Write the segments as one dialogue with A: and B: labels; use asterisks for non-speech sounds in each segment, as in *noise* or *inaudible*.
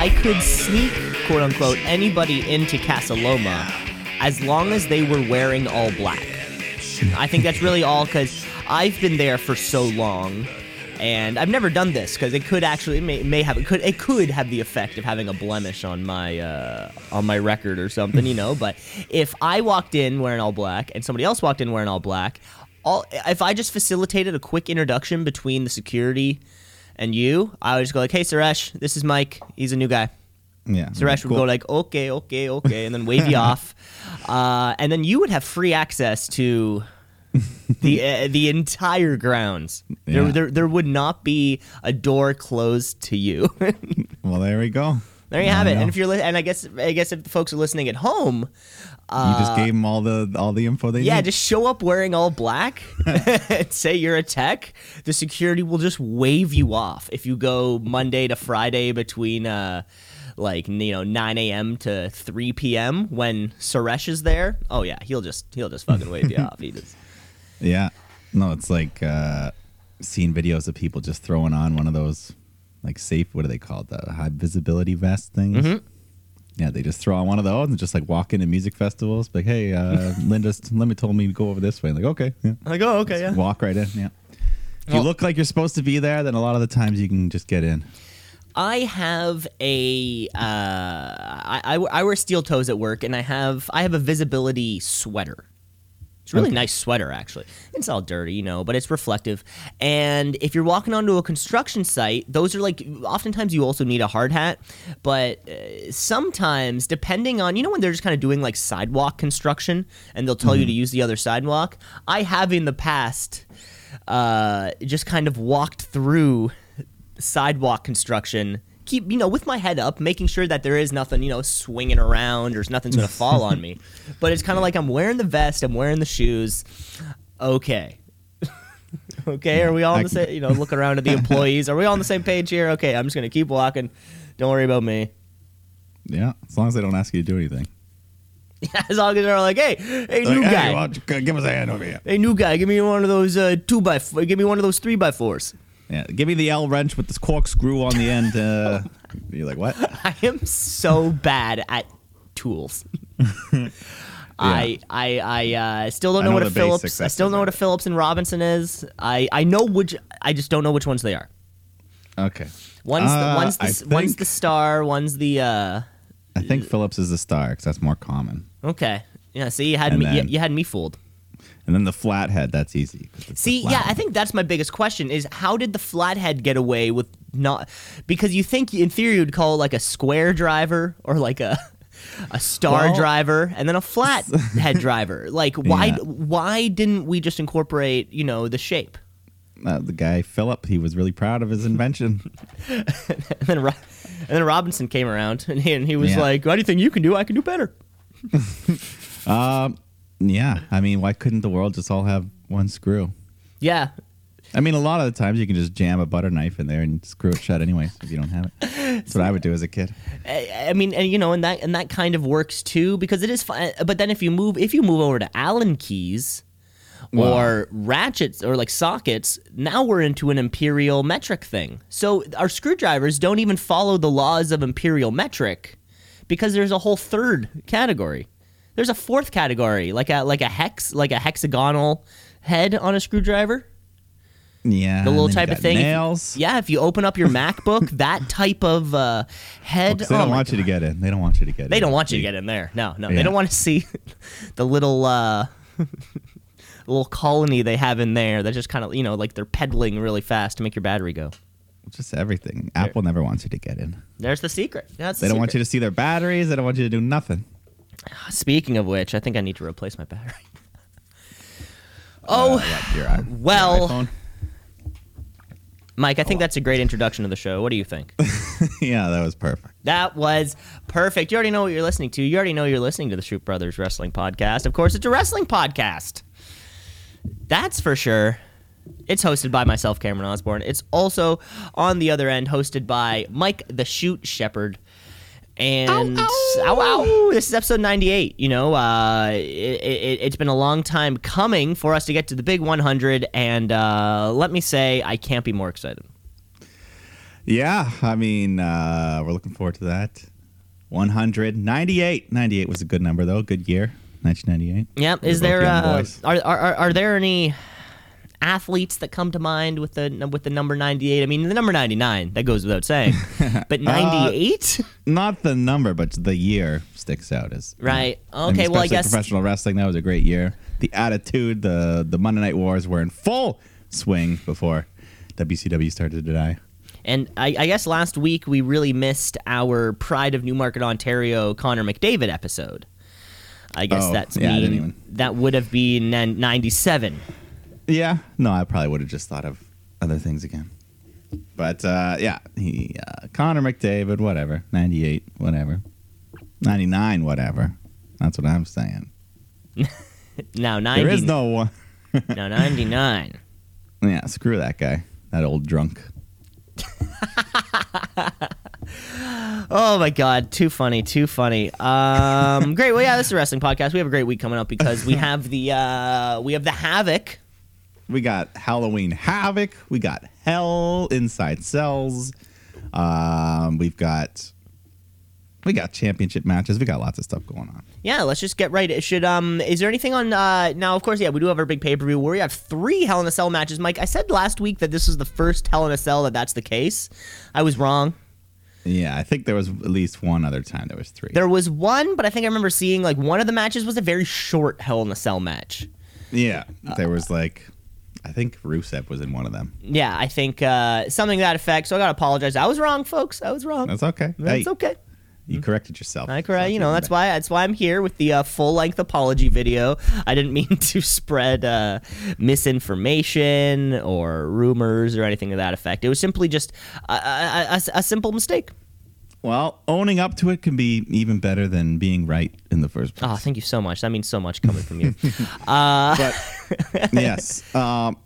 A: I could sneak, quote unquote, anybody into Casa Loma as long as they were wearing all black. I think that's really all because I've been there for so long. And I've never done this because it could actually it may, may have it could it could have the effect of having a blemish on my uh, on my record or something, you know. But if I walked in wearing all black and somebody else walked in wearing all black, all if I just facilitated a quick introduction between the security and you, I would just go like, "Hey, Suresh, this is Mike. He's a new guy."
B: Yeah.
A: Suresh would go like, "Okay, okay, okay," and then wave you *laughs* off, uh, and then you would have free access to *laughs* the uh, the entire grounds. There,
B: Yeah.
A: there there would not be a door closed to you. *laughs*
B: well, there we go.
A: there you have it. And if you're li- and I guess I guess if the folks are listening at home,
B: you just gave them all the all the info they
A: yeah,
B: need.
A: Yeah, just show up wearing all black *laughs* *laughs* and say you're a tech. The security will just wave you off if you go Monday to Friday between uh like you know 9 a.m. to 3 p.m. when Suresh is there. Oh yeah, he'll just he'll just fucking wave you *laughs* off. He just
B: Yeah. No, it's like uh, seeing videos of people just throwing on one of those like safe. What are they called? The high visibility vest things.
A: Mm-hmm.
B: Yeah, they just throw on one of those and just like walk into music festivals. Like, hey, uh, *laughs* Linda, Linda told me to go over this way. Like, okay, yeah.
A: like oh okay yeah.
B: walk right in. Yeah. If you look like you're supposed to be there, then a lot of the times you can just get in.
A: I have a uh, I, I I wear steel toes at work, and I have I have a visibility sweater. It's a really
B: Okay.
A: nice sweater, actually. It's all dirty, you know, but it's reflective. And if you're walking onto a construction site, those are like oftentimes you also need a hard hat, but uh, sometimes depending on you know when they're just kind of doing like sidewalk construction, and they'll tell you to use the other sidewalk. I have in the past uh, just kind of walked through sidewalk construction keep you know with my head up making sure that there is nothing you know swinging around or nothing's gonna *laughs* fall on me. But it's kind of like i'm wearing the vest i'm wearing the shoes. Okay. *laughs* Okay are we all on the same you know look around at the *laughs* employees? Are we all on the same page here? Okay i'm just gonna keep walking. Don't worry about me.
B: Yeah, as long as they don't ask you to do anything.
A: Yeah, as long as they're like hey hey new
B: Like,
A: guy.
B: hey, why don't give us a hand over here.
A: hey new guy give me one of those uh, two by f- give me one of those three by fours
B: Yeah, give me the L wrench with this corkscrew on the end. Uh, *laughs* you're like, what?
A: I am so bad at tools. *laughs* I I I uh, still don't
B: I
A: know,
B: know
A: what a Phillips. I still know what a. Phillips and Robinson is. I I know which. I just don't know which ones they are.
B: Okay.
A: One's
B: Uh,
A: the, one's the s- one's the star. One's the uh.
B: I think Phillips is the star because that's more common.
A: Okay. Yeah. See, you had
B: And
A: me. You, you had me fooled.
B: And then the flathead, that's easy.
A: See, yeah, I think that's my biggest question: is how did the flathead get away with not? Because you think in theory you'd call it like a square driver or like a a star
B: Well-
A: driver and then a *laughs* flathead driver. Like, why
B: Yeah.
A: why didn't we just incorporate you know the shape?
B: Uh, the guy Philip, he was really proud of his invention. *laughs*
A: And then and then Robinson came around and he, and he was
B: Yeah.
A: like, "Anything you can do, I can do better." *laughs*
B: um, yeah, I mean, why couldn't the world just all have one screw?
A: Yeah,
B: I mean, a lot of the times you can just jam a butter knife in there and screw it shut anyway if you don't have it. That's what I would do as a kid. *laughs*
A: I, I mean, and you know, and that and that kind of works too because it is fun. But then if you move if you move over to Allen keys or ratchets or like sockets, now we're into an imperial metric thing. So our screwdrivers don't even follow the laws of imperial metric because there's a whole third category. There's a fourth category, like a like a hex, like a hexagonal head on a screwdriver.
B: Yeah,
A: The little
B: and then you
A: type of thing. If-
B: Nails.
A: yeah, if you open up your *laughs* MacBook, that type of uh, head.
B: 'Cause they
A: oh
B: don't want you to get in. They don't want you to get in.
A: They don't want you to get in there. No, no. They don't want to see *laughs* the little uh *laughs* little colony they have in there that just kind of, you know, like they're pedaling really fast to make your battery go.
B: Just everything. Apple never wants you to get in.
A: There's the secret. That's
B: They don't want you to see their batteries. They don't want you to do nothing.
A: Speaking of which, I think I need to replace my battery. *laughs* Oh,
B: Uh, your,
A: well-
B: iPhone?
A: Mike, I think that's a great introduction to the show. What do you think? *laughs*
B: yeah, that was perfect.
A: That was perfect. You already know what you're listening to. You already know you're listening to the Shoot Brothers Wrestling Podcast. Of course, it's a wrestling podcast. That's for sure. It's hosted by myself, Cameron Osborne. It's also on the other end hosted by Mike the Shoot Shepherd. And ow, ow. this is episode 98. You know, uh, it, it, it's been a long time coming for us to get to the big 100. And uh, let me say, I can't be more excited.
B: Yeah, I mean, uh, we're looking forward to that. 198. 98 was a good number, though. Good year. 1998.
A: Yeah.
B: We're
A: Is there uh, are, are are are there any athletes that come to mind with the with the number 98? I mean, the number 99 that goes without saying, *laughs*
B: Uh,
A: but 98.
B: Not the number, but the year sticks out as
A: Right.
B: I mean,
A: Okay, well, I guess-
B: professional wrestling that was a great year. The attitude, the the Monday Night Wars were in full swing before WCW started to die.
A: And I, I guess last week we really missed our Pride of Newmarket, Ontario, Connor McDavid episode. I guess
B: Oh,
A: that's
B: yeah,
A: mean
B: even-
A: that would have been nin- 97.
B: Yeah, no, I probably would have just thought of other things again. But uh, yeah, he uh, Connor McDavid, whatever, ninety eight, whatever, ninety nine, whatever. That's what I'm saying. *laughs*
A: no, 90,
B: There is no one. *laughs*
A: now 99.
B: Yeah, screw that guy, that old drunk. *laughs*
A: Oh my god, too funny, too funny. Um, great. Well, yeah, this is a wrestling podcast. We have a great week coming up because we have the uh, we have the Havoc.
B: We got Halloween Havoc. We got Hell Inside Cells. Um, we've got we got championship matches. We got lots of stuff going on.
A: Yeah, let's just get right. It should um is there anything on uh now of course yeah, we do have our big pay-per-view where we have 3 Hell in a Cell matches. Mike, I said last week that this was the first Hell in a Cell that that's the case. I was wrong.
B: Yeah, I think there was at least one other time there was three.
A: There was one, but I think I remember seeing like one of the matches was a very short Hell in a Cell match.
B: yeah, there was like I think Rusev was in one of them.
A: Yeah, I think uh something to that effect. So I got to apologize. I was wrong, folks. I was wrong.
B: That's okay.
A: That's
B: hey,
A: okay.
B: you corrected yourself.
A: I
B: So
A: correct. You know, that's
B: better.
A: why that's why I'm here with the uh, full length apology video. I didn't mean *laughs* to spread uh, misinformation or rumors or anything to that effect. It was simply just a, a, a, a simple mistake.
B: Well, owning up to it can be even better than being right in the first place.
A: Oh, thank you so much. That means so much coming from you. *laughs* uh,
B: but yes, um,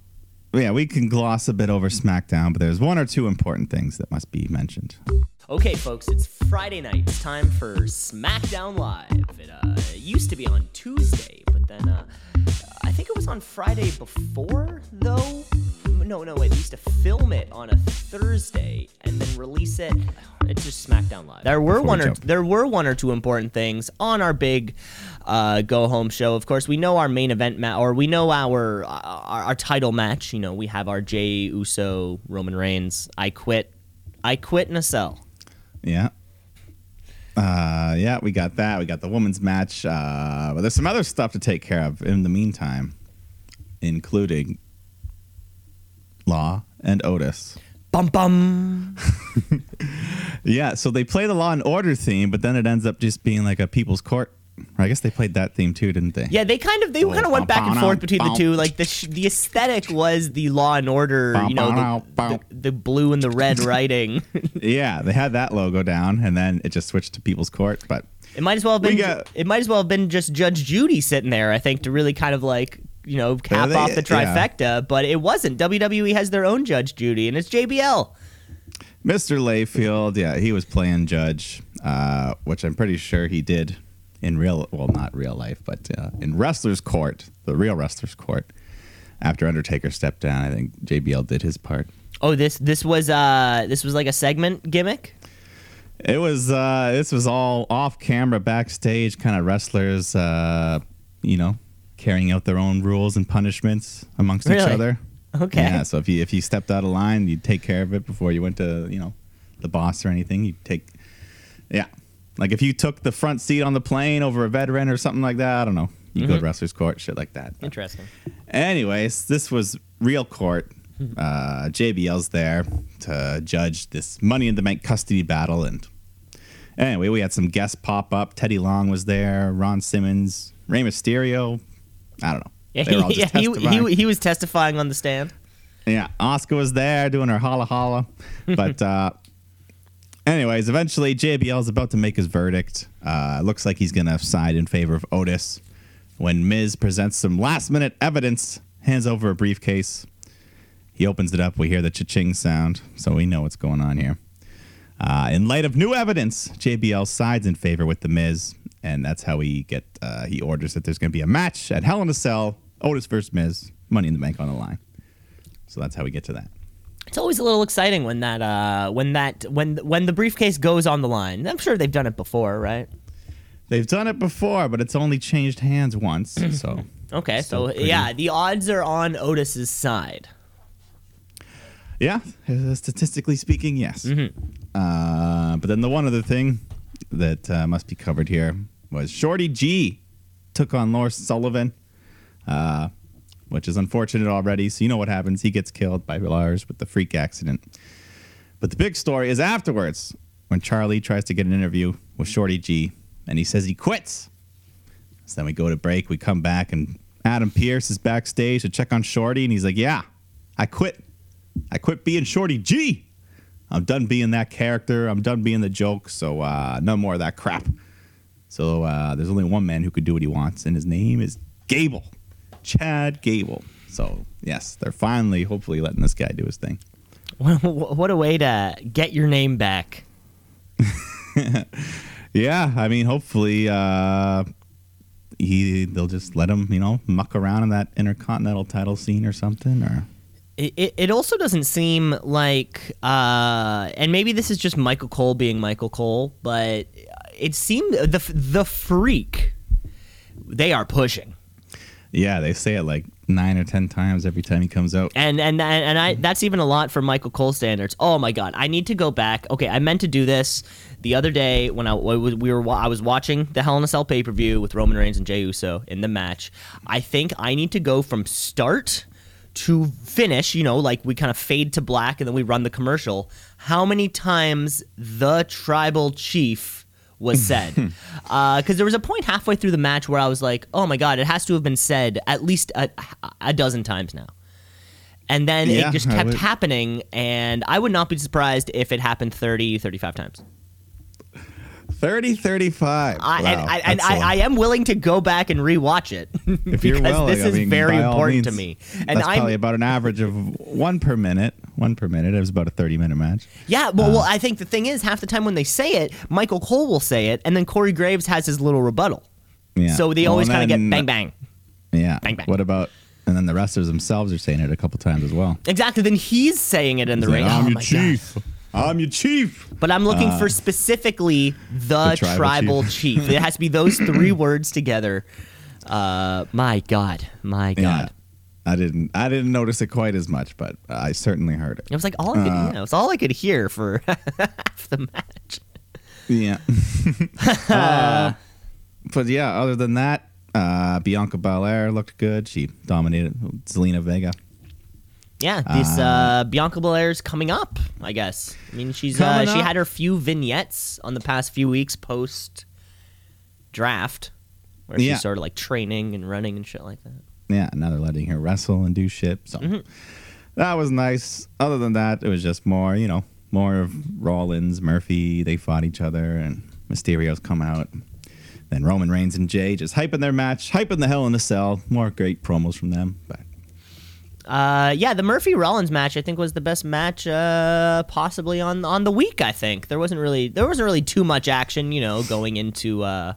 B: yeah, we can gloss a bit over SmackDown, but there's one or two important things that must be mentioned.
A: okay, folks, it's Friday night. It's time for SmackDown Live. It uh, used to be on Tuesday, but then uh, I think it was on Friday before, though. No, no, wait. They used to film it on a Thursday and then release it. It's just SmackDown Live. There were
B: Before we
A: one or
B: jump.
A: there were one or two important things on our big uh, go home show. Of course, we know our main event match, or we know our, our our title match. You know, we have our Jey Uso Roman Reigns. I quit. I quit in a cell.
B: Yeah. Uh, yeah, we got that. We got the women's match. Uh, but there's some other stuff to take care of in the meantime, including Law and Otis.
A: Bum bum. *laughs*
B: Yeah, so they play the Law and Order theme, but then it ends up just being like a People's Court. I guess they played that theme too, didn't they?
A: Yeah, they kind of they kind of went back and forth between the two. Like the sh- the aesthetic was the Law and Order, you know, the, the, the blue and the red *laughs* writing. *laughs*
B: Yeah, they had that logo down, and then it just switched to People's Court. But
A: It might as well have
B: We
A: been.
B: got-
A: it might as well have been just Judge Judy sitting there. I think to really kind of like you know cap
B: they-
A: off the
B: yeah.
A: trifecta, but it wasn't. WWE has their own Judge Judy, and it's JBL.
B: Mr. Layfield, yeah, he was playing Judge, uh, which I'm pretty sure he did in real, well, not real life, but uh, in Wrestler's Court, the real Wrestler's Court. After Undertaker stepped down, I think JBL did his part.
A: Oh, this this was uh this was like a segment gimmick.
B: It was uh, this was all off camera, backstage, kind of wrestlers, uh, you know, carrying out their own rules and punishments amongst each other.
A: Okay.
B: Yeah. So if you if you stepped out of line, you'd take care of it before you went to you know the boss or anything. You'd take, yeah, like if you took the front seat on the plane over a veteran or something like that. I don't know. You go to wrestlers court, shit like that. But
A: Interesting.
B: Anyways, this was real court. Uh, JBL's there to judge this Money in the Bank custody battle, and anyway, we had some guests pop up. Teddy Long was there, Ron Simmons, Rey Mysterio. I don't know.
A: Yeah,
B: They were all
A: he, yeah, he, he, he was testifying on the stand.
B: Yeah, Oscar was there doing her holla holla. But *laughs* uh, anyways, eventually JBL is about to make his verdict. Uh, looks like he's gonna side in favor of Otis. When Miz presents some last minute evidence, hands over a briefcase. He opens it up. We hear the cha-ching sound, so we know what's going on here. Uh, in light of new evidence, JBL sides in favor with the Miz, and that's how we get. Uh, he orders that there's going to be a match at Hell in a Cell, Otis versus Miz, Money in the Bank on the line. So that's how we get to that.
A: It's always a little exciting when that uh, when that when when the briefcase goes on the line. I'm sure they've done it before, right?
B: They've done it before, but it's only changed hands once. *clears throat* so
A: Okay, so
B: pretty-
A: yeah, the odds are on Otis's side.
B: yeah, uh, statistically speaking, yes.
A: Mm-hmm.
B: Uh, but then the one other thing that uh, must be covered here was Shorty G took on Lars Sullivan, uh, which is unfortunate already. So you know what happens. He gets killed by Lars with the freak accident. But the big story is afterwards when Charlie tries to get an interview with Shorty G and he says he quits. So then we go to break. We come back and Adam Pearce is backstage to check on Shorty and he's like, "Yeah, I quit. I quit being Shorty G. I'm done being that character. I'm done being the joke. So uh, no more of that crap." So uh, there's only one man who could do what he wants, and his name is Gable, Chad Gable. So yes, they're finally, hopefully, letting this guy do his thing. *laughs*
A: what a way to get your name back. *laughs*
B: Yeah, I mean, hopefully, uh, he they'll just let him, you know, muck around in that intercontinental title scene or something, or
A: It, it, it also doesn't seem like, uh, and maybe this is just Michael Cole being Michael Cole, but it seemed the the freak they are pushing.
B: yeah, they say it like nine or ten times every time he comes out.
A: and and and I that's even a lot for Michael Cole standards. Oh my god, I need to go back. Okay, I meant to do this the other day when I was we were I was watching the Hell in a Cell pay per view with Roman Reigns and Jey Uso in the match. I think I need to go from start to finish. You know, like we kind of fade to black and then we run the commercial. How many times the tribal chief? Was said *laughs* hmm. uh, because there was a point halfway through the match where I was like, "Oh my god, it has to have been said at least a, a dozen times now." And then
B: Yeah,
A: it just kept happening, and I would not be surprised if it happened 30, 35 times.
B: 30, 35.
A: I,
B: Wow,
A: and I, and
B: that's a
A: I,
B: lot.
A: I am willing to go back and rewatch it *laughs*
B: If
A: because
B: you're willing,
A: this
B: I
A: is
B: mean,
A: very
B: by all
A: important to me. And
B: that's
A: I'm
B: probably about an average of one per minute. One per minute. It was about a 30 minute match.
A: yeah. Well, well,
B: Uh.
A: I think the thing is, half the time when they say it, Michael Cole will say it, and then Corey Graves has his little rebuttal.
B: Yeah.
A: So they always
B: and
A: kind of get bang bang.
B: Yeah.
A: Bang, bang.
B: What about, and then the wrestlers themselves are saying it a couple times as well.
A: Exactly. Then he's saying it in the
B: He's
A: ring.
B: like,
A: oh
B: I'm your
A: my God.
B: I'm your chief.
A: But I'm looking for specifically the,
B: Uh, The tribal
A: tribal,
B: chief.
A: chief. It has to be those three *coughs* words together. Uh, my God, my God.
B: Yeah. I didn't. I didn't notice it quite as much, but I certainly heard it.
A: It was like all I could,
B: Uh.
A: it was all I could hear for *laughs* half the match.
B: Yeah. *laughs* *laughs* Uh, but yeah, other than that, uh, Bianca Belair looked good. She dominated Zelina Vega.
A: Yeah, this uh, Bianca Belair's coming up. I guess. I mean, she's uh, she had her few vignettes on the past few weeks post draft, where
B: Yeah.
A: she's sort of like training and running and shit like that.
B: Yeah, now they're letting her wrestle and do shit. So
A: Mm-hmm.
B: that was nice. Other than that, it was just more, you know, more of Rollins, Murphy. They fought each other, and Mysterio's come out. Then Roman Reigns and Jay just hyping their match, hyping the hell in the cell. More great promos from them. But
A: Uh, yeah, the Murphy Rollins match I think was the best match uh, possibly on on the week. I think there wasn't really there wasn't really too much action, you know, going into uh,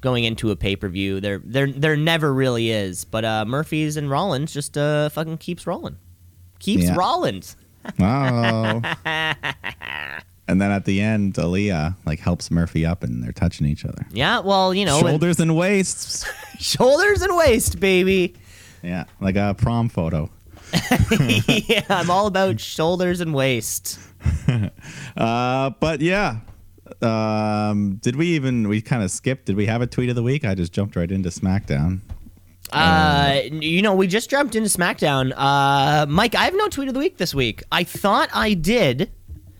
A: going into a pay per view. There there there never really is. But uh, Murphy's and Rollins just uh, fucking keeps rolling, keeps
B: Yeah.
A: Rollins.
B: wow. *laughs* and then at the end, Aalyah like helps Murphy up, and they're touching each other.
A: Yeah, well, you know, and-
B: Shoulders and waists. *laughs*
A: shoulders and waist, baby.
B: Yeah, like a prom photo. *laughs*
A: yeah, I'm all about shoulders and waist. *laughs*
B: Uh, but yeah. Um, did we even we kind of skipped? Did we have a tweet of the week? I just jumped right into SmackDown.
A: Uh, you know, we just jumped into SmackDown. Uh, Mike, I have no tweet of the week this week. I thought I did.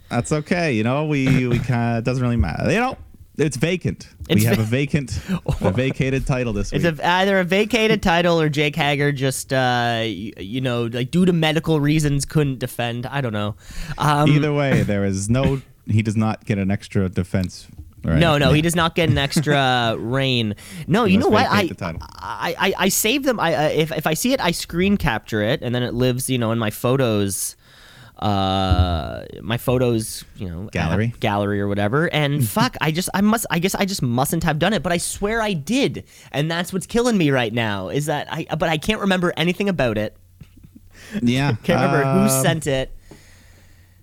B: That's okay. You know, we we *laughs* kind of doesn't really matter. You know, it's vacant.
A: It's
B: we have
A: va-
B: a vacant a *laughs* vacated title this week.
A: It's a, either a vacated title or Jake Hager just, uh, y- you know, like due to medical reasons couldn't defend. I don't know. Um,
B: Either way, there is no. He does not get an extra defense. Right?
A: No, no, he does not get an extra *laughs* reign. No, you know what? I,
B: vacate the title.
A: I, I, I save them. I, uh, if if I see it, I screen capture it, and then it lives, you know, in my photos, uh, my photos, you know,
B: Gallery?
A: gallery or whatever. And *laughs* fuck, I just, I must, I guess, I just mustn't have done it. But I swear I did, and that's what's killing me right now. Is that I? But I can't remember anything about it. *laughs*
B: Yeah, *laughs*
A: Can't remember who
B: um,
A: sent it.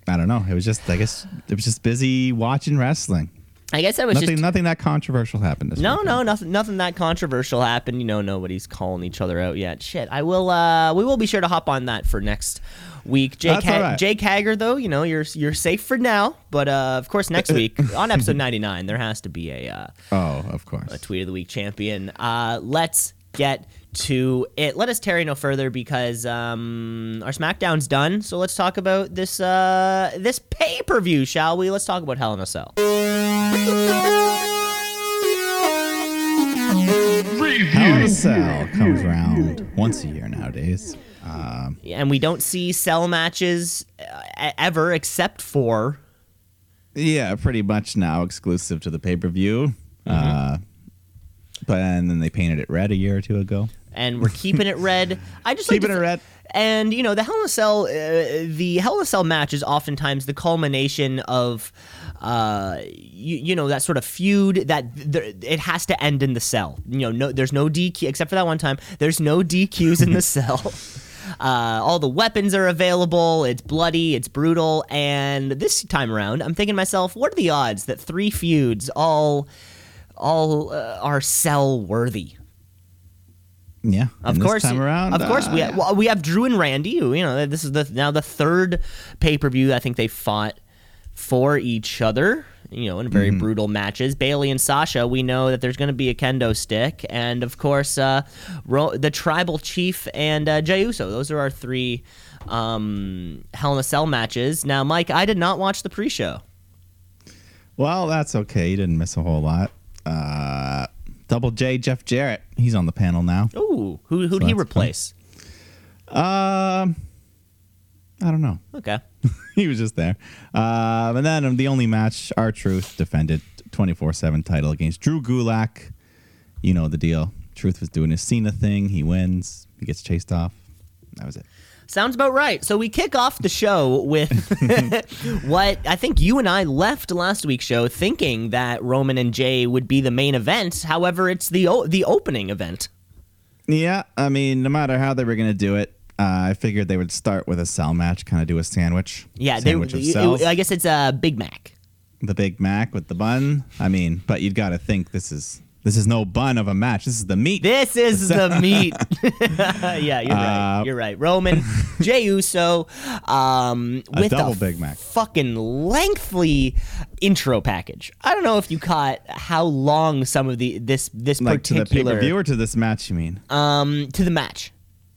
B: I don't know. It was just I guess it was just busy watching wrestling.
A: I guess I was
B: Nothing
A: just
B: nothing that controversial happened this
A: no,
B: weekend.
A: no, nothing, nothing that controversial happened. You know, nobody's calling each other out yet. Shit, I will. uh We will be sure to hop on that for next week. Jake,
B: all right.
A: Jake Hager, though, you know, you're you're safe for now. But uh of course, next *laughs* week on episode 99, there has to be a uh,
B: Oh, of course.
A: a tweet of the week champion. Uh, let's get to it. Let us tarry no further because um, our SmackDown's done. So let's talk about this uh, this pay per view, shall we? Let's talk about Hell in a Cell.
B: Hell in a Cell comes around once a year nowadays. Um,
A: And we don't see cell matches uh, ever except for
B: yeah, pretty much now exclusive to the pay per view.
A: Mm-hmm.
B: Uh, but and then they painted it red a year or two ago.
A: and we're keeping it red. *laughs* I just like
B: Keeping
A: to
B: it red.
A: And you know, the Hell in a Cell, uh, the Hell in a Cell match is oftentimes the culmination of, uh, you, you know, that sort of feud that th- it has to end in the cell. You know, no, there's no DQ except for that one time. There's no DQs in the *laughs* cell. Uh, all the weapons are available. It's bloody. It's brutal. And this time around, I'm thinking to myself, what are the odds that three feuds all, all uh, are cell worthy?
B: Yeah.
A: Of course,
B: This time around,
A: of course,
B: uh,
A: we
B: yeah.
A: have, well, we have Drew and Randy. Who you know this is the now the third pay per view. I think they fought for each other. You know, in very
B: Mm-hmm.
A: brutal matches. Bayley and Sasha. We know that there's going to be a kendo stick, and of course, uh, Ro- the Tribal Chief and uh, Jey Uso. Those are our three um, Hell in a Cell matches. Now, Mike, I did not watch the pre-show.
B: Well, that's okay. You didn't miss a whole lot. Uh, Double J Jeff Jarrett. He's on the panel now.
A: Ooh, who who'd
B: So
A: he replace?
B: Um, I don't know.
A: Okay. *laughs*
B: he was just there. Um, and then um, the only match, our Truth defended 24 7 title against Drew Gulak. You know the deal. Truth was doing his Cena thing. He wins. He gets chased off. That was it.
A: Sounds about right. So we kick off the show with *laughs* what I think you and I left last week's show thinking that Roman and Jay would be the main event. However, it's the o- the opening event.
B: Yeah, I mean, no matter how they were going to do it, uh, I figured they would start with a cell match, kind of do a sandwich.
A: Yeah, they,
B: sandwich of
A: it-
B: cells.
A: I guess it's a Big Mac.
B: the Big Mac with the bun. I mean, but you've got to think this is this is no bun of a match. This is the meat.
A: This is *laughs* the meat. *laughs* yeah, you're right.
B: Uh,
A: You're right. Roman, Jey Uso, um,
B: A
A: with
B: double
A: a
B: Big Mac.
A: fucking lengthy intro package. I don't know if you caught how long some of the this this
B: like to the
A: particular
B: view or to this match, you mean?
A: um to the match.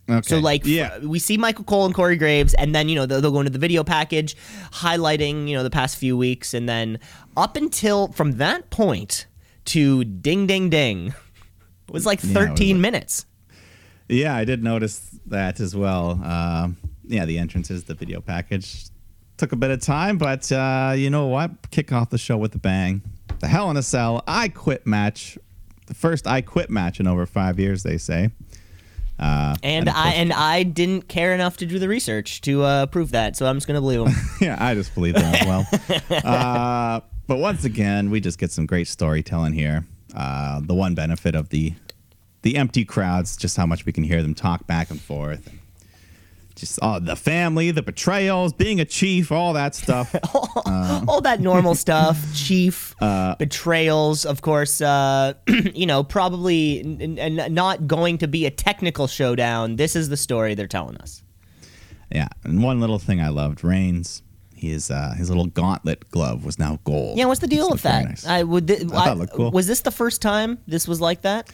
B: Okay.
A: So like,
B: yeah,
A: we see Michael Cole and Corey Graves, and then you know they'll, they'll go into the video package, highlighting you know the past few weeks, and then up until from that point to ding ding ding, it was like
B: Yeah, was
A: 13 minutes.
B: yeah, I did notice that as well. Um, yeah, the entrances, the video package took a bit of time, but uh, you know what? Kick off the show with a bang. The Hell in a Cell I Quit match, the first I Quit match in over five years, they say. Uh,
A: And
B: of
A: I
B: course-
A: and I didn't care enough to do the research to uh, prove that, so I'm just gonna believe them. *laughs*
B: yeah, I just believe them as well. *laughs* uh, but once again, we just get some great storytelling here. Uh, the one benefit of the the empty crowds, just how much we can hear them talk back and forth. And just oh, the family, the betrayals, being a chief, all that stuff. *laughs*
A: all that normal stuff, chief
B: Uh,
A: betrayals, of course. Uh, *clears throat* you know, probably n- n- not going to be a technical showdown. This is the story they're telling us.
B: yeah, and one little thing I loved, Reigns. His uh, his little gauntlet glove was now gold.
A: Yeah, what's the deal with that?
B: nice.
A: I would. Th-
B: thought it looked cool.
A: Was this the first time this was like that?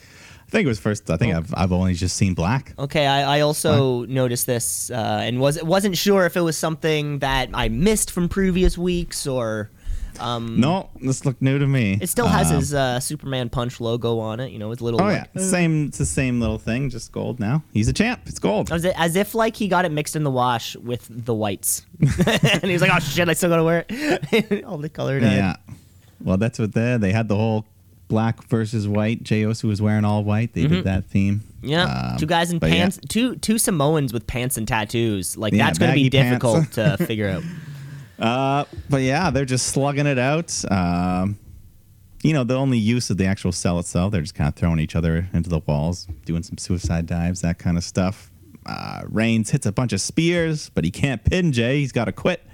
B: I think it was first. I think I've I've only just seen black.
A: Okay, I, I also noticed this uh, and was wasn't sure if it was something that I missed from previous weeks or. Um,
B: No, this looked new to me.
A: It still has
B: Um,
A: his uh, Superman punch logo on it, you know, with little.
B: Oh
A: like-
B: yeah, same. It's the same little thing, just gold now. He's a champ. It's gold.
A: As, as if like he got it mixed in the wash with the whites, *laughs* and he was like, "Oh shit, I still gotta wear it." *laughs* All the color dye.
B: Yeah. Well, that's what they they had the whole black versus white. Jos who was wearing all white. They did that theme.
A: Mm-hmm. Yeah,
B: Um,
A: two guys in
B: but yeah.
A: pants, two two Samoans with pants and tattoos. Like
B: Yeah,
A: that's gonna be
B: pants.
A: difficult to *laughs* figure out.
B: Uh, but yeah, they're just slugging it out. Um, you know, the only use of the actual cell itself, they're just kind of throwing each other into the walls, doing some suicide dives, that kind of stuff. Uh, Reigns hits a bunch of spears, but he can't pin Jay. He's got to quit.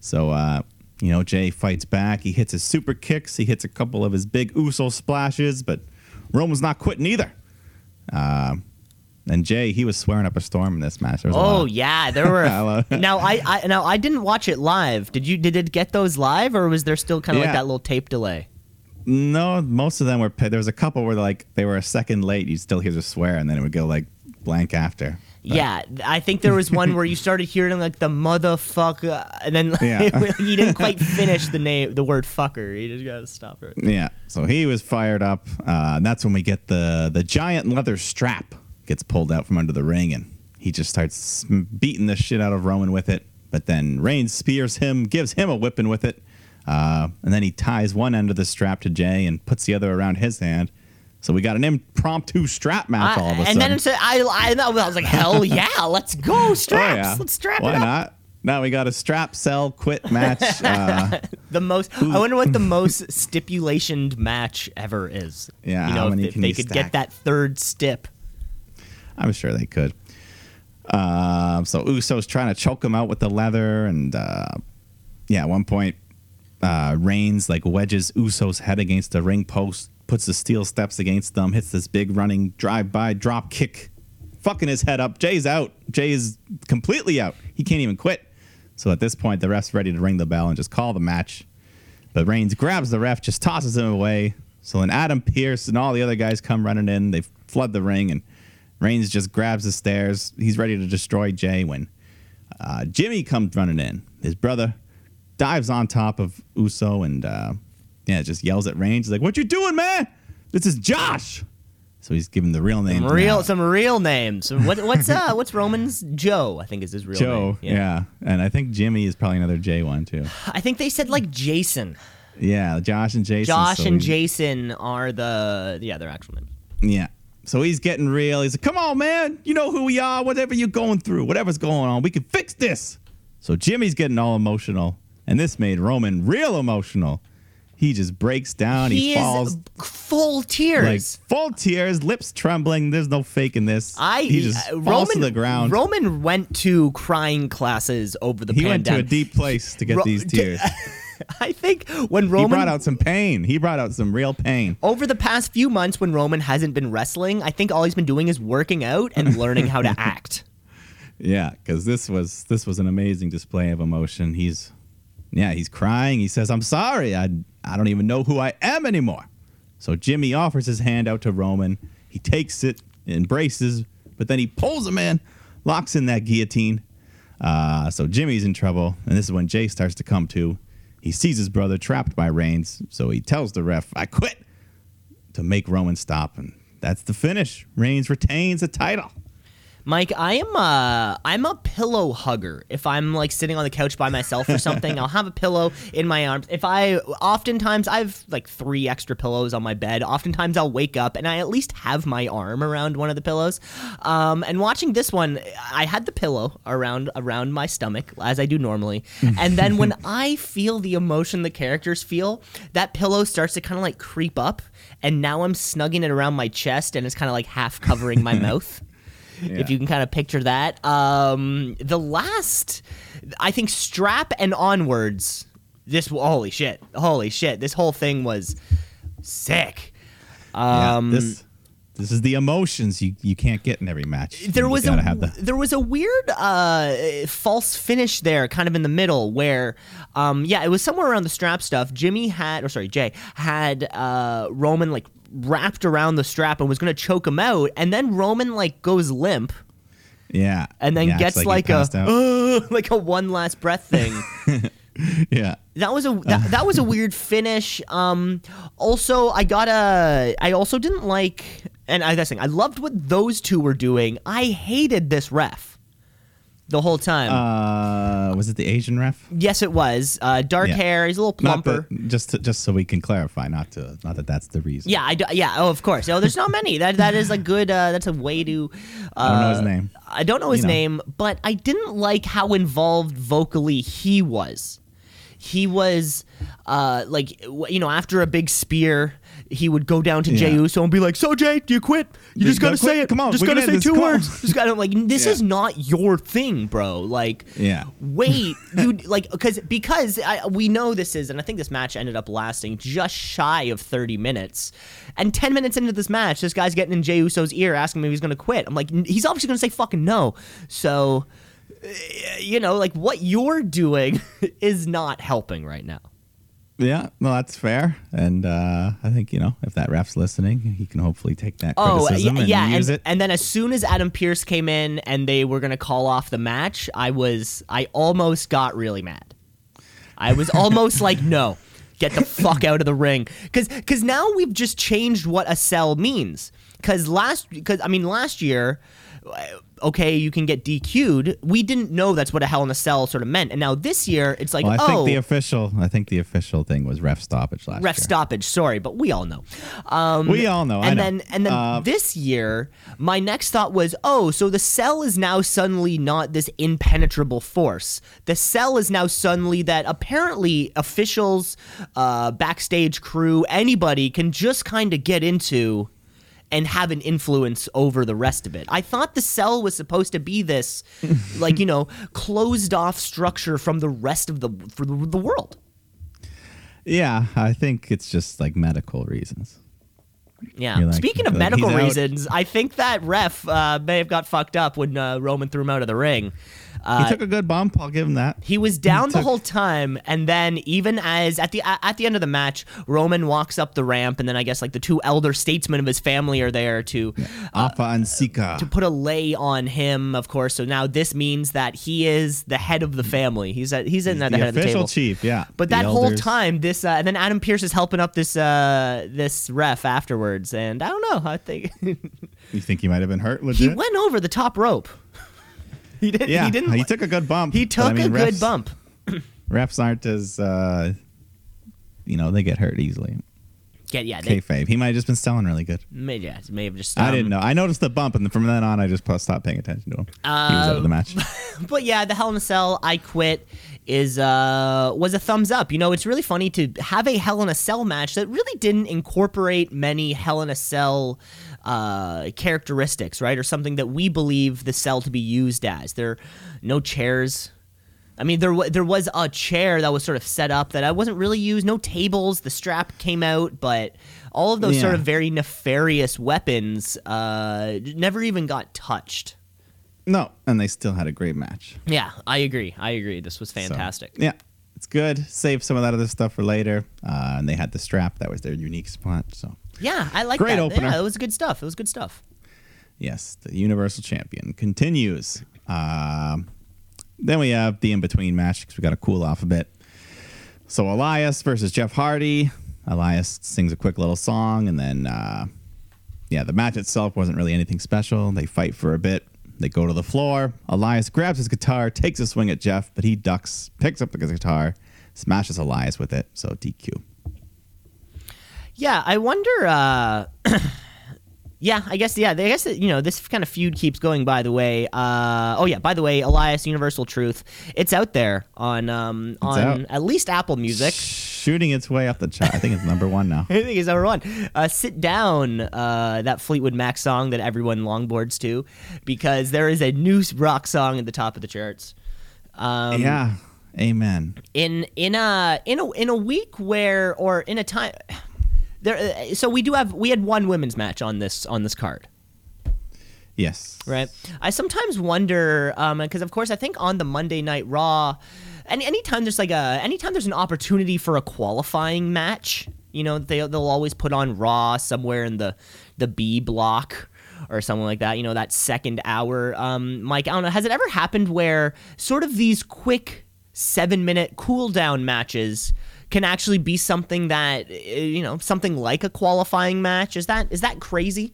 B: So, uh, you know, Jay fights back. He hits his super kicks. He hits a couple of his big Uso splashes, but Roman's not quitting either. Uh, and Jay, he was swearing up a storm in this match. There was
A: Oh yeah, there *laughs* were.
B: I
A: now I, I now I didn't watch it live. Did you? Did it get those live, or was there still kind of like that little tape delay?
B: No, most of them were. There was a couple where like they were a second late. You still hear the swear, and then it would go like blank after. But-
A: Yeah, I think there was one where you started hearing like the motherfucker, and then *laughs*
B: Yeah. *laughs*
A: you didn't quite finish the name, the word fucker. You just gotta stop it.
B: Yeah. So he was fired up. Uh, and that's when we get the the giant leather strap gets pulled out from under the ring, and he just starts beating the shit out of Roman with it. But then Reigns spears him, gives him a whipping with it, uh, and then he ties one end of the strap to Jay and puts the other around his hand. So we got an impromptu strap match all of a sudden.
A: and then it's, I, I, I was like, hell *laughs* yeah, let's go straps.
B: oh yeah,
A: Let's strap
B: Why
A: it up.
B: not? Now we got a strap, sell, quit match. *laughs* Uh,
A: The most. I wonder what the *laughs* most stipulationed match ever is.
B: Yeah,
A: you
B: how
A: know,
B: many
A: if, if
B: can
A: they
B: you
A: could
B: stack?
A: get that third stip.
B: I'm sure they could. Um, so Uso's trying to choke him out with the leather, and uh, yeah, at one point, uh, Reigns like wedges Uso's head against the ring post, puts the steel steps against them, hits this big running drive-by drop kick, fucking his head up. Jay's out. Jay is completely out. He can't even quit. So at this point, the ref's ready to ring the bell and just call the match. But Reigns grabs the ref, just tosses him away. So then Adam Pearce and all the other guys come running in. They flood the ring, and Reigns just grabs the stairs. He's ready to destroy Jay when uh, Jimmy comes running in. His brother dives on top of Uso and uh, yeah, just yells at Reigns like, "What you doing, man? This is Josh." So he's giving the real name.
A: Some real, some real names. What, what's uh, *laughs* what's Roman's Joe? I think is his real
B: Joe,
A: name.
B: Joe, yeah. and I think Jimmy is probably another J one too.
A: I think they said like Jason.
B: Yeah, Josh and Jason.
A: Josh
B: so
A: and Jason are the yeah their actual names.
B: Yeah. So he's getting real. He's like, come on, man. You know who we are. Whatever you're going through, whatever's going on, we can fix this. So Jimmy's getting all emotional. And this made Roman real emotional. He just breaks down. He,
A: He
B: falls
A: full
B: like
A: tears.
B: full tears, lips trembling. There's no faking this.
A: I
B: he just
A: uh,
B: falls
A: Roman
B: to the ground.
A: Roman went to crying classes over the
B: he went to a deep place to get
A: Ro-
B: these tears. *laughs* *laughs*
A: I think when Roman he
B: brought out some pain. He brought out some real pain.
A: over the past few months when Roman hasn't been wrestling, I think all he's been doing is working out and learning how to *laughs* act.
B: Yeah, because this was this was an amazing display of emotion. He's yeah, he's crying. He says, "I'm sorry. I I don't even know who I am anymore." So Jimmy offers his hand out to Roman. He takes it, embraces, but then he pulls him in, locks in that guillotine. Uh, so Jimmy's in trouble, and this is when Jay starts to come to. He sees his brother trapped by Reigns, so he tells the ref, "I quit," to make Roman stop, and that's the finish. Reigns retains the title.
A: Mike, I am a I'm a pillow hugger. If I'm like sitting on the couch by myself or something, *laughs* I'll have a pillow in my arms. If I oftentimes I've like three extra pillows on my bed. Oftentimes I'll wake up and I at least have my arm around one of the pillows. Um, and watching this one, I had the pillow around around my stomach as I do normally. And then when *laughs* I feel the emotion the characters feel, that pillow starts to kind of like creep up, and now I'm snugging it around my chest, and it's kind of like half covering my *laughs* mouth if you can kind of picture that. Um, the last, I think, strap and onwards. This holy shit, holy shit! This whole thing was sick.
B: Yeah,
A: Um,
B: this this is the emotions you, you can't get in every match.
A: there
B: You
A: was a there was a weird uh, false finish there, kind of in the middle, where um, yeah, it was somewhere around the strap stuff. Jimmy had, or sorry, Jay had uh, Roman like wrapped around the strap and was gonna choke him out, and then Roman like goes limp.
B: yeah,
A: and then
B: Yeah,
A: gets
B: he
A: like, a *gasps* like a one last breath thing. *laughs*
B: yeah.
A: that was a that, that was a weird finish. Um, also, I got a i also didn't like, and I that's thing. I loved what those two were doing. I hated this ref the whole time.
B: Uh, was it the Asian ref?
A: yes, it was uh, dark
B: yeah.
A: hair. He's a little plumper.
B: that, just to, just so we can clarify, not to not that that's the reason.
A: yeah, I do, yeah. Oh, of course. Oh, there's not many. That that is a good. Uh, that's a way to. Uh,
B: I don't know his name.
A: I don't know his
B: You know.
A: name, but I didn't like how involved vocally he was. he was uh, like you know after a big spear he would go down to Jey
B: Yeah.
A: Uso and be like, "So Jay, do you quit? You just gotta say it.
B: Come on,
A: just gotta say two words. Just *laughs* gotta like this
B: Yeah.
A: is not your thing, bro. Like,
B: Yeah.
A: wait, *laughs* you like because because I, we know this is, and I think this match ended up lasting just shy of thirty minutes, and ten minutes into this match, this guy's getting in Jey Uso's ear asking him if he's gonna quit. I'm like, he's obviously gonna say fucking no. So, uh, you know, like what you're doing *laughs* is not helping right now.
B: Yeah, no, that's fair. And uh, I think, you know, if that ref's listening, he can hopefully take that
A: Oh
B: criticism
A: yeah,
B: and
A: yeah,
B: use
A: and,
B: it.
A: and then as soon as Adam Pearce came in and they were gonna call off the match, I was I almost got really mad. I was *laughs* almost like, no, get the fuck out of the ring, because because now we've just changed what a cell means. Because last, because I mean last year, okay, you can get DQ'd. We didn't know that's what a Hell in a Cell sort of meant, and now this year it's like,
B: well, I
A: oh,
B: think the official I think the official thing was ref stoppage last
A: ref
B: year.
A: stoppage. Sorry, but we all know. Um,
B: We all know.
A: And
B: know.
A: then and then
B: Uh,
A: this year, my next thought was, oh, so the cell is now suddenly not this impenetrable force. The cell is now suddenly that apparently officials, uh, backstage crew, anybody can just kind of get into. And have an influence over the rest of it. I thought the cell was supposed to be this, *laughs* like you know, closed off structure from the rest of the for the, the world.
B: Yeah, I think it's just like medical reasons.
A: Yeah.
B: Like-
A: Speaking of
B: you're like,
A: medical
B: out.
A: reasons, I think that ref uh, may have got fucked up when uh, Roman threw him out of the ring.
B: He
A: Uh,
B: took a good bump, I'll give him that.
A: he was down the
B: took-
A: whole time, and then even as at the at the end of the match, Roman walks up the ramp, and then I guess like the two elder statesmen of his family are there to
B: Afa and Sika.
A: to put a lay on him, of course. So now this means that he is the head of the family. He's at, he's in there, the,
B: the
A: head of the
B: official
A: table.
B: chief, yeah.
A: But that whole time, this uh, and then Adam Pearce is helping up this uh, this ref afterwards, and I don't know. I think
B: You think he might have been hurt
A: he went over the top rope. He didn't.
B: yeah,
A: he didn't.
B: he took a good bump.
A: he
B: but
A: took
B: I mean,
A: a good bump. *clears throat*
B: Refs aren't as, uh, you know, they get hurt easily.
A: Yeah, yeah. They,
B: Kayfabe. He might have just been selling really good.
A: may, yeah, may have just.
B: I
A: um,
B: didn't know. I noticed the bump, and from then on, I just stopped paying attention to him. he was out of the match. *laughs*
A: but yeah, the Hell in a Cell, I quit is uh was a thumbs up. You know, it's really funny to have a Hell in a Cell match that really didn't incorporate many Hell in a Cell uh characteristics, right? Or something that we believe the cell to be used as. There are no chairs. I mean, there there was a chair that was sort of set up that I wasn't really used. No tables. The strap came out, but all of those sort of very nefarious weapons uh, never even got touched.
B: no, and they still had a great match.
A: Yeah, I agree. I agree. This was
B: So,
A: fantastic.
B: yeah, it's good. Save some of that other stuff for later. Uh, and they had the strap. That was their unique spot. So,
A: Yeah, I like
B: Great
A: that.
B: opener.
A: Yeah, it was good stuff. It was good stuff.
B: yes, the Universal Champion continues. Um, then we have the in between match because we got to cool off a bit. So, Elias versus Jeff Hardy. Elias sings a quick little song, and then, uh, yeah, the match itself wasn't really anything special. They fight for a bit. They go to the floor. Elias grabs his guitar, takes a swing at Jeff, but he ducks, picks up the guitar, smashes Elias with it. So DQ.
A: Yeah, I wonder. uh *clears throat* Yeah, I guess. Yeah, I guess that, you know this kind of feud keeps going. By the way, uh, oh yeah, by the way, Elias Universal Truth, it's out there on um on
B: out.
A: at least Apple Music.
B: Shooting its way up the chart. I think it's number one now. *laughs*
A: I think it's number one. Uh, Sit down, uh, that Fleetwood Mac song that everyone longboards to, because there is a new rock song at the top of the charts. Um,
B: yeah. Amen.
A: in in a in a in a week where or in a time there uh, so we do have we had one women's match on this on this card.
B: Yes.
A: right? I sometimes wonder um because of course i think on the monday night raw any anytime there's like a anytime there's an opportunity for a qualifying match you know they, they'll always put on raw somewhere in the the b block or something like that you know that second hour. Um mike i don't know has it ever happened where sort of these quick seven minute cool down matches can actually be something that uh, you know something like a qualifying match is that is that crazy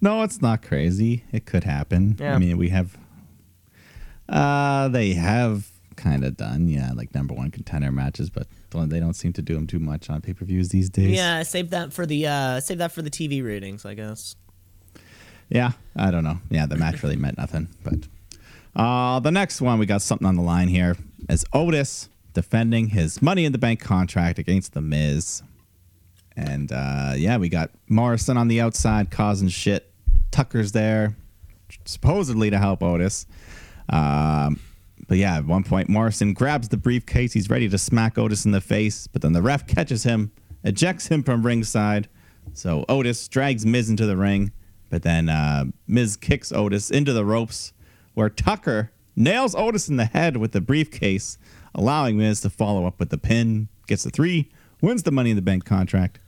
B: No, it's not crazy. It could happen.
A: Yeah.
B: I mean, we have. Uh, they have kind of done, yeah, like number one contender matches, but they don't seem to do them too much on pay per views these days.
A: Yeah, save that for the uh save that for the TV ratings, I guess.
B: Yeah, I don't know. Yeah, the match really meant nothing. But uh, the next one, we got something on the line here as Otis defending his Money in the Bank contract against The Miz. And uh, yeah, we got Morrison on the outside causing shit. Tucker's there, supposedly to help Otis. Um, but yeah, at one point, Morrison grabs the briefcase. He's ready to smack Otis in the face, but then the ref catches him, ejects him from ringside. So Otis drags Miz into the ring, but then uh, Miz kicks Otis into the ropes, where Tucker nails Otis in the head with the briefcase, allowing Miz to follow up with the pin, gets the three, wins the Money in the Bank contract.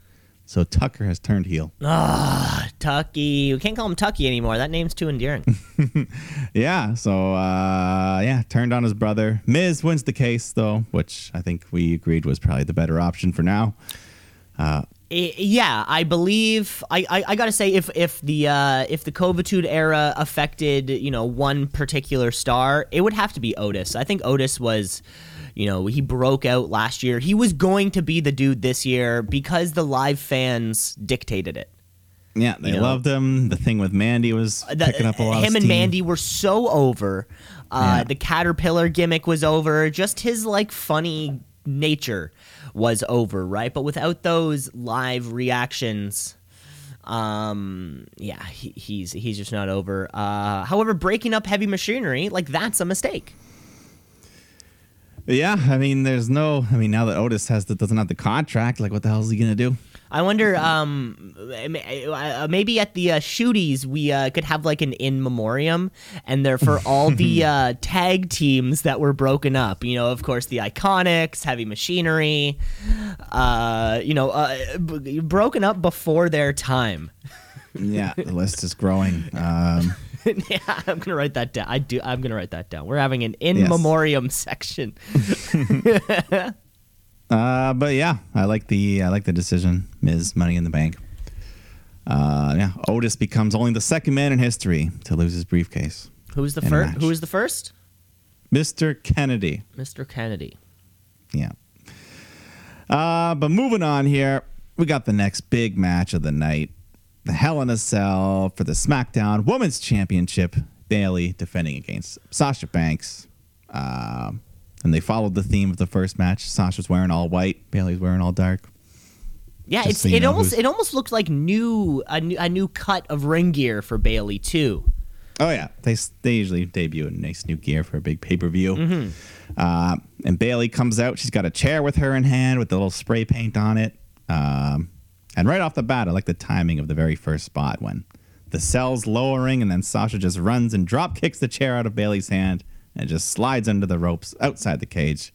B: So Tucker has turned heel.
A: Ah, Tucky. We can't call him Tucky anymore. That name's too endearing. *laughs*
B: Yeah, so uh, yeah, turned on his brother. Miz wins the case though, which I think we agreed was probably the better option for now.
A: I- yeah, I believe I, I, I gotta say if if the uh, if the Covitude era affected you know one particular star, it would have to be Otis. I think Otis was, you know, he broke out last year. He was going to be the dude this year because the live fans dictated it.
B: Yeah, they
A: You know?
B: loved him. The thing with Mandy was
A: The-
B: picking up a lot.
A: him and. Mandy were so over. Uh,
B: Yeah.
A: The caterpillar gimmick was over. Just his like funny nature was over, right? But without those live reactions, um, yeah, he, he's he's just not over. Uh, however, breaking up heavy machinery, like that's a mistake.
B: Yeah, I mean, there's no. I mean, now that Otis has the, doesn't have the contract, like, what the hell is he gonna do?
A: I wonder, um, uh, maybe at the uh, shooties we uh, could have like an in memoriam, and they're for all the *laughs* uh, tag teams that were broken up. You know, of course, the Iconics, Heavy Machinery, uh, you know, uh, b- broken up before their time.
B: Yeah, the list is growing. Um, *laughs* *laughs*
A: yeah, I'm gonna write that down. I do. I'm gonna write that down. We're having an in
B: Yes.
A: memoriam section. *laughs*
B: uh, but yeah, I like the I like the decision. Miz Money in the Bank. Uh, yeah, Otis becomes only the second man in history to lose his briefcase.
A: Who's the first? Who was the first?
B: Mr. Kennedy.
A: Mr. Kennedy.
B: Yeah. Uh, but moving on here, we got the next big match of the night. The Hell in a Cell for the SmackDown Women's Championship. Bayley defending against Sasha Banks. Um and they followed the theme of the first match. Sasha's wearing all white. Bayley's wearing all dark.
A: Yeah,
B: Just
A: it's
B: so
A: it almost it almost looked like new a, new a new cut of ring gear for Bayley too.
B: Oh yeah, they they usually debut in nice new gear for a big pay per view. Uh, and Bayley comes out. She's got a chair with her in hand with a little spray paint on it. Um, and right off the bat, I like the timing of the very first spot when the cell's lowering, and then Sasha just runs and drop kicks the chair out of Bayley's hand and just slides under the ropes outside the cage,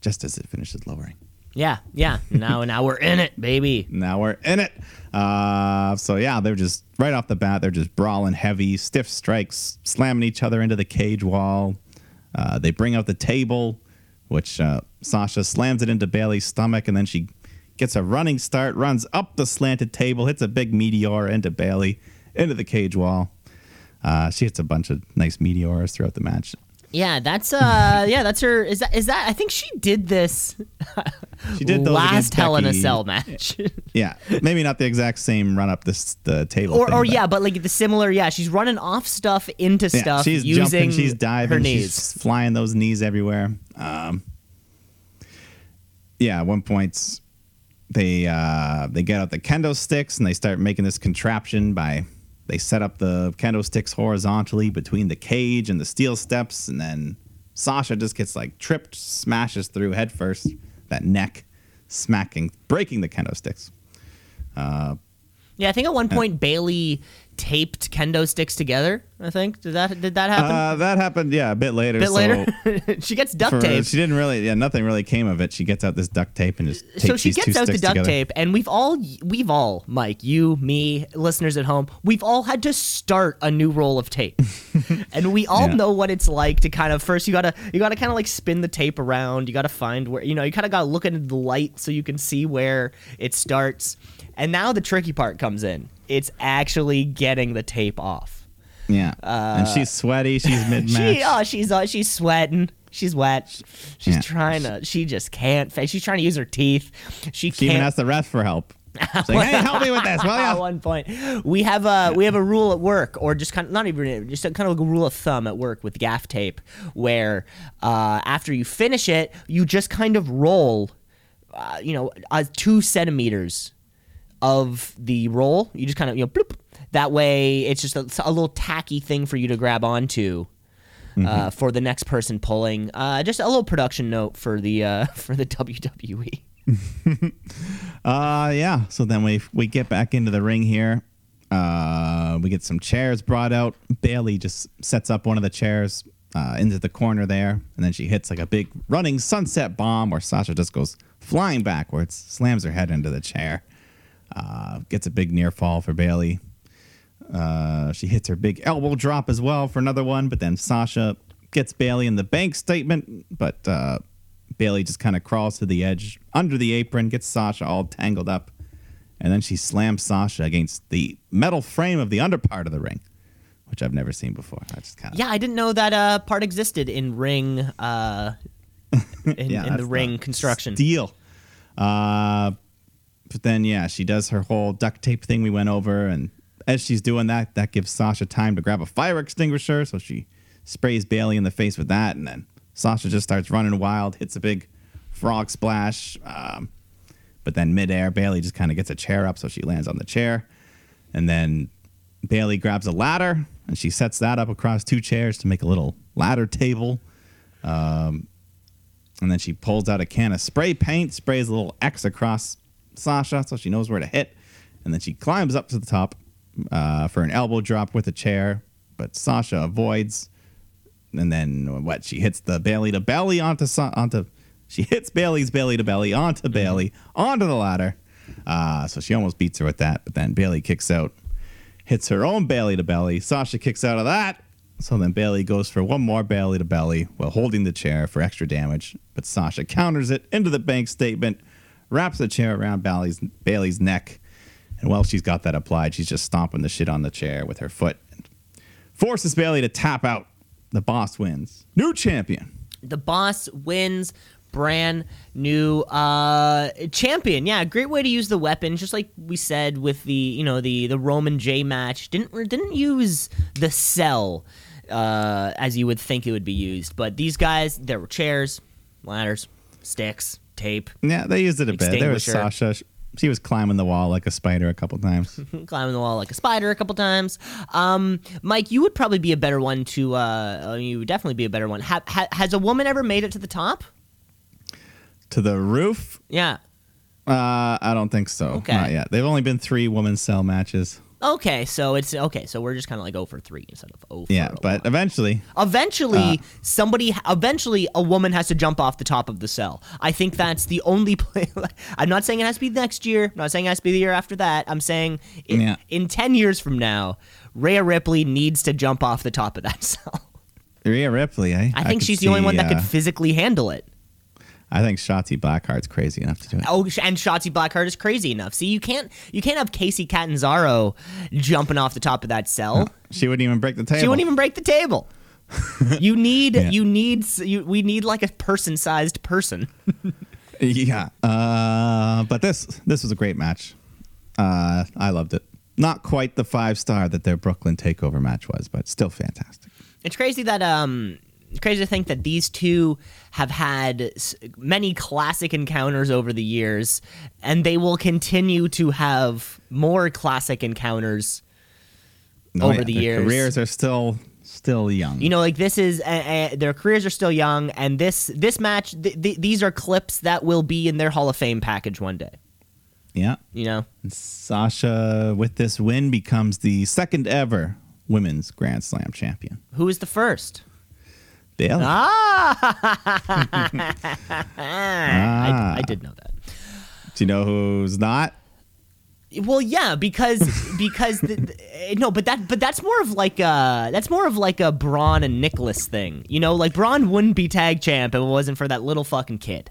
B: just as it finishes lowering.
A: Yeah, yeah. Now now we're in it, baby.
B: Now we're in it. Uh, so yeah, they're just right off the bat. They're just brawling heavy, stiff strikes, slamming each other into the cage wall. Uh, they bring out the table, which uh, Sasha slams it into Bayley's stomach, and then she gets a running start, runs up the slanted table, hits a big meteor into Bayley, into the cage wall. Uh, she hits a bunch of nice meteors throughout the match.
A: Yeah, that's uh *laughs* yeah, that's her is that is that I think she did this
B: She did the
A: last Hell in a Cell match.
B: Yeah, maybe not the exact same run up this the table.
A: or
B: thing,
A: or
B: but-
A: yeah, but like the similar, yeah, she's running off stuff into
B: Yeah,
A: stuff
B: she's
A: using
B: jumping, she's diving,
A: her knees.
B: she's flying those knees everywhere. Um, yeah, at one point they uh, they get out the kendo sticks and they start making this contraption by they set up the kendo sticks horizontally between the cage and the steel steps, and then Sasha just gets like tripped, smashes through head first, that neck, smacking, breaking the kendo sticks.
A: Yeah, I think at one point Bayley taped kendo sticks together. I think did that did that happen?
B: Uh, that happened, yeah, a bit later.
A: a bit
B: so
A: later, *laughs* she gets duct tape.
B: She didn't really, yeah, nothing really came of it. She gets out this duct tape and just tapes
A: so she gets out the duct
B: together.
A: tape, and we've all, we've all, Mike, you, me, listeners at home, we've all had to start a new roll of tape, *laughs* and we all
B: Yeah.
A: know what it's like to kind of first you gotta, you gotta kind of like spin the tape around, you gotta find where, you know, you kind of gotta look into the light so you can see where it starts, and now the tricky part comes in. It's actually getting the tape off.
B: Yeah, and she's sweaty. She's mid match.
A: Uh, She, oh, she's uh, she's sweating. She's wet. She's
B: Yeah.
A: trying to. She just can't. fa- She's trying to use her teeth. She
B: She even asked the ref for help. *laughs* Saying, hey, help me with this, will
A: At *laughs* one point, we have a we have a rule at work, or just kind of not even just a, kind of like a rule of thumb at work with gaff tape, where uh, after you finish it, you just kind of roll, uh, you know, uh, two centimeters of the roll. You just kind of you know, bloop. that way it's just a, a little tacky thing for you to grab onto. Uh, for the next person pulling, uh, just a little production note for the uh, *laughs* for the WWE. *laughs*
B: Uh, yeah. So then we we get back into the ring here. Uh, we get some chairs brought out. Bayley just sets up one of the chairs uh, into the corner there, and then she hits like a big running sunset bomb, where Sasha just goes flying backwards, slams her head into the chair, uh, gets a big near fall for Bayley. Uh, she hits her big elbow drop as well for another one, but then Sasha gets Bayley in the bank statement, but uh, Bayley just kind of crawls to the edge under the apron, gets Sasha all tangled up, and then she slams Sasha against the metal frame of the under part of the ring, which I've never seen before. I just kind of
A: Yeah, I didn't know that uh, part existed in ring, uh, *laughs* in,
B: Yeah,
A: in the ring construction.
B: Steel. Uh, but then yeah, she does her whole duct tape thing we went over, and as she's doing that, that gives Sasha time to grab a fire extinguisher. So she sprays Bayley in the face with that, and then Sasha just starts running wild, hits a big frog splash. Um, but then midair, Bayley just kind of gets a chair up, so she lands on the chair, and then Bayley grabs a ladder and she sets that up across two chairs to make a little ladder table. And then she pulls out a can of spray paint, sprays a little X across Sasha so she knows where to hit. And then she climbs up to the top uh, for an elbow drop with a chair, but Sasha avoids. And then what? She hits the Bayley to belly onto Sa- onto. She hits Bayley's belly to belly onto Bayley onto the ladder. Uh, so she almost beats her with that, but then Bayley kicks out, hits her own Bayley to belly. Sasha kicks out of that. So then Bayley goes for one more Bayley to belly while holding the chair for extra damage. But Sasha counters it into the bank statement, wraps the chair around Bayley's, Bayley's neck. And while she's got that applied, she's just stomping the shit on the chair with her foot and forces Bayley to tap out. The boss wins. New champion.
A: the boss wins brand new uh champion yeah great way to use the weapon just like we said with the you know the the roman Jey match didn't didn't use the cell uh as you would think it would be used but these guys there were chairs ladders sticks tape
B: Yeah, they used it a bit. There was Sasha. She was climbing the wall like a spider a couple times. *laughs*
A: climbing the wall like a spider a couple times. Um, Mike, you would probably be a better one to. Uh, uh, you would definitely be a better one. Ha- ha- has a woman ever made it to the top?
B: to the roof?
A: Yeah.
B: Uh, I don't think so.
A: Okay.
B: Not yet. They've only been three women's cell matches.
A: Okay, so it's okay. So we're just kind of like 0 for three instead of 0 for
B: Yeah, but
A: lot.
B: eventually,
A: eventually somebody eventually a woman has to jump off the top of the cell. I think that's the only *laughs* play. I'm not saying it has to be next year. I'm not saying it has to be the year after that. I'm saying in,
B: Yeah.
A: in 10 years from now, Rhea Ripley needs to jump off the top of that *laughs* cell.
B: Rhea Ripley, eh?
A: I think
B: could
A: she's the only
B: see,
A: one that
B: uh,
A: could physically handle it.
B: I think Shotzi Blackheart's crazy enough to do it.
A: Oh, and Shotzi Blackheart is crazy enough. See, you can't you can't have Kacy Catanzaro jumping off the top of that cell.
B: She wouldn't even break the table.
A: She wouldn't even break the table. *laughs* you need
B: Yeah.
A: you need you, we need like a person sized *laughs* person.
B: Yeah. Uh, but this this was a great match. Uh, I loved it. Not quite the five star that their Brooklyn Takeover match was, but still fantastic.
A: It's crazy that um crazy to think that these two have had many classic encounters over the years and they will continue to have more classic encounters
B: Oh,
A: Over
B: yeah,
A: the
B: their
A: years.
B: careers are still still young.
A: you know like this is uh, uh, their careers are still young and this this match th- th- these are clips that will be in their hall of fame package one day
B: yeah.
A: you know
B: Sasha, with this win, becomes the second ever women's Grand Slam champion.
A: who is the first
B: Bayley.
A: ah I, I did know that
B: Do you know who's not?
A: Well, yeah, because because the, the- no, but that but that's more of like a that's more of like a Braun and Nicholas thing. You know, like Braun wouldn't be tag champ if it wasn't for that little fucking kid.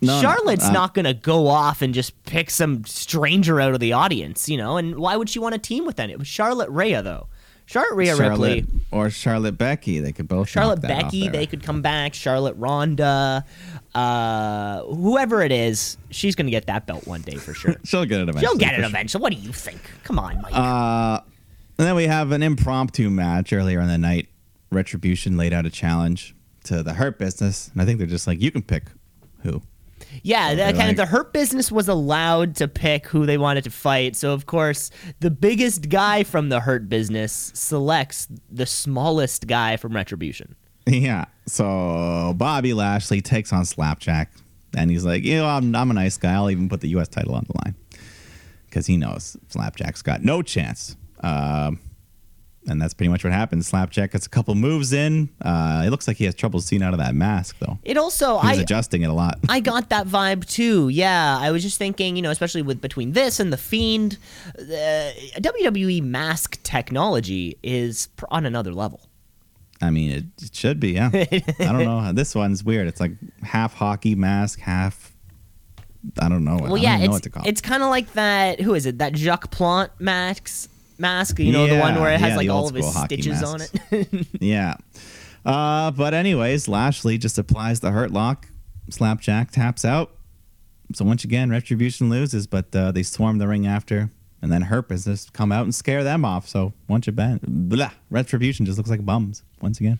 B: No, no,
A: Charlotte's
B: uh,
A: not gonna go off and just pick some stranger out of the audience, you know. And why would she want to team with that? It was Charlotte Rhea though. Charlotte Rhea
B: Charlotte
A: Ripley,
B: or Charlotte Becky. They could both.
A: Charlotte
B: knock that off
A: Becky, they could come back. Charlotte Ronda, uh, whoever it is, she's gonna get that belt one day for sure. *laughs*
B: She'll get it eventually.
A: She'll get it
B: sure.
A: eventually. What do you think? Come on, Mike.
B: Uh, and then we have an impromptu match earlier in the night. Retribution laid out a challenge to the Hurt Business, and I think they're just like, you can pick who.
A: Yeah,
B: they're
A: kind of the Hurt Business was allowed to pick who they wanted to fight. So of course, the biggest guy from the Hurt Business selects the smallest guy from Retribution.
B: Yeah. So Bobby Lashley takes on Slapjack, and he's like, you know, I'm, I'm a nice guy. I'll even put the U.S. title on the line because he knows Slapjack's got no chance. Um, and that's pretty much what happens. Slapjack gets a couple moves in. Uh, it looks like he has trouble seeing out of that mask, though.
A: It also
B: He was
A: I
B: adjusting it a lot.
A: I got that vibe too. Yeah, I was just thinking, you know, especially with between this and the Fiend, uh, WWE mask technology is pr- on another level.
B: I mean, it, it should be, yeah. I don't know. This one's weird. It's like half hockey mask, half. I don't know. I
A: Well,
B: don't
A: yeah,
B: even know what
A: it's
B: to call it.
A: it's kind of like that. Who is it? That Jacques Plante mask. Mask, you know, the one where it has
B: yeah,
A: like all of his stitches on it. *laughs*
B: Yeah. Uh, but anyways, Lashley just applies the hurt lock. Slapjack taps out. So once again, Retribution loses, but uh, they swarm the ring after, and then Hurt Business come out and scare them off. So once again, blah, Retribution just looks like bums once again.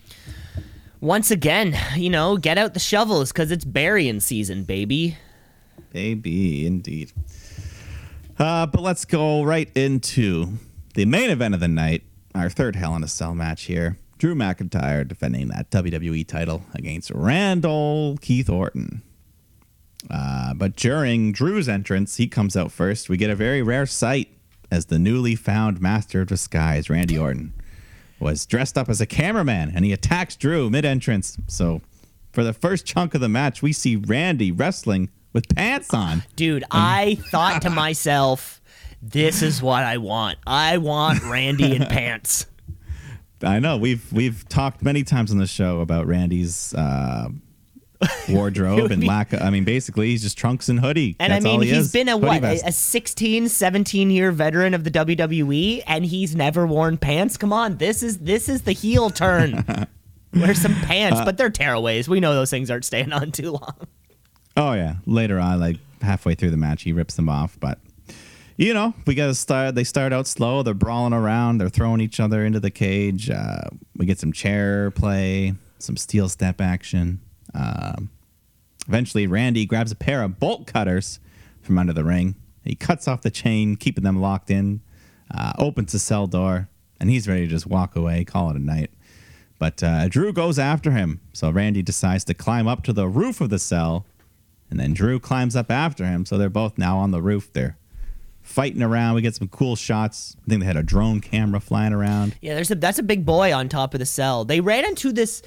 A: Once again, you know, get out the shovels because it's burying season, baby.
B: Baby, indeed. Uh, but let's go right into the main event of the night, our third Hell in a Cell match here. Drew McIntyre defending that WWE title against Randall Keith Orton. Uh, but during Drew's entrance, he comes out first. We get a very rare sight as the newly found master of disguise, Randy Orton, was dressed up as a cameraman and he attacks Drew mid entrance. So for the first chunk of the match, we see Randy wrestling with pants on.
A: Dude, I thought to myself, this is what I want. I want Randy in *laughs* pants.
B: I know we've we've talked many times on the show about Randy's uh, *laughs* wardrobe and lack. Of, I mean, basically, he's just trunks and hoodie.
A: And
B: That's
A: I mean,
B: all he
A: he's
B: is.
A: been a what, a, a 16, 17 year veteran of the WWE, and he's never worn pants. Come on, this is this is the heel turn. *laughs* Wear some
B: Uh,
A: pants, but they're tearaways. We know those things aren't staying on too long.
B: Oh yeah. Later on, like halfway through the match, he rips them off. But you know, we got to start. They start out slow. They're brawling around. They're throwing each other into the cage. Uh, we get some chair play, some steel step action. Um, eventually, Randy grabs a pair of bolt cutters from under the ring. He cuts off the chain, keeping them locked in. Uh, opens the cell door, and he's ready to just walk away, call it a night. But uh, Drew goes after him, so Randy decides to climb up to the roof of the cell, and then Drew climbs up after him. So they're both now on the roof. They're fighting around. We get some cool shots. I think they had a drone camera flying around.
A: Yeah, there's a that's a big boy on top of the cell. They ran into this.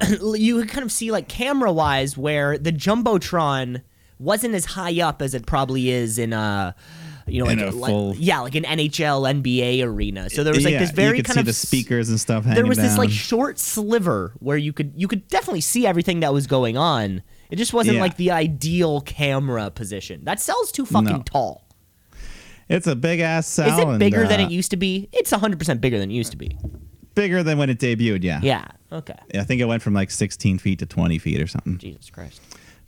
A: *clears throat* You could kind of see like camera wise where the jumbotron wasn't as high up as it probably is in a. You know,
B: In
A: like,
B: a
A: like- yeah, like an NHL, NBA arena. So there was like
B: Yeah,
A: this very
B: you could
A: kind
B: see
A: of
B: the speakers and stuff. Hanging
A: there was this like short sliver where you could you could definitely see everything that was going on. It just wasn't
B: Yeah.
A: like the ideal camera position. That cell's too fucking
B: No.
A: tall.
B: It's a big ass cell.
A: Is it
B: and,
A: bigger than
B: uh,
A: it used to be? It's 100% bigger than it used to be.
B: Bigger than when it debuted. Yeah.
A: Yeah. Okay.
B: I think it went from like 16 feet to 20 feet or something.
A: Jesus Christ.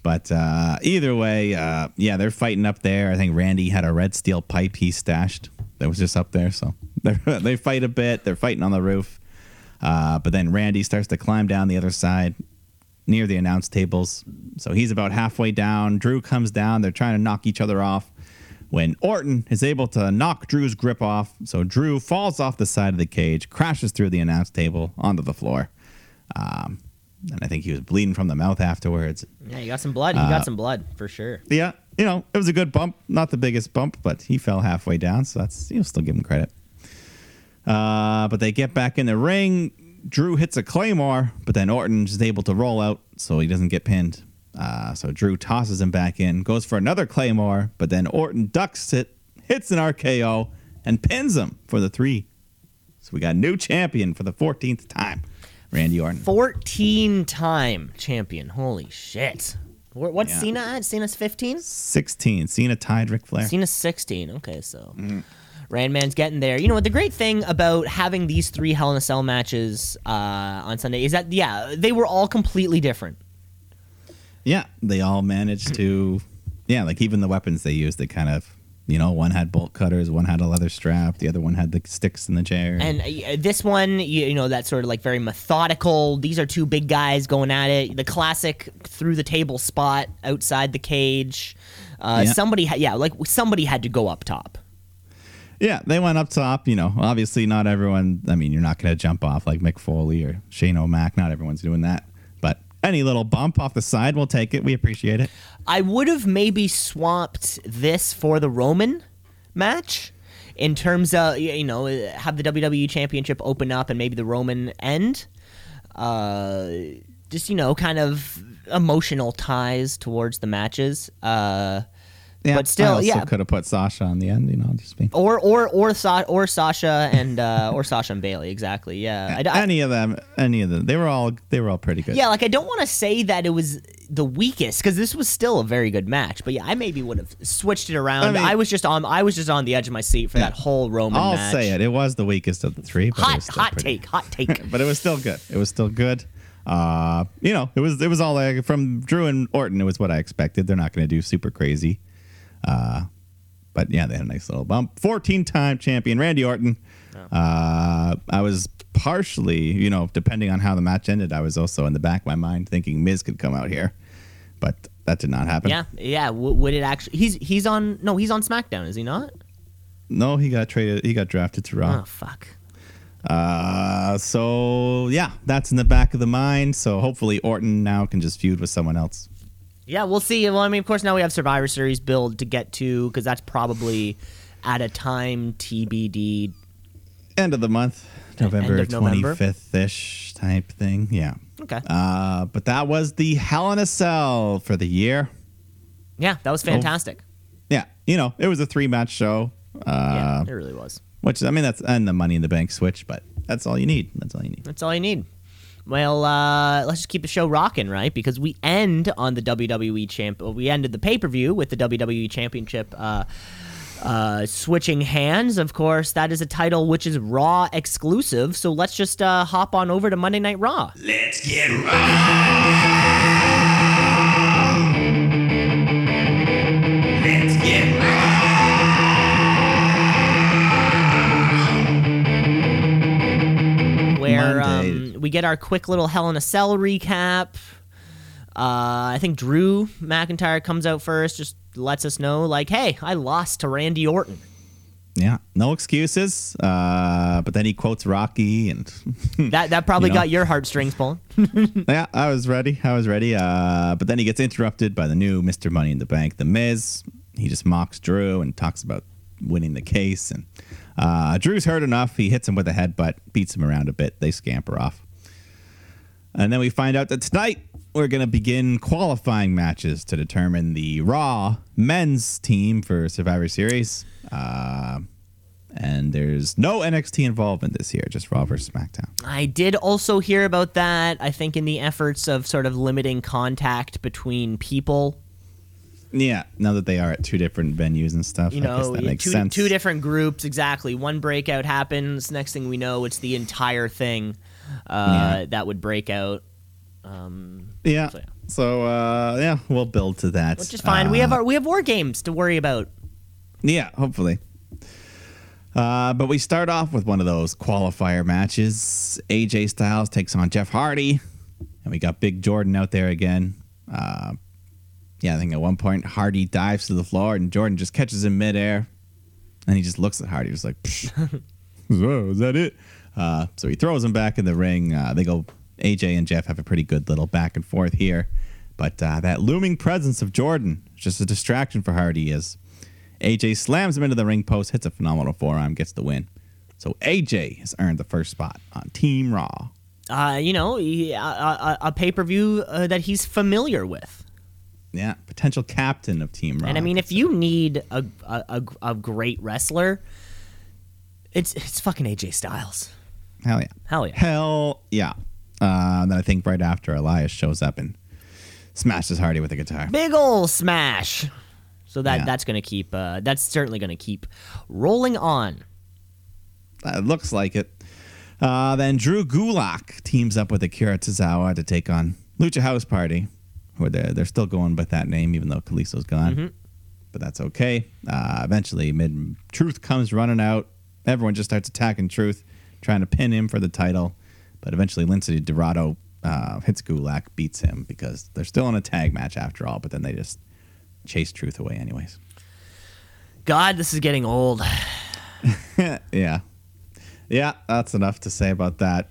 B: But uh, either way, uh, yeah, they're fighting up there. I think Randy had a red steel pipe he stashed that was just up there. So *laughs* they fight a bit. They're fighting on the roof. Uh, but then Randy starts to climb down the other side near the announce tables. So he's about halfway down. Drew comes down. They're trying to knock each other off. When Orton is able to knock Drew's grip off, so Drew falls off the side of the cage, crashes through the announce table onto the floor. Um, and I think he was bleeding from the mouth afterwards.
A: Yeah, you got some blood. You
B: Uh,
A: got some blood for sure.
B: Yeah, you know, it was a good bump. Not the biggest bump, but he fell halfway down, so that's you'll still give him credit. Uh, but they get back in the ring. Drew hits a claymore, but then Orton is able to roll out, so he doesn't get pinned. Uh, so Drew tosses him back in, goes for another claymore, but then Orton ducks it, hits an RKO, and pins him for the three. So we got a new champion for the 14th time, Randy Orton.
A: 14 time champion. Holy shit. Wh- What's
B: Yeah.
A: Cena at? Cena's 15?
B: 16. Cena tied Ric Flair.
A: Cena's 16. Okay, so
B: Mm-hmm.
A: Randman's getting there. You know what? The great thing about having these three Hell in a Cell matches uh, on Sunday is that, yeah, they were all completely different.
B: Yeah, they all managed to. Yeah, like even the weapons they used, they kind of. You know, one had bolt cutters, one had a leather strap, the other one had the sticks in the chair.
A: And uh, this one, you, you know, that sort of like very methodical. These are two big guys going at it. The classic through the table spot outside the cage. Uh,
B: Yeah.
A: Somebody, had, yeah, like somebody had to go up top.
B: Yeah, they went up top. You know, obviously not everyone. I mean, you're not going to jump off like Mick Foley or Shane O'Mac. Not everyone's doing that. Any little bump off the side, we'll take it. We appreciate it.
A: I would have maybe swapped this for the Roman match in terms of you know have the WWE Championship open up and maybe the Roman end. Uh, just you know, kind of emotional ties towards the matches. Uh,
B: Yeah,
A: But still, yeah.
B: could have put Sasha on the end. You know, just be
A: or or or Sa- or Sasha and uh, or Sasha and Bayley exactly. Yeah, I, I-
B: any of them. Any of them. They were all. They were all pretty good.
A: yeah. Like I don't want to say that it was the weakest because this was still a very good match. But yeah, I maybe would have switched it around. I,
B: I
A: was just on. I was just on the edge of my seat for
B: Yeah.
A: that whole Roman
B: I'll
A: match.
B: say it. It was the weakest of the three. But it
A: Hot
B: was still
A: hot
B: pretty-
A: take. Hot take. *laughs*
B: But it was still good. It was still good. Uh, you know, it was it was all like, from Drew and Orton. It was what I expected. They're not going to do super crazy. Uh, but yeah, they had a nice little bump. 14 time champion Randy Orton. Uh, I was partially, you know, depending on how the match ended, I was also in the back of my mind thinking Miz could come out here, but that did not happen.
A: yeah, yeah. W- would it actually? He's he's on. No, he's on SmackDown. Is he not?
B: No, he got traded. He got drafted to Raw.
A: Oh fuck.
B: Uh, so yeah, that's in the back of the mind. So hopefully Orton now can just feud with someone else.
A: Yeah, we'll see. Well, I mean, of course, now we have Survivor Series build to get to because that's probably at a time TBD.
B: End of the month, November
A: November?
B: 25th ish type thing. Yeah.
A: Okay.
B: Uh, but that was the Hell in a Cell for the year.
A: Yeah, that was fantastic.
B: Yeah, you know, it was a three match show.
A: yeah,
B: Uh,
A: it really was.
B: which I mean, that's and the Money in the Bank switch, but that's all you need. That's all you need.
A: That's all you need. Well, uh, let's just keep the show rocking, right? Because we end on the WWE champ. We ended the pay per view with the WWE Championship uh, uh, switching hands. Of course, that is a title which is Raw exclusive. So let's just uh, hop on over to Monday Night Raw.
C: Let's get raw. Let's get raw.
A: where
B: Monday.
A: um, we get our quick little Hell in a Cell recap. Uh, I think Drew McIntyre comes out first, just lets us know, like, hey, I lost to Randy Orton.
B: Yeah, no excuses. Uh, but then he quotes Rocky and *laughs*
A: That that probably
B: You know.
A: got your heartstrings pulling. *laughs*
B: yeah, I was ready. I was ready. Uh, but then he gets interrupted by the new Mr. Money in the Bank, The Miz. He just mocks Drew and talks about winning the case. And uh, Drew's hurt enough. He hits him with a headbutt, beats him around a bit. They scamper off. And then we find out that tonight we're going to begin qualifying matches to determine the Raw men's team for Survivor Series. Uh, and there's no NXT involvement this year, just Raw versus SmackDown.
A: I did also hear about that. I think in the efforts of sort of limiting contact between people,
B: Yeah, now that they are at two different venues and stuff,
A: you
B: I guess
A: know,
B: that makes
A: two,
B: sense.
A: two different groups. Exactly. One breakout happens. Next thing we know, it's the entire thing uh,
B: Yeah.
A: that would break out. Um,
B: yeah.
A: So, yeah.
B: So uh, yeah, we'll build to that.
A: which is fine. we
B: Uh,
A: have our we have war games to worry about.
B: yeah, hopefully. Uh, but we start off with one of those qualifier matches. AJ Styles takes on Jeff Hardy, and we got Big Jordan out there again. Uh, yeah, I think at one point Hardy dives to the floor, and Jordan just catches him midair, and he just looks at Hardy, just like, Psh, *laughs* "Whoa, is that it?" Uh, so he throws him back in the ring. Uh, they go. AJ and Jeff have a pretty good little back and forth here, but uh, that looming presence of Jordan is just a distraction for Hardy as AJ slams him into the ring post, hits a phenomenal forearm, gets the win. So AJ has earned the first spot on Team Raw.
A: Uh, you know, a, a pay per view uh, that he's familiar with.
B: Yeah, potential captain of Team Raw.
A: And I mean, if you need a, a, a, a great wrestler, it's it's fucking AJ Styles.
B: Hell yeah,
A: Hell yeah.
B: hell yeah. Uh, then I think right after Elias shows up and smashes Hardy with a guitar.
A: Big ol' smash. So that
B: Yeah.
A: that's gonna keep. Uh, that's certainly gonna keep rolling on.
B: Uh, It looks like it. Uh, then Drew Gulak teams up with Akira Tozawa to take on Lucha House Party. where they're they're still going by that name even though Kalisto's gone. But that's okay. Uh, eventually, mid Truth comes running out. Everyone just starts attacking Truth, trying to pin him for the title. But eventually, Lince Dorado uh, hits Gulak, beats him because they're still in a tag match after all. But then they just chase Truth away, anyways.
A: God, this is getting old. *sighs* *laughs*
B: yeah. Yeah, that's enough to say about that.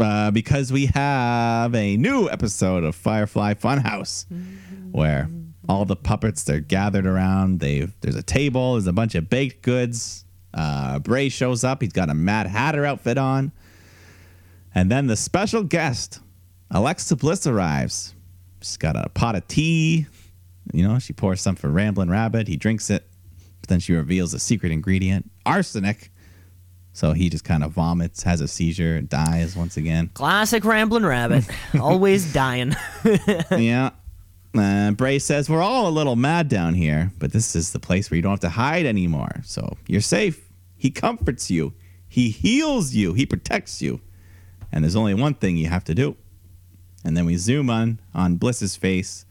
B: Uh, because we have a new episode of Firefly Funhouse where all the puppets they're gathered around. They there's a table, there's a bunch of baked goods. Uh, Bray shows up. He's got a Mad Hatter outfit on, and then the special guest, Alexa Bliss, arrives. She's got a pot of tea. You know, she pours some for Ramblin' Rabbit. He drinks it, but then she reveals a secret ingredient: arsenic. So he just kind of vomits, has a seizure, and dies once again.
A: Classic Ramblin' Rabbit. *laughs* Always dying. *laughs*
B: yeah. Uh, Bray says, We're all a little mad down here, but this is the place where you don't have to hide anymore. So you're safe. He comforts you, He heals you, He protects you. And there's only one thing you have to do. And then we zoom on on Bliss's face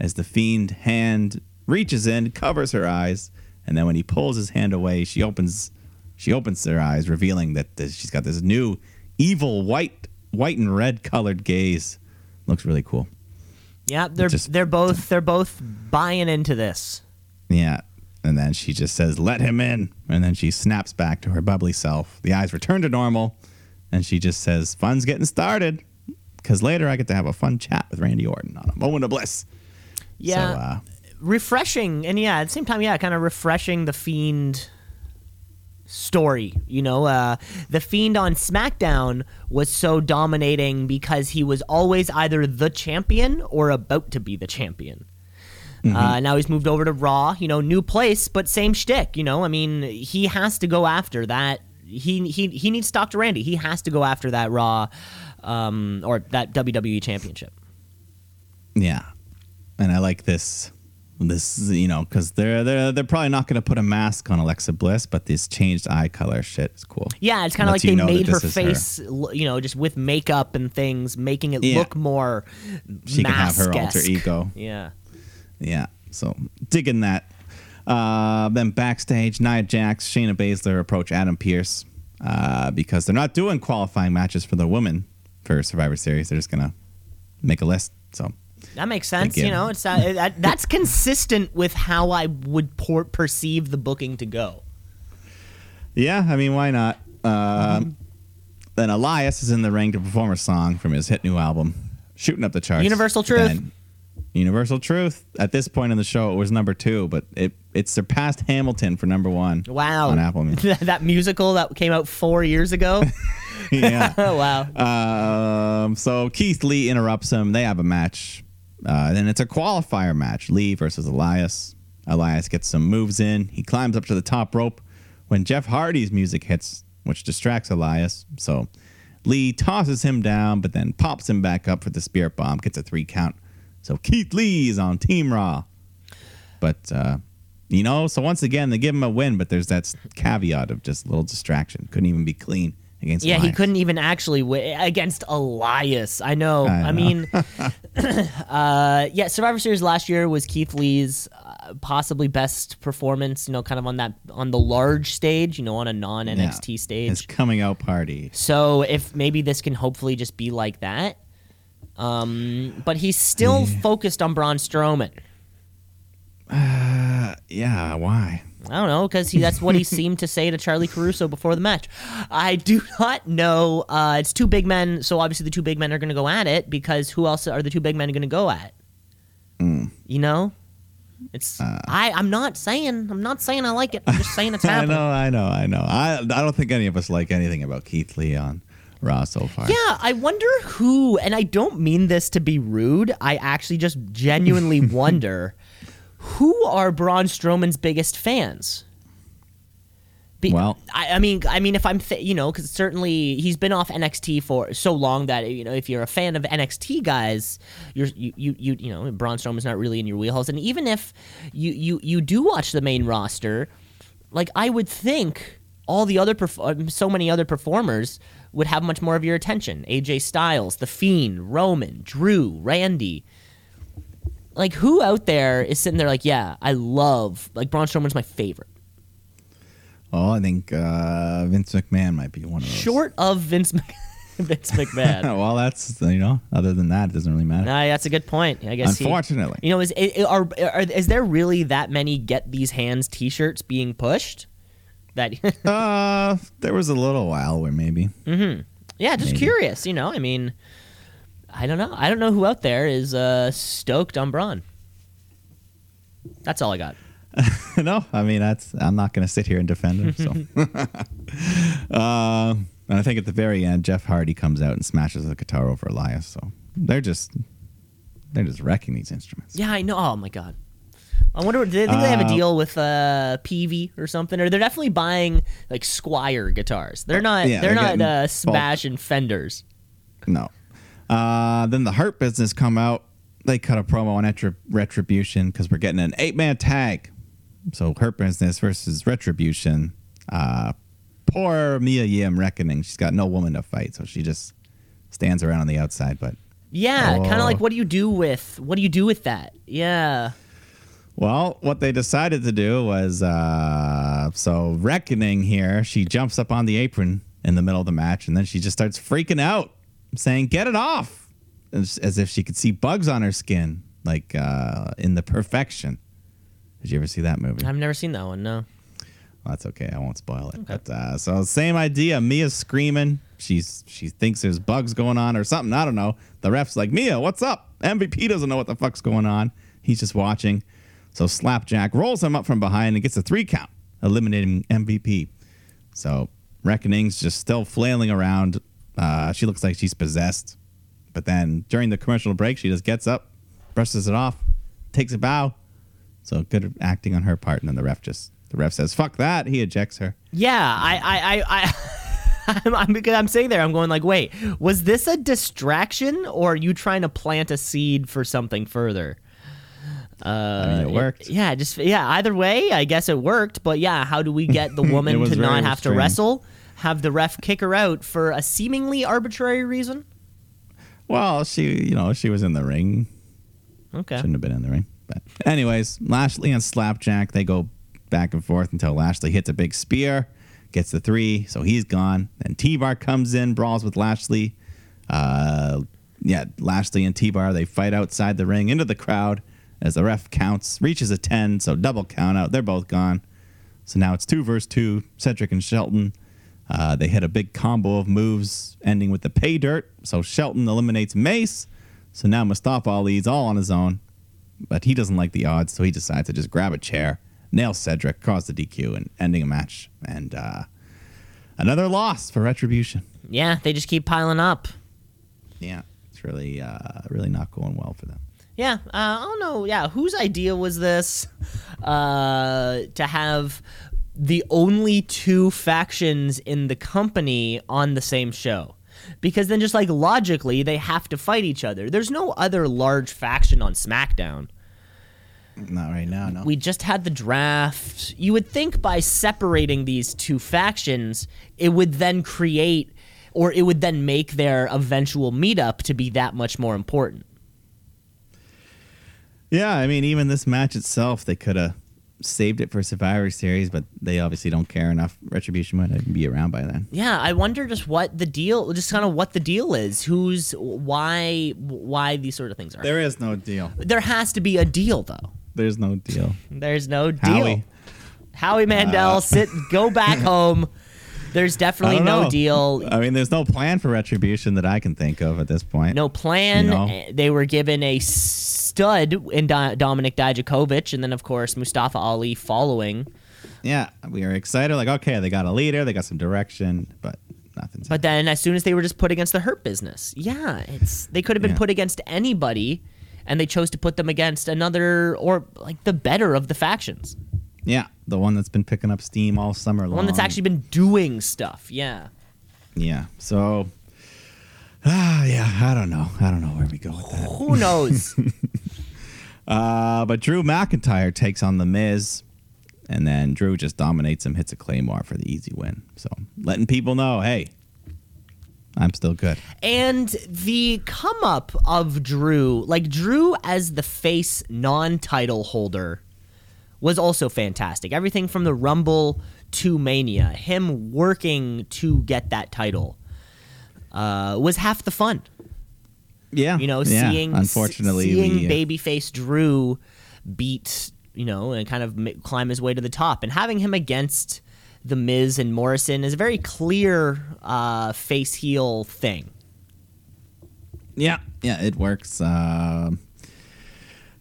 B: as the fiend hand reaches in, covers her eyes, and then when he pulls his hand away, she opens she opens her eyes, revealing that this, she's got this new evil white white and red colored gaze. Looks really cool.
A: yeah, they're
B: Just-
A: they're both *laughs* they're both buying into this.
B: Yeah. And then she just says, let him in. And then she snaps back to her bubbly self. The eyes return to normal. And she just says, fun's getting started. Because later I get to have a fun chat with Randy Orton on a moment of bliss.
A: Yeah.
B: So, uh,
A: refreshing and yeah at the same time yeah kind of refreshing the fiend story you know uh the fiend on smackdown was so dominating because he was always either the champion or about to be the champion uh, now he's moved over to Raw, you know, new place, but same shtick. You know, I mean, he has to go after that. He he he needs to talk to Randy. He has to go after that Raw, um, or that WWE Championship.
B: yeah. And I like this. This, you know, because they're, they're, they're probably not going to put a mask on Alexa Bliss, but this changed eye color shit is cool.
A: Yeah, it's kind of like they made her
B: is her.
A: face, you know, just with makeup and things, making it
B: Yeah.
A: look more.
B: She can have her alter ego.
A: Yeah.
B: Yeah. So digging that. Uh, then backstage, Nia Jax, Shayna Baszler approach Adam Pearce uh, because they're not doing qualifying matches for the women for Survivor Series. They're just gonna make a list. So
A: That makes sense. You know, it's uh, that, that's consistent with how I would por- perceive the booking to go.
B: yeah, I mean, why not? Um, Then Elias is in the ring to perform a song from his hit new album, shooting up the charts.
A: Universal Truth.
B: Then Universal Truth. At this point in the show, it was number two, but it it surpassed Hamilton for number one.
A: Wow.
B: on Apple Music. *laughs*
A: that musical that came out four years ago. *laughs* *laughs*
B: yeah.
A: oh wow.
B: Um, so Keith Lee interrupts him. They have a match. Uh, then it's a qualifier match. Lee versus Elias. Elias gets some moves in. He climbs up to the top rope when Jeff Hardy's music hits, which distracts Elias. So Lee tosses him down, but then pops him back up for the spirit bomb. Gets a three count. So Keith Lee is on Team Raw. But uh, you know, so once again they give him a win, but there's that caveat of just a little distraction. Couldn't even be clean against.
A: Yeah, he couldn't even actually win against Elias. I know.
B: I
A: I,
B: know.
A: mean, *laughs* *coughs* uh, yeah, Survivor Series last year was Keith Lee's uh, possibly best performance. You know, kind of on that on the large stage. You know, on a non NXT
B: Yeah.
A: stage.
B: His coming out party.
A: So if maybe this can hopefully just be like that. Um, but he's still focused on Braun Strowman.
B: Yeah, why?
A: I don't know because that's what he *laughs* seemed to say to Charly Caruso before the match. I do not know. Uh, it's two big men, so obviously the two big men are going to go at it because who else are the two big men going to go at? You know, it's I. I'm not saying. I'm not saying I like it. I'm just saying it's *laughs*
B: I know, I know, I know. I I don't think any of us like anything about Keith Lee on Raw so far.
A: Yeah, I wonder who, and I don't mean this to be rude. I actually just genuinely *laughs* wonder who are Braun Strowman's biggest fans. Be-
B: Well-
A: I, I mean, I mean, if I'm, th- you know, because certainly he's been off NXT for so long that you know, if you're a fan of NXT guys, you're you you you, you know, Braun Strowman's not really in your wheelhouse, and even if you you you do watch the main roster, like I would think all the other perf- uh, so many other performers would have much more of your attention. AJ Styles, The Fiend, Roman, Drew, Randy. like who out there is sitting there like, yeah, I love like Braun Strowman's my favorite.
B: Oh, I think uh, Vince McMahon might be one of those.
A: Short of Vince Mc- *laughs* Vince McMahon. *laughs*
B: well, that's you know. Other than that, it doesn't really matter.
A: Nah, that's a good point. I guess. he-
B: Unfortunately,
A: you know, is are, are is there really that many get these hands T-shirts being pushed? That *laughs*
B: uh, there was a little while where maybe. Hmm.
A: yeah, just
B: Maybe.
A: curious. You know, I mean, I don't know. I don't know who out there is uh, stoked on Braun. That's all I got. *laughs*
B: no, I mean that's. I'm not going to sit here and defend him. So, *laughs* uh, and I think at the very end, Jeff Hardy comes out and smashes the guitar over Elias. So they're just, they're just wrecking these instruments.
A: Yeah, I know. Oh my god. I wonder. Do they think they have a
B: Uh,
A: deal with uh, PV or something? Or they're definitely buying like Squier guitars. They're not.
B: yeah,
A: they're,
B: they're
A: not uh,
B: bulk.
A: smashing Fenders.
B: No. Uh, then the Hurt Business come out. They cut a promo on Retri- Retribution because we're getting an eight man tag. So Hurt Business versus Retribution. Uh, poor Mia Yim reckoning. She's got no woman to fight, so she just stands around on the outside. But
A: Yeah, kind of
B: Oh.
A: like what do you do with what do you do with that? Yeah.
B: Well, what they decided to do was uh, so reckoning here. She jumps up on the apron in the middle of the match, and then she just starts freaking out, saying, "Get it off!" as, as if she could see bugs on her skin, like uh, in the Perfection. Did you ever see that movie?
A: I've never seen that one. No.
B: Well, that's okay. I won't spoil it. But uh, so same idea. Mia's screaming. She's she thinks there's bugs going on or something. I don't know. The ref's like, Mia, what's up? MVP doesn't know what the fuck's going on. He's just watching. So Slapjack rolls him up from behind and gets a three count, eliminating MVP. So Reckoning's just still flailing around. Uh, she looks like she's possessed. But then during the commercial break, she just gets up, brushes it off, takes a bow. So good acting on her part, and then the ref just the ref says, "Fuck that." He ejects her.
A: Yeah, I, I, I, I *laughs* I'm, I'm, I'm sitting there. I'm going like, wait, was this a distraction, or are you trying to plant a seed for something further?
B: I mean, it worked.
A: Yeah, just yeah. Either way, I guess it worked. But yeah, how do we get the *laughs* woman to not have to wrestle? Have the ref kick her out for a seemingly arbitrary reason?
B: Well, she, you know, she was in the ring.
A: Okay.
B: Shouldn't have been in the ring. But anyways, Lashley and Slapjack they go back and forth until Lashley hits a big spear, gets the three, so he's gone. Then T Bar comes in, brawls with Lashley. Uh, yeah, Lashley and T Bar they fight outside the ring into the crowd as the ref counts, reaches a ten, so double count out. They're both gone. So now it's two versus two. Cedric and Shelton. Uh, they hit a big combo of moves, ending with the pay dirt. So Shelton eliminates Mace. So now Mustafa Ali's all on his own, but he doesn't like the odds, so he decides to just grab a chair, nail Cedric, cause the DQ, and ending a match. And uh, another loss for Retribution.
A: Yeah, they just keep piling up.
B: Yeah, it's really, uh, really not going well for them.
A: Yeah, uh, I don't know. Yeah, whose idea was this uh, to have the only two factions in the company on the same show? Because then, just like logically, they have to fight each other. There's no other large faction on SmackDown.
B: Not right now, no.
A: We just had the draft. You would think by separating these two factions, it would then create, or it would then make their eventual meetup to be that much more important.
B: Yeah, I mean, even this match itself, they could have saved it for Survivor Series, but they obviously don't care enough. Retribution might be around by then.
A: Yeah, I wonder just what the deal, just kind of what the deal is. Who's why why these sort of things are. There,
B: is no deal.
A: There has to be a deal though.
B: There's no deal.
A: There's no deal.
B: Howie.
A: Howie Mandel, uh. sit, go back *laughs* home. There's definitely no
B: know.
A: deal.
B: I mean, there's no plan for Retribution that I can think of at this point.
A: No plan.
B: You know?
A: Eh, They were given a stud in Dominik Dijakovic, and then of course Mustafa Ali following.
B: Yeah, we were excited. Like, okay, they got a leader, they got some direction, but nothing's.
A: But then, as soon as they were just put against the Hurt Business, yeah, it's they could have been
B: Yeah.
A: put against anybody, and they chose to put them against another or like the better of the factions,
B: yeah, the one that's been picking up steam all summer long.
A: the one that's actually been doing stuff. Yeah,
B: Yeah. So, ah, yeah, I don't know. I don't know where we go with that.
A: who knows? *laughs*
B: Uh, but Drew McIntyre takes on the Miz, and then Drew just dominates him, hits a claymore for the easy win. So, letting people know, hey, I'm still good.
A: And the come up of Drew, like Drew as the face non title holder, was also fantastic. Everything from the Rumble to Mania, him working to get that title, uh, was half the fun.
B: Yeah,
A: You know,
B: yeah.
A: seeing
B: unfortunately,
A: seeing
B: we, uh,
A: babyface Drew beat, you know, and kind of climb his way to the top, and having him against the Miz and Morrison is a very clear uh, face heel thing.
B: Yeah, yeah, it works. Um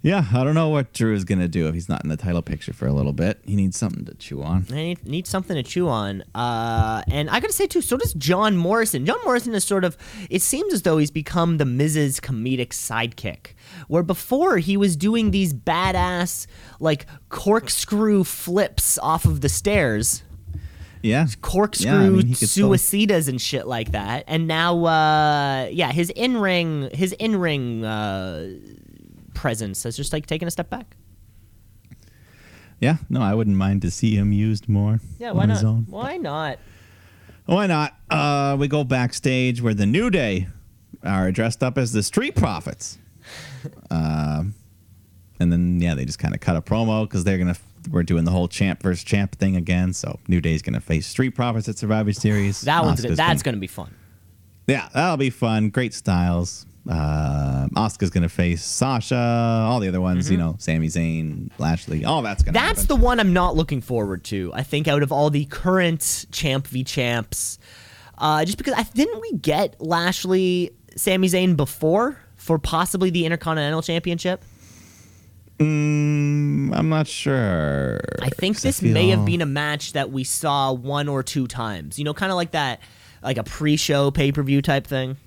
B: yeah, I don't know what Drew is gonna do if he's not in the title picture for a little bit. He needs something to chew on.
A: I need, need something to chew on. Uh, and I gotta say too, so does John Morrison. John Morrison is sort of. It seems as though he's become the Miz's comedic sidekick. Where before he was doing these badass like corkscrew flips off of the stairs,
B: Yeah,
A: corkscrew
B: Yeah, I mean, could still-
A: suicidas and shit like that. And now, uh, yeah, his in ring, his in ring uh, presence has just like taken a step back.
B: Yeah, no, I wouldn't mind to see him used more.
A: Yeah, why not? Why not?
B: Why not? Uh, we go backstage where the New Day are dressed up as the Street Profits. um, *laughs* and then yeah, they just kind of cut a promo because they're gonna we're doing the whole champ versus champ thing again. So New Day's gonna face Street Profits at Survivor Series.
A: That one's good. That's
B: gonna,
A: gonna be fun.
B: yeah, that'll be fun. Great styles. Uh, Oscar's gonna face Sasha. All the other ones, you know, Sami Zayn, Lashley. All that's gonna.
A: Mm-hmm. That's
B: happen.
A: the one I'm not looking forward to. I think out of all the current champ v champs, uh, just because I didn't we get Lashley, Sami Zayn before for possibly the Intercontinental Championship.
B: Mm, I'm not sure.
A: I think
B: 'Cause I
A: this may have been a match that we saw one or two times. You know, kind of like that, like a pre-show pay-per-view type thing.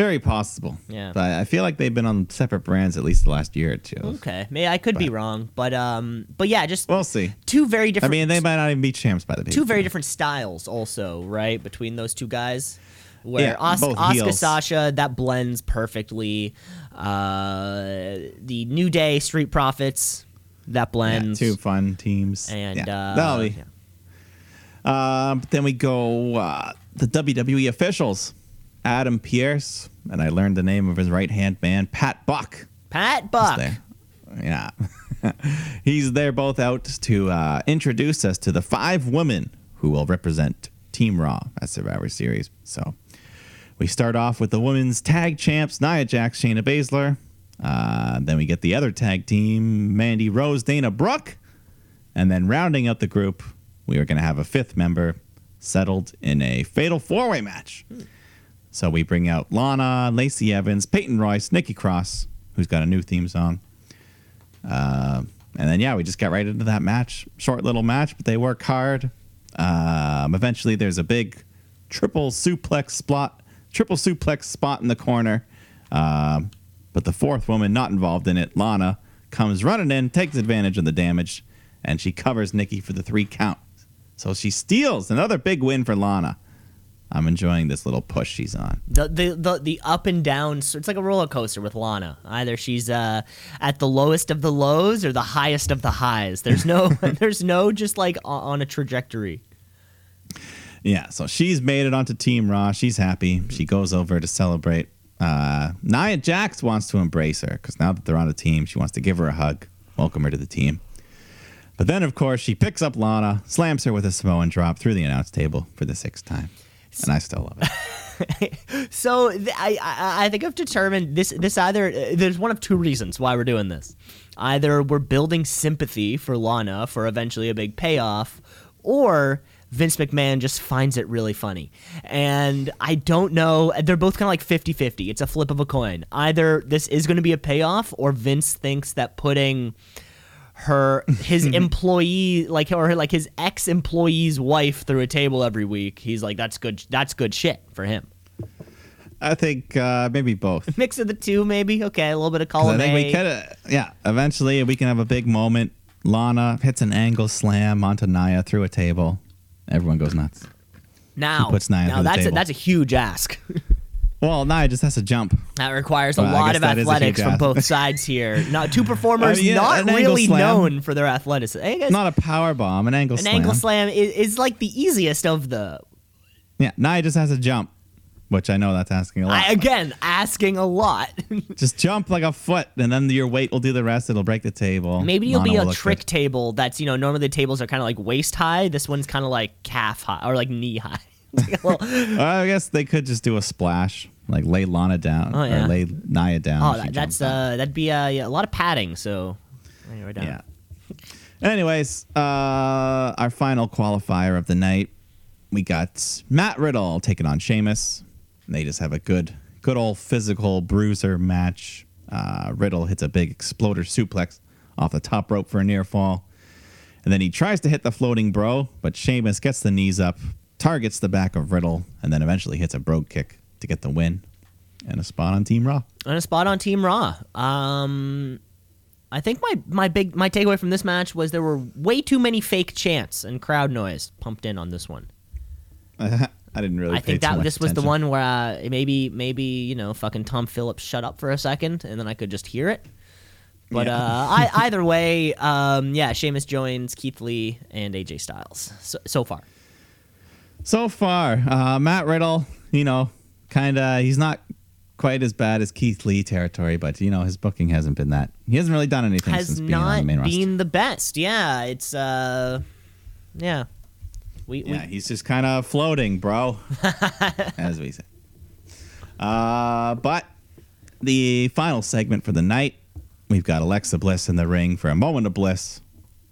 B: Very possible.
A: Yeah.
B: But I feel like they've been on separate brands at least the last year or two.
A: Okay, may I could be wrong, but um, but yeah, just
B: We'll see.
A: two very different I
B: mean, they might not even be champs by the
A: two very different styles also right between those two guys where
B: Yeah,
A: Os-
B: heels.
A: Sasha that blends perfectly uh the New Day Street Profits that
B: Yeah,
A: blends
B: two fun teams.
A: and
B: yeah.
A: uh
B: be.
A: yeah.
B: Um, then we go uh, the WWE officials. Adam Pearce, and I learned the name of his right hand man, Pat Buck.
A: Pat Buck.
B: Yeah. *laughs* He's there both out to uh, introduce us to the five women who will represent Team Raw at Survivor Series. So we start off with the women's tag champs, Nia Jax, Shayna Baszler. Uh, then we get the other tag team, Mandy Rose, Dana Brooke. And then rounding out the group, we are going to have a fifth member settled in a fatal four way match. So we bring out Lana, Lacey Evans, Peyton Royce, Nikki Cross, who's got a new theme song. Uh, and then, yeah, we just got right into that match. Short little match, but they work hard. Um, eventually, there's a big triple suplex spot, triple suplex spot in the corner. Um, but the fourth woman not involved in it, Lana, comes running in, takes advantage of the damage, and she covers Nikki for the three count. So she steals another big win for Lana. I'm enjoying this little push she's on.
A: the, the the the up and down it's like a roller coaster with Lana either she's uh at the lowest of the lows or the highest of the highs there's no *laughs* *laughs* there's no just like on, a trajectory
B: Yeah, so she's made it onto Team Raw. She's happy. She goes over to celebrate. Uh, Nia Jax wants to embrace her because now that they're on a team, she wants to give her a hug, welcome her to the team. But then, of course, she picks up Lana, slams her with a Samoan drop through the announce table for the sixth time. And I still love it. *laughs*
A: So th- I, I I think I've determined this this either uh, there's one of two reasons why we're doing this. Either we're building sympathy for Lana for eventually a big payoff, or Vince McMahon just finds it really funny. And I don't know, they're both kind of like 50-50. It's a flip of a coin. Either this is going to be a payoff or Vince thinks that putting her his *laughs* employee like or like his ex employee's wife through a table every week he's like that's good that's good shit for him
B: I think uh, maybe both. *laughs*
A: mix of the two, maybe. Okay, a little bit of column
B: I think
A: A.
B: we could have, yeah, eventually we can have a big moment. Lana hits an angle slam onto Nia through a table. Everyone goes nuts.
A: now, now that's a, that's a huge ask. *laughs*
B: Well, Nia just has to jump.
A: that requires a
B: Well,
A: lot of athletics from both *laughs* sides here. Not two performers
B: I mean, yeah,
A: not really known for their athleticism.
B: Not a power bomb, an angle slam.
A: an
B: slam.
A: ankle slam is, is like the easiest of the.
B: Yeah, Nia just has to jump. which I know that's asking a lot.
A: I, again, asking a lot. *laughs*
B: Just jump like a foot, and then your weight will do the rest. It'll break the table.
A: Maybe you'll
B: Lana
A: be a trick
B: good.
A: table that's, you know, normally the tables are kind of like waist high. This one's kind of like calf high or like knee high. Like a little-
B: Well, I guess they could just do a splash, like lay Lana down
A: Oh, yeah.
B: or lay Nia down.
A: oh, that, that's uh, that'd be uh, yeah, a lot of padding. So, her down.
B: yeah. Anyways, uh, our final qualifier of the night, we got Matt Riddle taking on Sheamus. And they just have a good, good old physical bruiser match. Uh, Riddle hits a big exploder suplex off the top rope for a near fall. And then he tries to hit the floating bro, but Sheamus gets the knees up, targets the back of Riddle, and then eventually hits a brogue kick to get the win and a spot on Team Raw.
A: And a spot on Team Raw. Um, I think my, my big my takeaway from this match was there were way too many fake chants and crowd noise pumped in on this one. *laughs*
B: I didn't really.
A: I think that this was the one where uh, maybe maybe you know fucking Tom Phillips shut up for a second and then I could just hear it. But
B: Yeah.
A: uh, I, *laughs* either way, um, yeah, Sheamus joins Keith Lee and AJ Styles so, so far.
B: So far, uh, Matt Riddle, you know, kind of, he's not quite as bad as Keith Lee territory, but you know, his booking hasn't been that. He hasn't really done anything
A: Has
B: since being on
A: not
B: the main roster.
A: been the best. Yeah, it's uh, yeah. We,
B: Yeah, he's just kind of floating, bro, *laughs* as we say. Uh, but the final segment for the night, we've got Alexa Bliss in the ring for a moment of bliss,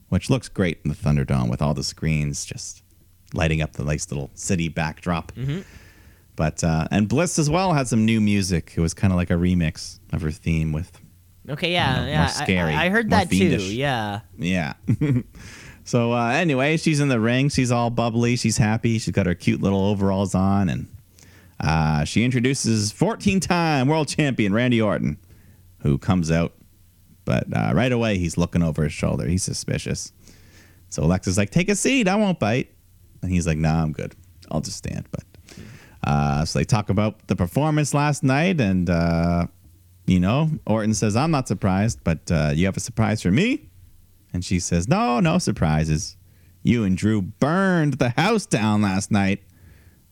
B: which looks great in the Thunderdome with all the screens just lighting up the nice little city backdrop. But uh, and Bliss as well had some new music. It was kind of like a remix of her theme with
A: okay, yeah,
B: know,
A: yeah. I-
B: scary,
A: I, I heard that
B: fiendish.
A: too. Yeah.
B: yeah. *laughs* so uh, anyway, she's in the ring. She's all bubbly. She's happy. She's got her cute little overalls on, and uh, she introduces 14-time world champion Randy Orton, who comes out. But uh, right away, he's looking over his shoulder. He's suspicious. So Alexa's like, "Take a seat. I won't bite." And he's like, "Nah, I'm good. I'll just stand." But uh, so they talk about the performance last night, and uh, you know, Orton says, "I'm not surprised, but uh, you have a surprise for me." And she says, No, no surprises. You and Drew burned the house down last night,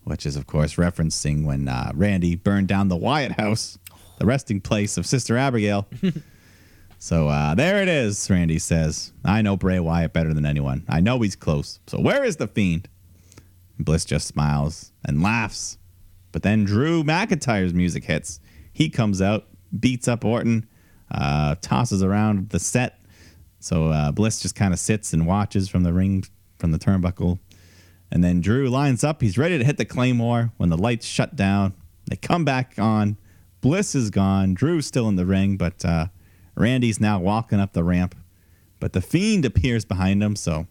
B: which is, of course, referencing when uh, Randy burned down the Wyatt house, the resting place of Sister Abigail. *laughs* so uh, there it is, Randy says. I know Bray Wyatt better than anyone. I know he's close. So where is the fiend? Bliss just smiles and laughs. But then Drew McIntyre's music hits. He comes out, beats up Orton, uh, tosses around the set. So uh, Bliss just kind of sits and watches from the ring, from the turnbuckle. And then Drew lines up. He's ready to hit the Claymore when the lights shut down. They come back on. Bliss is gone. Drew's still in the ring, but uh, Randy's now walking up the ramp. But the Fiend appears behind him, so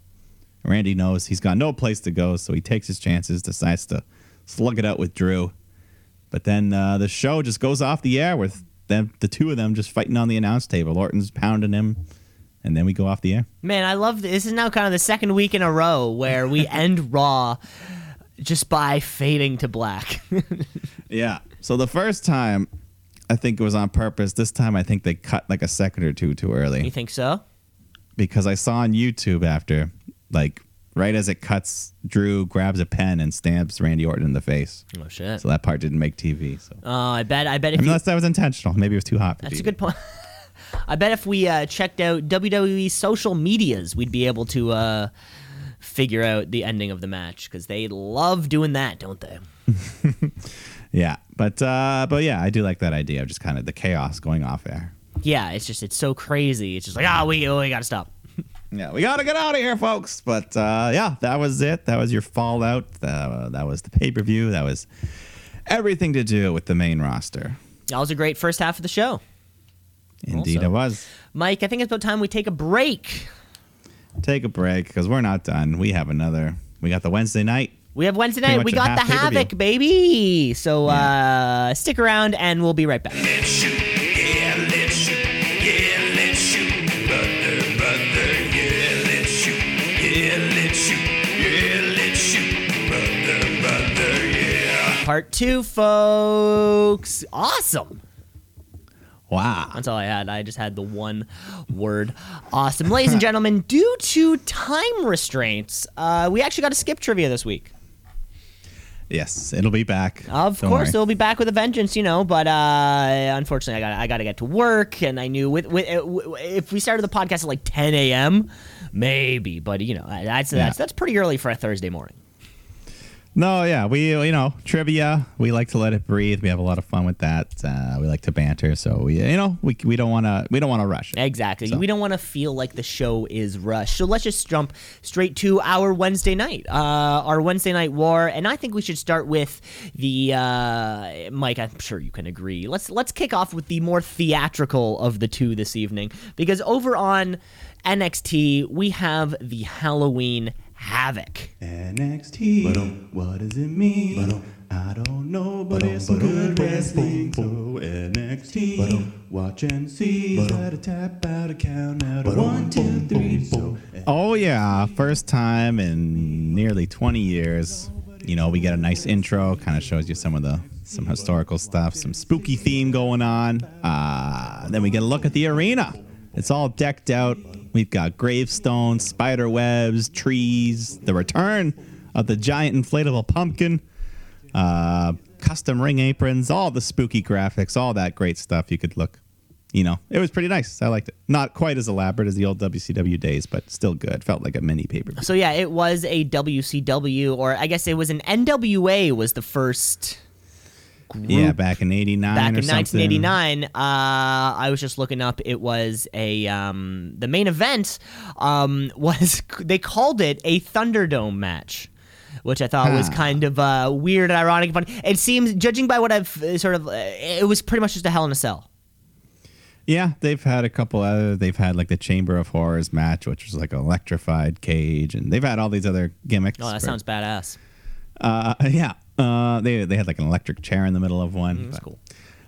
B: Randy knows he's got no place to go, so he takes his chances, decides to slug it out with Drew. But then uh, the show just goes off the air with them, the two of them just fighting on the announce table. Orton's pounding him, and then we go off the air.
A: Man, I love this. This is now kind of the second week in a row where we *laughs* end Raw just by fading to black. *laughs*
B: Yeah. So the first time, I think it was on purpose. This time, I think they cut like a second or two too early.
A: you think so?
B: because I saw on YouTube after, like, right as it cuts, Drew grabs a pen and stabs Randy Orton in the face.
A: Oh shit.
B: So that part didn't make TV. So
A: Oh, I bet. I bet if you,
B: unless that was intentional, maybe it was too hot. For
A: that's
B: TV.
A: a good point. *laughs* I bet if we uh, checked out WWE social medias, we'd be able to uh, figure out the ending of the match because they love doing that, don't they? *laughs*
B: Yeah, but uh, but yeah, I do like that idea of just kind of the chaos going off air.
A: Yeah, it's just it's so crazy. It's just like ah, we we gotta stop.
B: Yeah, we gotta get out of here, folks. But uh, yeah, that was it. That was your fallout. Uh, that was the pay per view. That was everything to do with the main roster.
A: That was a great first half of the show.
B: Indeed,
A: Also.
B: it was.
A: Mike, I think it's about time we take a break.
B: Take a break because we're not done. We have another. We got the Wednesday night.
A: We have Wednesday night. We got the
B: pay-per-view.
A: Havoc, baby. So uh, stick around and we'll be right back. Part two, folks. Awesome.
B: Wow.
A: That's all I had. I just had the one word. Awesome. Ladies and *laughs* gentlemen, due to time restraints, uh, we actually got to skip trivia this week.
B: Yes, it'll be back.
A: Of
B: Don't
A: course,
B: worry.
A: they'll be back with a vengeance, you know. But uh, unfortunately, I got I got to get to work, and I knew with, with uh, if we started the podcast at like 10 a.m., maybe. But you know, that's
B: Yeah.
A: that's that's pretty early for a Thursday morning.
B: No, yeah, we you know trivia. We like to let it breathe. We have a lot of fun with that. Uh, we like to banter, so we you know we, we don't want to we don't want to rush it.
A: Exactly.
B: So-
A: We don't want to feel like the show is rushed. So let's just jump straight to our Wednesday night, uh, our Wednesday night war, and I think we should start with the uh, Mike. I'm sure you can agree. Let's let's kick off with the more theatrical of the two this evening, because over on NXT we have the Halloween Havoc.
B: NXT, what does it mean? I don't know, but it's some good wrestling. So NXT, watch and see. Gotta tap out a count out of one, two, three. So oh yeah, first time in nearly 20 years. You know, we get a nice intro, kind of shows you some of the some historical stuff, some spooky theme going on. Uh, then we get a look at the arena. It's all decked out. We've got gravestones, spider webs, trees, the return of the giant inflatable pumpkin, uh, custom ring aprons, all the spooky graphics, all that great stuff you could look. You know, it was pretty nice. I liked it. Not quite as elaborate as the old WCW days, but still good. Felt like a mini paper.
A: So yeah, it was a WCW, or I guess it was an NWA was the first. Group
B: Yeah, back in '89
A: back in 1989 uh, i was just looking up it was a um, the main event um, *laughs* was they called it a thunderdome match which i thought was kind of uh, weird and ironic but it seems judging by what i've uh, sort of uh, it was pretty much just a hell in a cell
B: Yeah, they've had a couple other. They've had like the Chamber of Horrors match, which was like an electrified cage, and they've had all these other gimmicks.
A: oh that sounds badass
B: Uh, *laughs* yeah. Uh, they they had like an electric chair in the middle of one.
A: that's
B: but-
A: cool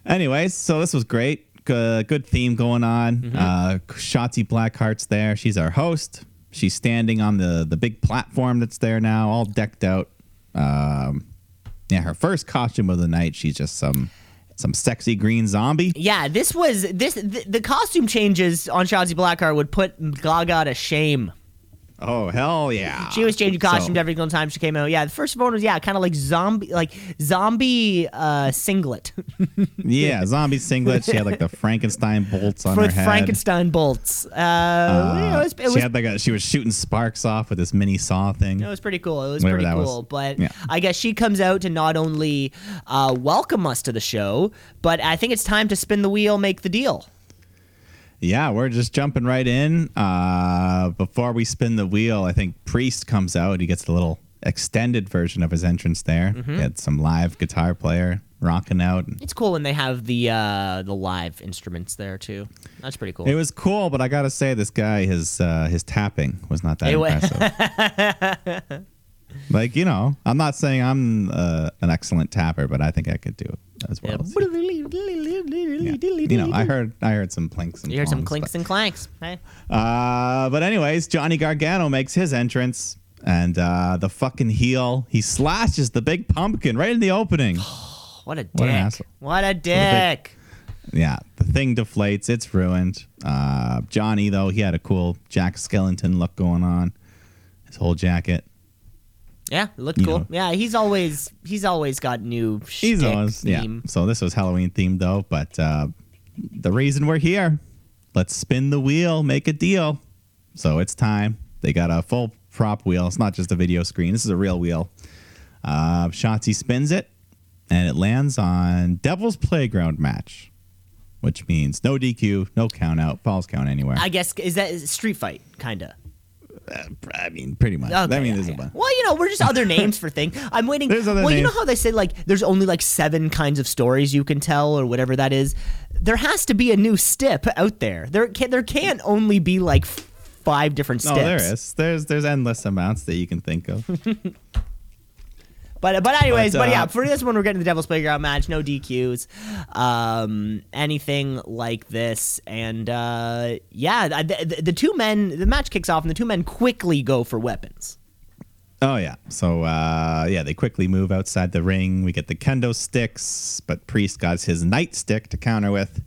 B: Anyways, so this was great. Good, good theme going on.
A: Mm-hmm.
B: Uh, Shotzi Blackheart's there. She's our host. She's standing on the the big platform that's there now, all decked out. Um, yeah, her first costume of the night. She's just some some sexy green zombie.
A: yeah this was this the, the costume changes on Shotzi Blackheart would put Gaga to shame
B: Oh hell yeah!
A: She was changing
B: So-
A: costumes every single time she came out. Yeah, the first one was yeah, kind of like zombie, like zombie uh, singlet *laughs*
B: yeah, zombie singlet. She had like the Frankenstein bolts on her
A: with
B: head.
A: Frankenstein bolts. Uh,
B: Uh,
A: you know, it was, it
B: she
A: was
B: had like a, she was shooting sparks off with this mini saw thing.
A: it was pretty cool. It was
B: Whatever
A: pretty
B: that was.
A: cool. But
B: Yeah.
A: I guess she comes out to not only uh, welcome us to the show, but I think it's time to spin the wheel, make the deal.
B: Yeah, we're just jumping right in. Uh, before we spin the wheel, I think Priest comes out. He gets a little extended version of his entrance there.
A: Mm-hmm.
B: He had some live guitar player rocking out.
A: It's cool when they have the uh, the live instruments there too. That's pretty cool.
B: It was cool, but I gotta say, this guy, his uh, his tapping was not that
A: It
B: impressive. *laughs* like you know, I'm not saying I'm uh, an excellent tapper, but I think I could do it as well. as. Yeah. You know, I heard I heard some clinks and
A: You heard some clinks
B: but-
A: and clanks. Hey.
B: Uh, but anyways, Johnny Gargano makes his entrance, and uh, the fucking heel he slashes the big pumpkin right in the opening. *gasps*
A: What a dick.
B: What an asshole.
A: What a
B: big-
A: dick.
B: yeah, the thing deflates. It's ruined. Uh, Johnny though, he had a cool Jack Skellington look going on. His whole jacket.
A: Yeah, it looked
B: You
A: cool.
B: know.
A: Yeah, he's always he's always got new
B: He's always
A: theme.
B: yeah. So this was Halloween themed though, but uh, the reason we're here, let's spin the wheel, make a deal. So it's time. They got a full prop wheel. It's not just a video screen. This is a real wheel. Uh, Shotzi spins it, and it lands on Devil's Playground match, which means no DQ, no count out, falls count anywhere.
A: I guess is that is street fight kinda.
B: I mean, pretty much.
A: Okay,
B: I mean,
A: yeah,
B: there's
A: yeah.
B: a bunch.
A: Well, you know, we're just other names for things. *laughs* I'm waiting.
B: There's other
A: well, you know how they say like there's only like seven kinds of stories you can tell or whatever that is. There has to be a new stip out there. There can there can't only be like five different
B: No, there is. There's there's endless amounts that you can think of. *laughs*
A: But but anyways, but,
B: But, uh,
A: yeah, for this one we're getting the Devil's Playground match, no DQs, um, anything like this, and uh, yeah, the, the, the two men, the match kicks off, and the two men quickly go for weapons.
B: Oh yeah. So uh, yeah, they quickly move outside the ring. We get the kendo sticks, but Priest got his nightstick to counter with.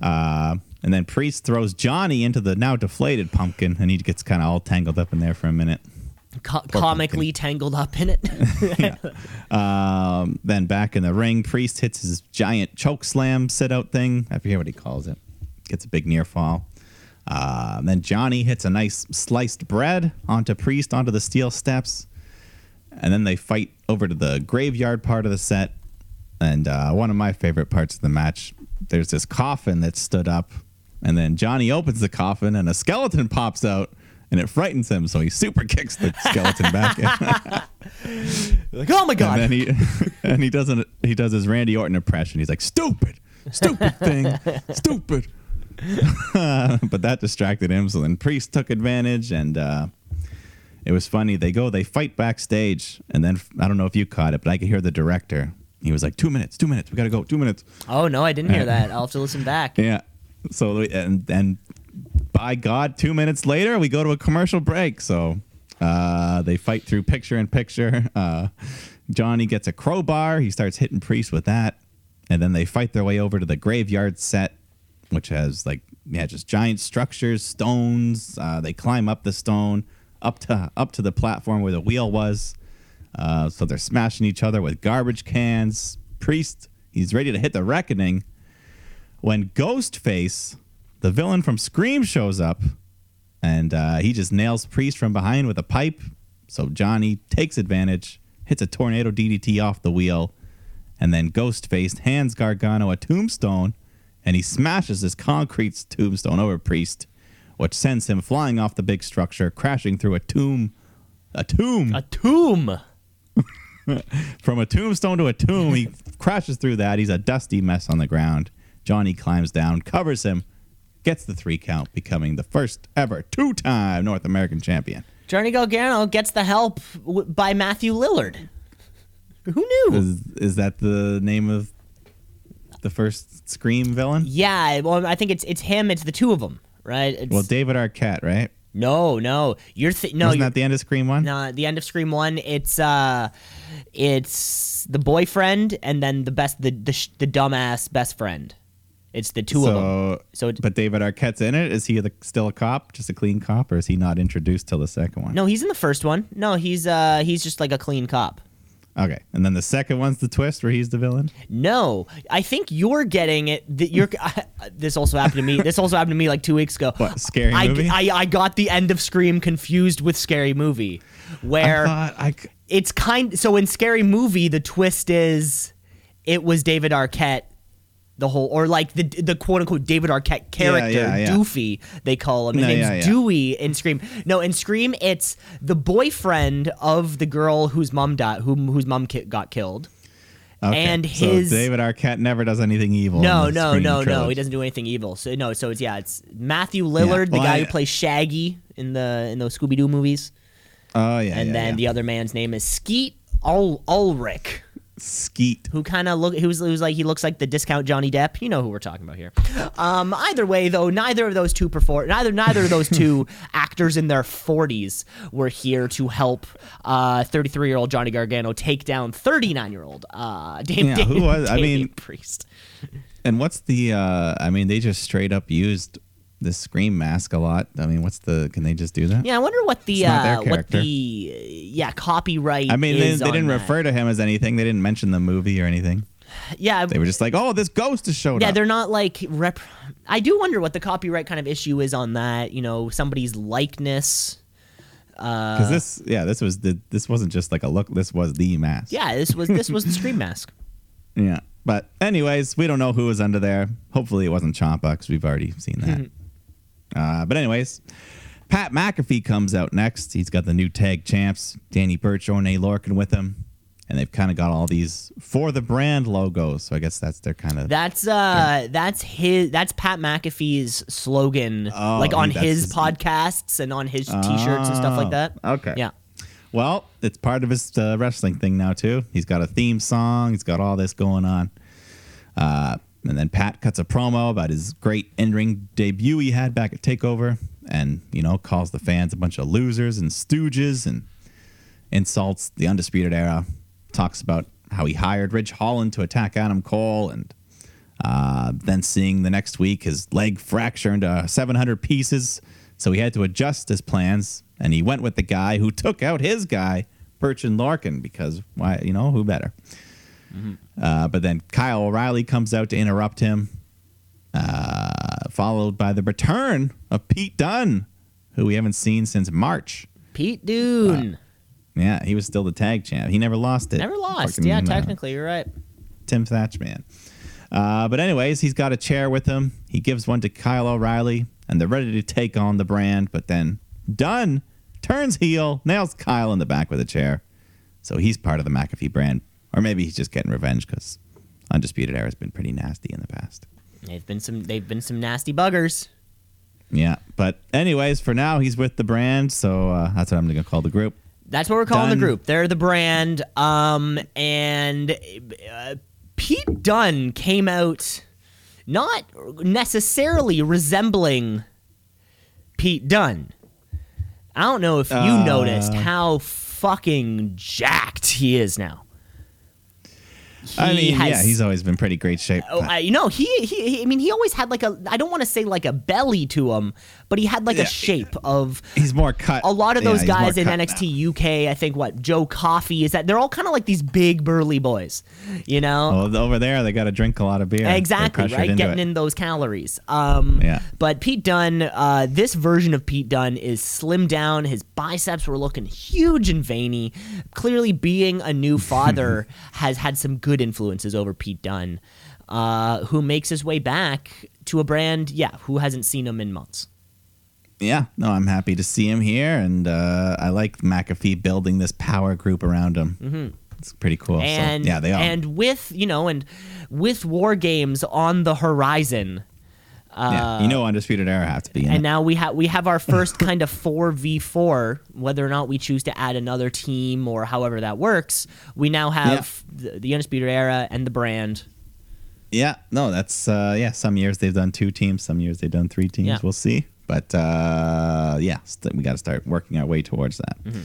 B: Uh, and then Priest throws Johnny into the now deflated pumpkin, and he gets kind of all tangled up in there for a minute.
A: Co- comically tangled up in it. *laughs*
B: Um, then back in the ring, Priest hits his giant choke slam sit out thing. I forget what he calls it. Gets a big near fall. Uh, then Johnny hits a nice sliced bread onto Priest onto the steel steps. And then they fight over to the graveyard part of the set. And uh, one of my favorite parts of the match, there's this coffin that stood up. And then Johnny opens the coffin and a skeleton pops out and it frightens him. So he super kicks the skeleton back in. *laughs*
A: like, oh my god!
B: And then he *laughs* and he doesn't he does his Randy Orton impression. He's like, stupid, stupid thing, stupid. *laughs* but that distracted him. So then Priest took advantage, and uh, it was funny. They go, they fight backstage, and then I don't know if you caught it, but I could hear the director. He was like, two minutes, two minutes, we gotta go, two minutes.
A: oh no, I didn't hear that. I'll have to listen back.
B: Yeah. So and and by God, two minutes later we go to a commercial break. So uh, they fight through picture in picture. Uh, Johnny gets a crowbar. He starts hitting Priest with that, and then they fight their way over to the graveyard set, which has like yeah, just giant structures, stones. Uh, they climb up the stone up to up to the platform where the wheel was. Uh, so they're smashing each other with garbage cans. Priest, he's ready to hit the reckoning when Ghostface, the villain from Scream, shows up, and uh, he just nails Priest from behind with a pipe. So Johnny takes advantage, hits a tornado DDT off the wheel, and then Ghostface hands Gargano a tombstone, and he smashes this concrete tombstone over Priest, which sends him flying off the big structure, crashing through a tomb. A tomb
A: A tomb. *laughs*
B: from a tombstone to a tomb. He crashes through that. He's a dusty mess on the ground. Johnny climbs down, covers him, gets the three count, becoming the first ever two time North American champion.
A: Johnny Gargano gets the help w- by Matthew Lillard. Who knew?
B: Is, is that the name of the first Scream villain?
A: Yeah, well, I think it's it's him. It's the two of them, right? It's,
B: Well, David Arquette, right?
A: no, no, you're th- no, you're,
B: that the end of Scream 1?
A: no. The end of Scream One, it's uh, it's the boyfriend and then the best, the the, sh- the dumbass best friend. It's the two of them.
B: so,
A: So
B: but David Arquette's in it. Is he the, still a cop, just a clean cop, or is he not introduced till the second one?
A: No, he's in the first one. No, he's uh, he's just like a clean cop.
B: Okay, and then the second one's the twist where he's the villain.
A: No, I think you're getting it. That you're. *laughs* this also happened to me. This also happened to me like two weeks ago.
B: What, Scary
A: I,
B: Movie?
A: I, I got the end of Scream confused with Scary Movie, where
B: I thought
A: it's kind. So in Scary Movie, the twist is it was David Arquette. The whole, or like the the quote unquote David Arquette character,
B: yeah, yeah.
A: Doofy, they call him. His
B: No,
A: name's
B: yeah, yeah.
A: Dewey in Scream. No, in Scream, it's the boyfriend of the girl whose mom died, whom whose mom ki- got killed.
B: okay.
A: and
B: so
A: his-
B: David Arquette never does anything evil.
A: No,
B: in
A: no,
B: Scream
A: no, no. He doesn't do anything evil. So no, so it's yeah, it's Matthew Lillard, the
B: Well,
A: guy
B: I-
A: who plays Shaggy in the in those Scooby Doo movies,
B: Oh yeah,
A: and
B: yeah,
A: then
B: yeah.
A: the other man's name is Skeet Ul- Ulrich,
B: Skeet.
A: who kind of look who's who's like he looks like the discount Johnny Depp. You know who we're talking about here. Um, either way, though, neither of those two perform neither neither of those two *laughs* actors in their forties were here to help uh 33 year old Johnny Gargano take down 39 year old uh Dame,
B: Yeah,
A: Dame,
B: who was- I mean-
A: Priest.
B: And what's the? uh I mean, they just straight up used the scream mask a lot. I mean, what's the? Can they just do that?
A: Yeah, I wonder what the
B: It's not their
A: uh, what the uh, yeah copyright.
B: I mean, they, they didn't
A: that.
B: refer to him as anything. They didn't mention the movie or anything.
A: Yeah,
B: They were just like, "Oh, this ghost has showed
A: yeah,
B: up."
A: they're not like rep. I do wonder what the copyright kind of issue is on that. You know, somebody's likeness.
B: Because this, yeah, this was the. This wasn't just like a look. This was the mask.
A: Yeah, this was this was the Scream mask. *laughs*
B: Yeah. But anyways, we don't know who was under there. Hopefully, it wasn't Ciampa because we've already seen that. Uh, but anyways, Pat McAfee comes out next. He's got the new tag champs, Danny Burch, Oney Lorcan with him, and they've kind of got all these for the brand logos. So I guess that's their kind of.
A: That's uh, that's his. That's Pat McAfee's slogan,
B: Oh,
A: like on his,
B: his-
A: podcasts and on his T-shirts and stuff like that.
B: Oh, okay.
A: Yeah.
B: Well, it's part of his uh, wrestling thing now too. He's got a theme song. He's got all this going on. Uh, and then Pat cuts a promo about his great in-ring debut he had back at Takeover, and you know calls the fans a bunch of losers and stooges, and insults the Undisputed Era. Talks about how he hired Ridge Holland to attack Adam Cole, and uh, then seeing the next week his leg fracture into 700 pieces, So he had to adjust his plans, and he went with the guy who took out his guy, Birchin Lorcan, because why? You know who better? Uh, but then Kyle O'Reilly comes out to interrupt him, uh, followed by the return of Pete Dunne, who we haven't seen since March.
A: Pete Dunne.
B: Yeah, he was still the tag champ. He never lost it.
A: Never lost.
B: Fucking,
A: yeah,
B: uh,
A: technically, you're right.
B: Tim Thatchman. Uh, but anyways, he's got a chair with him. He gives one to Kyle O'Reilly, and they're ready to take on the brand. But then Dunne turns heel, nails Kyle in the back with a chair. So he's part of the McAfee brand, or maybe he's just getting revenge because Undisputed Era has been pretty nasty in the past.
A: They've been some. They've been some nasty buggers.
B: Yeah, but anyways, for now he's with the brand, so uh, that's what I'm going to call the group.
A: That's what we're calling
B: Dunne.
A: the group. They're the brand. Um, and uh, Pete Dunne came out not necessarily resembling Pete Dunne. I don't know if you
B: Uh.
A: noticed how fucking jacked he is now.
B: I
A: He
B: mean, yeah, he's always been pretty great shape.
A: Oh, I, you know, he, he, he- I mean, he always had like a, I don't want to say like a belly to him, but he had like
B: Yeah.
A: a shape of
B: he's more cut.
A: a lot of those
B: more
A: guys in
B: cut now.
A: NXT UK, I think what Joe Coffey is that they're all kind of like these big burly boys, you know?
B: Well, over there, they got to drink a lot of beer.
A: Exactly, right? Getting
B: it.
A: in those calories. Um,
B: Yeah.
A: But Pete Dunne, uh, this version of Pete Dunne is slimmed down. His biceps were looking huge and veiny. Clearly, being a new father *laughs* has had some good influences over Pete Dunne, uh, who makes his way back to a brand, yeah, who hasn't seen him in months.
B: Yeah, no, I'm happy to see him here, and uh, I like McAfee building this power group around him. Mm-hmm. It's pretty cool.
A: and
B: so, yeah, they are.
A: and with you know and with war games on the horizon
B: yeah, you know, Undisputed Era have to be in
A: uh, and
B: it.
A: now we have we have our first *laughs* kind of 4v4 whether or not we choose to add another team or however that works we now have the, the undisputed era and the brand
B: Yeah, no, that's uh, yeah. Some years they've done two teams, some years they've done three teams.
A: Yeah.
B: We'll see, but uh, yeah, st- we got to start working our way towards that.
A: Mm-hmm.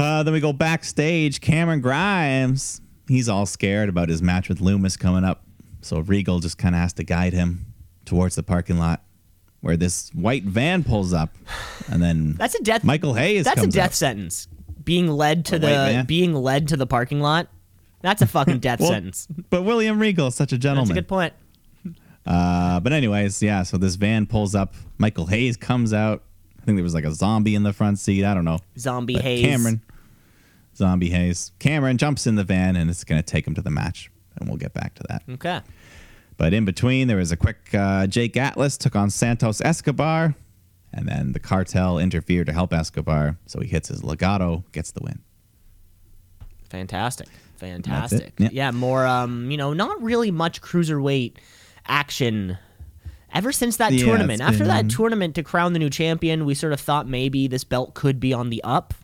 B: Uh, then we go backstage. Cameron Grimes, he's all scared about his match with Loomis coming up, so Regal just kind of has to guide him towards the parking lot where this white van pulls up, and then *sighs*
A: that's a death
B: Michael Hayes.
A: that's a death
B: up.
A: sentence being led to
B: A
A: the being led to the parking lot that's a fucking *laughs* death
B: Well,
A: sentence
B: But William Regal is such a gentleman.
A: that's a good point *laughs*
B: Uh, but anyways, yeah. So this van pulls up. Michael Hayes comes out. I think there was like a zombie in the front seat. I don't know.
A: zombie
B: But
A: Hayes
B: Cameron, zombie Hayes. Cameron jumps in the van and it's going to take him to the match, and we'll get back to that.
A: okay
B: But in between, there was a quick uh, Jake Atlas took on Santos Escobar, and then the cartel interfered to help Escobar. So he hits his legato, gets the win.
A: Fantastic. Fantastic.
B: Yeah.
A: Yeah, more um, you know, not really much cruiserweight action ever since that
B: Yeah,
A: tournament. After
B: been, um,
A: that tournament to crown the new champion, we sort of thought maybe this belt could be on the up.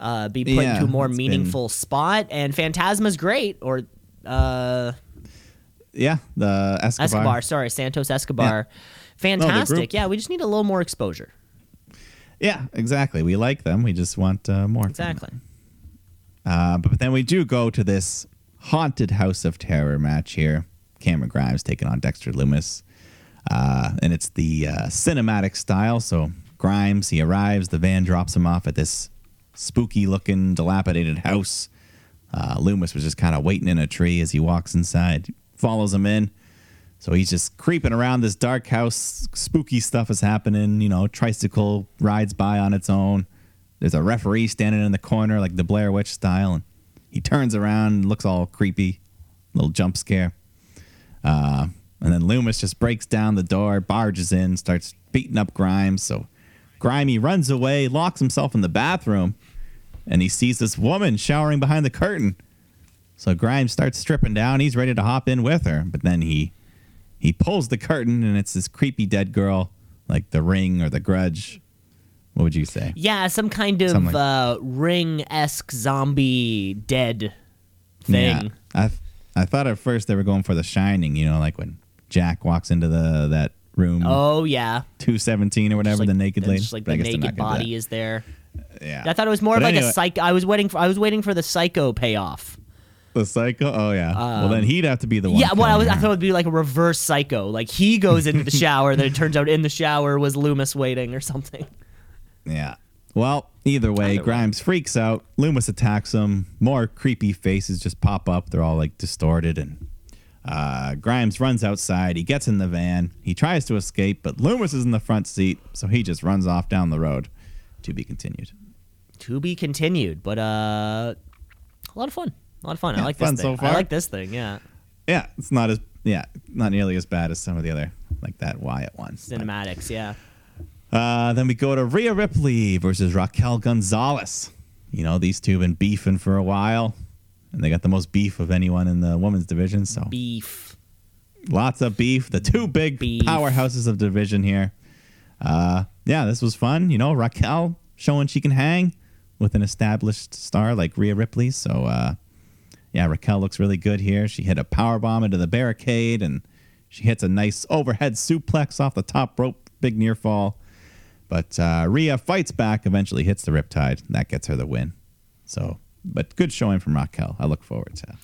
A: Uh, be put
B: Yeah,
A: into a more meaningful spot and Fantasma's great or uh
B: Yeah, the Escobar.
A: Escobar, sorry, Santos Escobar. Fantastic.
B: group-
A: yeah, we just need a little more exposure.
B: Yeah, exactly. We like them. We just want uh, more.
A: Exactly.
B: Uh, but then we do go to this haunted House of Terror match here. Cameron Grimes taking on Dexter Loomis. Uh, and it's the uh, cinematic style. So Grimes, he arrives, the van drops him off at this spooky looking, dilapidated house. Uh, Loomis was just kind of waiting in a tree as he walks inside, follows him in. So he's just creeping around this dark house. Spooky stuff is happening. You know, tricycle rides by on its own. There's a referee standing in the corner, like the Blair Witch style, and he turns around and looks all creepy. Little jump scare. Uh, and then Loomis just breaks down the door, barges in, starts beating up Grimes. So Grimy runs away, locks himself in the bathroom, and he sees this woman showering behind the curtain. So Grimes starts stripping down. He's ready to hop in with her, but then he he pulls the curtain, and it's this creepy dead girl, like the Ring or the Grudge. What would you say?
A: Yeah, some kind of
B: like-
A: uh, ring esque zombie dead thing.
B: Yeah. I th- I thought at first they were going for the Shining. You know, like when Jack walks into the that room
A: Oh yeah,
B: two seventeen or whatever,
A: like-
B: the naked lady.
A: Like the naked
B: not gonna do
A: body is there.
B: Yeah.
A: I thought it was more
B: But
A: of like
B: anyway-
A: a psych. I was waiting for. I was waiting for the psycho payoff.
B: The psycho. Oh yeah. well, then he'd have to be the one.
A: Um, Yeah, well, I, was, I thought it would be like a reverse psycho. Like he goes into the *laughs* shower, then it turns out in the shower was Loomis waiting or something.
B: Yeah. Well, either way,
A: Either way.
B: Grimes freaks out. Loomis attacks him. More creepy faces just pop up. They're all like distorted, and uh, Grimes runs outside. He gets in the van. He tries to escape, but Loomis is in the front seat, so he just runs off down the road. To be continued.
A: To be continued, but uh, a lot of fun. A lot of fun. I like
B: fun
A: this
B: so
A: thing. I like this thing. Yeah,
B: Yeah, it's not as yeah, not nearly as bad as some of the other like that Wyatt ones. but-
A: cinematics. Yeah.
B: Uh, then we go to Rhea Ripley versus Raquel Gonzalez. You know, these two have been beefing for a while, and they got the most beef of anyone in the women's division. So
A: Beef.
B: lots of beef. The two big
A: Beef.
B: powerhouses of division here. Uh, yeah, this was fun. You know, Raquel showing she can hang with an established star like Rhea Ripley. So, uh, yeah, Raquel looks really good here. She hit a power bomb into the barricade, and she hits a nice overhead suplex off the top rope, big near fall. But uh, Rhea fights back, eventually hits the riptide. and That gets her the win. So, but good showing from Raquel. I look forward to.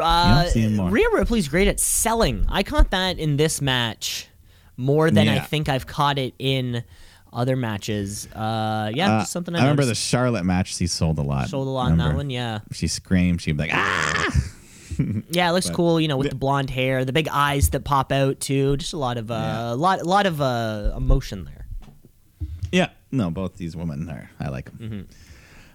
A: Uh,
B: seeing more.
A: Rhea Ripley's great at selling. I caught that in this match more than I think I've caught it in other matches. Uh, yeah,
B: Uh,
A: just something I,
B: I remember the. Charlotte match. She sold a lot.
A: sold a lot in that one. Yeah,
B: She screamed. She'd be like, ah. *laughs*
A: yeah, it looks cool. You know, with the blonde hair, the big eyes that pop out too. Just a lot of uh,
B: Yeah.
A: a lot, lot of uh, emotion there.
B: Yeah, no, both these women are. I like them.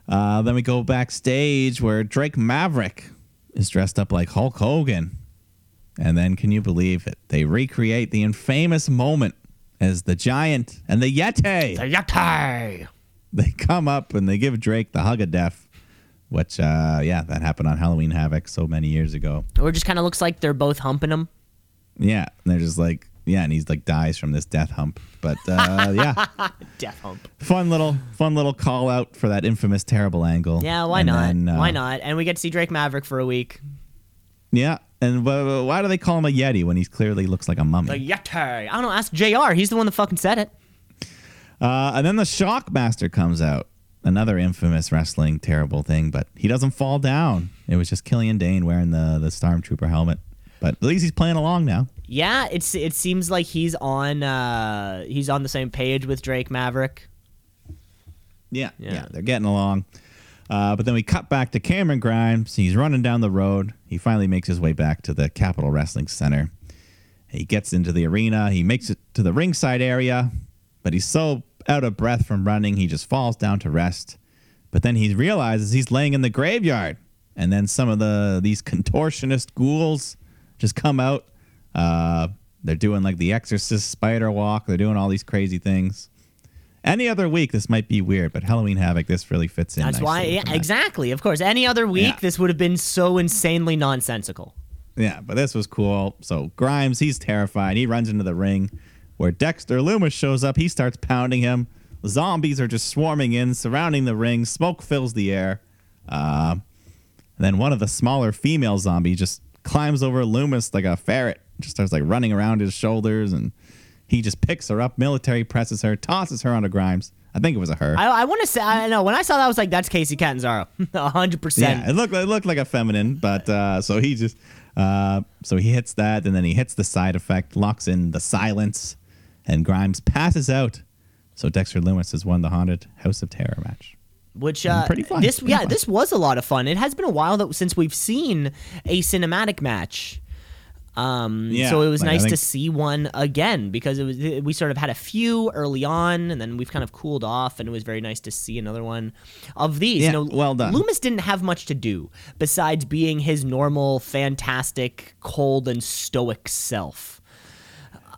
A: Mm-hmm.
B: Uh, then we go backstage where Drake Maverick is dressed up like Hulk Hogan, and then can you believe it? They recreate the infamous moment as the Giant and the Yeti.
A: The Yeti.
B: They come up and they give Drake the hug of death, which uh, yeah, that happened on Halloween Havoc so many years ago.
A: Or it just kind of looks like they're both humping him.
B: Yeah, and they're just like yeah, and he's like dies from this death hump. But uh, *laughs* yeah.
A: Death hump.
B: fun little fun little call out for that infamous terrible angle.
A: Yeah, why
B: And
A: not?
B: then, uh,
A: why not? And we get to see Drake Maverick for a week.
B: Yeah, and wh- wh- why do they call him a yeti when he clearly looks like a mummy?
A: The Yeti. I don't know. Ask Jr. He's the one that fucking said it.
B: uh, and then the Shockmaster comes out, another infamous wrestling terrible thing, but he doesn't fall down. It was just Killian Dain wearing the the Stormtrooper helmet, but at least he's playing along now.
A: Yeah, it's it seems like he's on uh he's on the same page with Drake Maverick.
B: Yeah,
A: Yeah.
B: yeah, they're getting along. Uh, but then we cut back to Cameron Grimes. He's running down the road. He finally makes his way back to the Capitol Wrestling Center. He gets into the arena. He makes it to the ringside area, but he's so out of breath from running, he just falls down to rest. But then he realizes he's laying in the graveyard, and then some of the these contortionist ghouls just come out. Uh, they're doing like the Exorcist spider walk. They're doing all these crazy things. Any other week, this might be weird, but Halloween Havoc, this really fits in.
A: That's why yeah,
B: that.
A: exactly. Of course. Any other week
B: Yeah.
A: this would have been so insanely nonsensical.
B: Yeah, but this was cool. So Grimes, he's terrified. He runs into the ring where Dexter Loomis shows up. He starts pounding him. Zombies are just swarming in, surrounding the ring. Smoke fills the air. Uh, and then one of the smaller female zombies just climbs over Loomis like a ferret. Just starts like running around his shoulders, and he just picks her up, military presses her, tosses her onto Grimes. I think it was a her.
A: I, I want to say I know when I saw that I was like that's Kacy Catanzaro. *laughs* 100%.
B: Yeah, it looked it looked like a feminine, but uh, so he just uh, so he hits that, and then he hits the side effect, locks in the silence, and Grimes passes out. So Dexter Loomis has won the haunted House of Terror match.
A: Which uh,
B: pretty fun,
A: This
B: pretty
A: yeah,
B: fun.
A: this was a lot of fun. It has been a while that since we've seen a cinematic match. Um,
B: Yeah,
A: so it was
B: like,
A: nice to see one again because it was we sort of had a few early on and then we've kind of cooled off and it was very nice to see another one of these.
B: Yeah,
A: you know,
B: well done.
A: Loomis didn't have much to do besides being his normal, fantastic, cold and stoic self.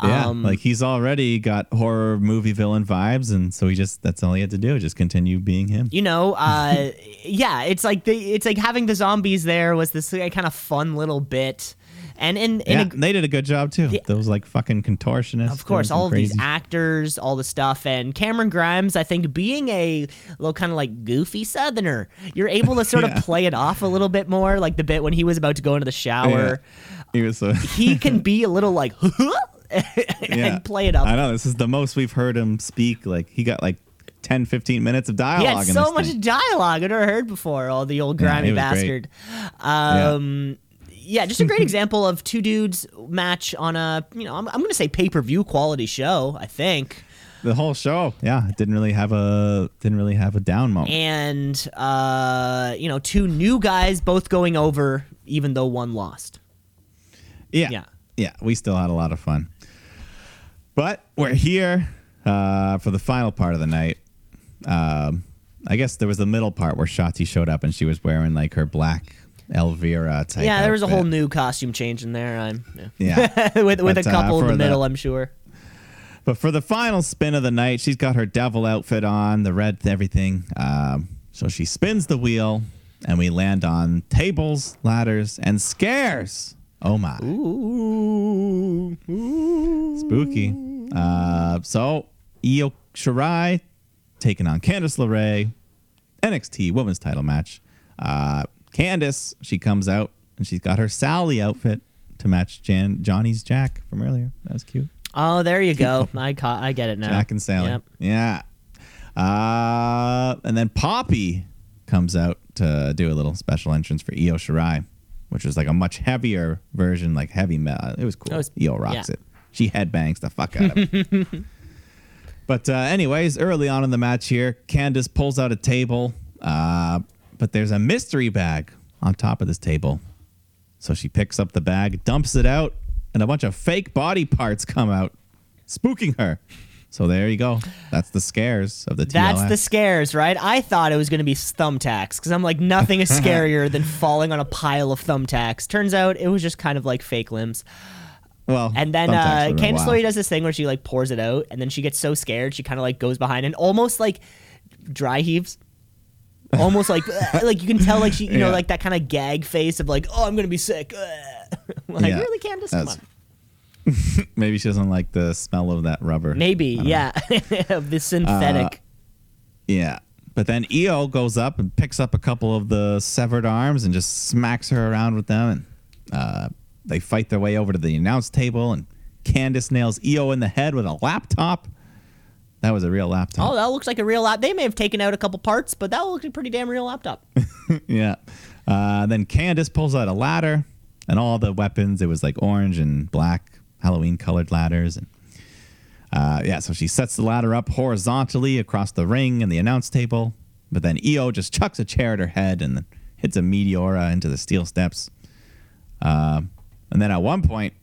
B: Yeah,
A: Um,
B: like he's already got horror movie villain vibes, and so he just that's all he had to do, just continue being him.
A: you know *laughs* uh yeah it's like the it's like having the zombies there was this like, kind of fun little bit and in, in
B: Yeah,
A: a,
B: they did a good job too. Those like fucking contortionists.
A: of course all of these actors all the stuff and cameron grimes i think being a little kind of like goofy southerner you're able to sort *laughs*
B: Yeah.
A: of play it off a little bit more like the bit when he was about to go into the shower
B: He was so *laughs*
A: he can be a little like *laughs* and
B: yeah.
A: play it up
B: I know this is the most we've heard him speak. Like he got like 10, 15 minutes of
A: He
B: dialogue.
A: had
B: in
A: so much
B: thing.
A: dialogue I'd never heard before. Oh, the old grimy
B: great.
A: bastard. Um, yeah. Just a great *laughs* example of two dudes match on a you know I'm, I'm going to say pay per view quality show. I think.
B: The whole show, yeah, it didn't really have a didn't really have a down moment.
A: and uh, you know, two new guys both going over, even though one lost.
B: Yeah.
A: Yeah.
B: Yeah. We still had a lot of fun. But we're here uh, for the final part of the night. Um, I guess there was the middle part where Shotzi showed up and she was wearing like her black Elvira type.
A: yeah, there was a whole new costume change in there. I'm yeah.
B: Yeah. *laughs*
A: with with
B: But,
A: a
B: uh,
A: couple in
B: for
A: the
B: the-
A: middle, I'm sure.
B: But for the final spin of the night, she's got her devil outfit on, the red everything. Um, so she spins the wheel, and we land on tables, ladders, and scares. Oh my.
A: Ooh,
B: Spooky. Uh, so Io Shirai taking on Candice LeRae, NXT Women's Title match. Uh, Candice, she comes out and she's got her Sally outfit to match Jan- Johnny's Jack from earlier. That was cute.
A: Oh, there you go. I ca- I get it now.
B: Jack and Sally.
A: Yep.
B: Yeah. Uh, and then Poppy comes out to do a little special entrance for Io Shirai, which was like a much heavier version, like heavy metal. It was cool.
A: Was-
B: Io rocks
A: yeah.
B: it. She headbangs the fuck out of it. *laughs* but uh, anyways, early on in the match here, Candice pulls out a table, uh, but there's a mystery bag on top of this table. So she picks up the bag, dumps it out, and a bunch of fake body parts come out, spooking her. So there you go. That's the scares of the TLS.
A: That's the scares, right? I thought it was going to be thumbtacks because I'm like, nothing is *laughs* scarier than falling on a pile of thumbtacks. Turns out it was just kind of like fake limbs.
B: well,
A: And then uh,
B: would've been
A: Candice
B: wild.
A: LeRae does this thing where she like pours it out, and then she gets so scared she kind of like goes behind and almost like dry heaves. Almost like like you can tell like she you know like that kind of gag face of like oh I'm gonna be sick. *laughs* like
B: Yeah,
A: really Candice, come on. *laughs*
B: Maybe she doesn't like the smell of that rubber.
A: Maybe yeah *laughs* of the synthetic.
B: Yeah. But then Io goes up and picks up a couple of the severed arms and just smacks her around with them. And uh, they fight their way over to the announce table. And Candice nails Io in the head with a laptop. That was a real laptop.
A: oh that looks like a real lap. They may have taken out a couple parts, but that looks like a pretty damn real laptop. *laughs*
B: yeah. Uh, then Candice pulls out a ladder and all the weapons. It was like orange and black Halloween colored ladders. And uh, yeah, so she sets the ladder up horizontally across the ring and the announce table. But then Io just chucks a chair at her head and then hits a meteora into the steel steps. Uh, and then at one point,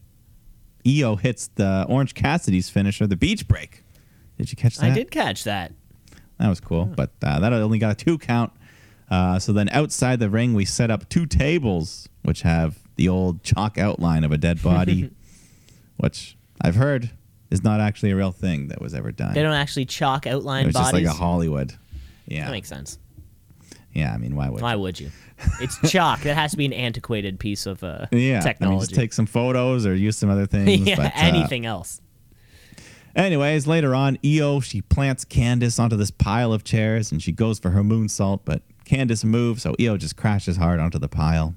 B: Io hits the Orange Cassidy's finisher, the beach break. Did you catch that?
A: I did catch that.
B: That was cool, but uh, that only got a two count. Uh, so then outside the ring, we set up two tables, which have the old chalk outline of a dead body, *laughs* which I've heard is not actually a real thing that was ever done.
A: They don't actually chalk
B: it
A: outline
B: was just
A: bodies.
B: like a Hollywood. Yeah,
A: that makes sense.
B: yeah. I mean, why would?
A: Why would you? *laughs* It's chalk. That has to be an antiquated piece of uh,
B: yeah, I mean,
A: technology.
B: just take some photos or use some other *laughs* things.
A: yeah,
B: but, uh,
A: anything else.
B: Anyways, later on, Io she plants Candice onto this pile of chairs and she goes for her moonsault, but Candice moves, so Io just crashes hard onto the pile.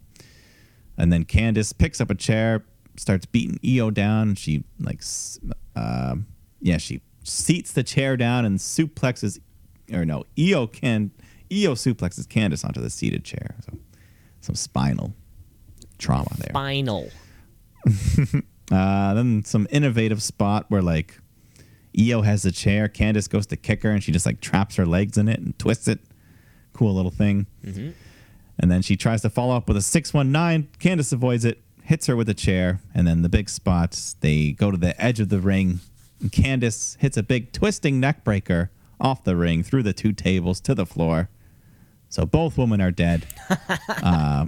B: And then Candice picks up a chair, starts beating Io down. She like, uh, yeah, she seats the chair down and suplexes, or no, Io can Io suplexes Candice onto the seated chair. So some spinal trauma there.
A: Final. *laughs*
B: Uh, then some innovative spot where like Io has the chair, Candice goes to kick her, and she just like traps her legs in it and twists it. Cool little thing. And then she tries to follow up with a six one nine. Candice avoids it, hits her with a chair, and then the big spots. They go to the edge of the ring. And Candice hits a big twisting neck breaker off the ring through the two tables to the floor. So both women are dead. *laughs* uh,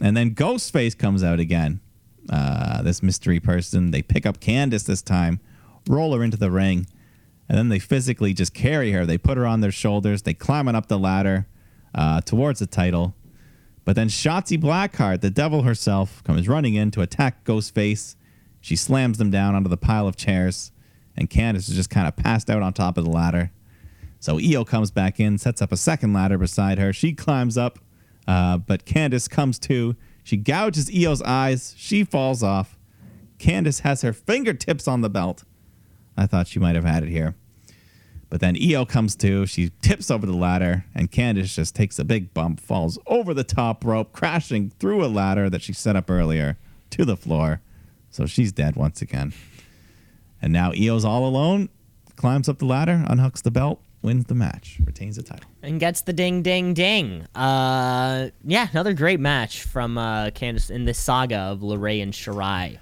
B: and then Ghostface comes out again. Uh, this mystery person. They pick up Candice this time, roll her into the ring, and then they physically just carry her. They put her on their shoulders. They climb up the ladder uh, towards the title. But then Shotzi Blackheart, the devil herself, comes running in to attack Ghostface. She slams them down onto the pile of chairs, and Candice is just kind of passed out on top of the ladder. So Io comes back in, sets up a second ladder beside her. She climbs up, uh, but Candice comes too. She gouges Io's eyes. She falls off. Candice has her fingertips on the belt. I thought she might have had it here. But then Io comes to, she tips over the ladder, and Candice just takes a big bump, falls over the top rope, crashing through a ladder that she set up earlier to the floor. So she's dead once again. And now Io's all alone, climbs up the ladder, unhooks the belt, wins the match, retains the title.
A: and gets the ding ding ding. Uh, yeah, another great match from uh, Candice in this saga of LeRae and Shirai.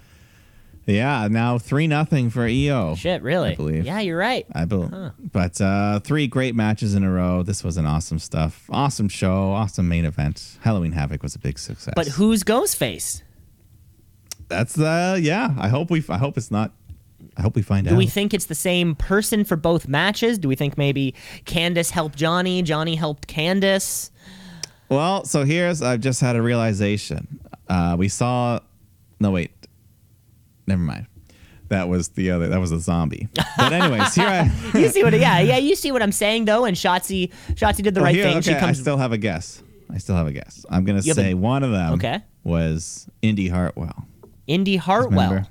B: Yeah, now 3 nothing for Io.
A: Shit, really?
B: I believe.
A: Yeah, you're right.
B: I believe. But uh, three great matches in a row. This was an awesome stuff. Awesome show. Awesome main event. Halloween Havoc was a big success.
A: But who's Ghostface?
B: That's uh yeah. I hope we. I hope it's not. I hope we find
A: Do
B: out.
A: Do we think it's the same person for both matches? Do we think maybe Candice helped Johnny, Johnny helped Candice?
B: well, so here's. I've just had a realization. Uh, we saw. No wait. Never mind. That was the other. That was a zombie. But anyways, here I. *laughs*
A: You see what? Yeah, yeah. You see what I'm saying though. And Shotzi, Shotzi did the
B: Well,
A: right
B: here-
A: thing.
B: okay,
A: she comes.
B: I still have a guess. I still have a guess. I'm gonna
A: You have a-
B: say one of them.
A: Okay.
B: Was Indi Hartwell.
A: Indi Hartwell.
B: Remember?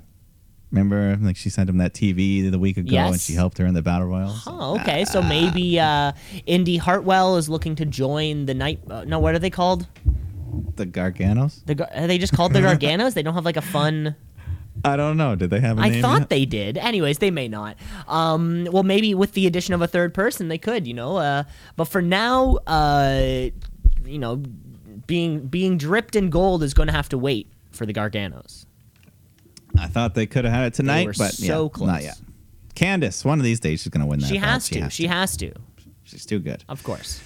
B: Remember, like she sent him that TV the week ago, and she helped her in the battle royals.
A: Oh, okay. So maybe uh, Indi Hartwell is looking to join the night. Uh, no, what are they called?
B: The Garganos?
A: The Gar- are they just called the *laughs* Garganos? they don't have like a fun.
B: I don't know. Did they have a
A: I thought
B: yet?
A: they did. Anyways, they may not. Um, well, maybe with the addition of a third person, they could. You know. Uh, but for now, uh, you know, being being dripped in gold is going to have to wait for the Garganos.
B: I thought they could have had it tonight, but
A: so
B: yeah,
A: close.
B: not yet. Candice, one of these days, she's gonna win that.
A: She has to. She has to.
B: She's too good.
A: Of course.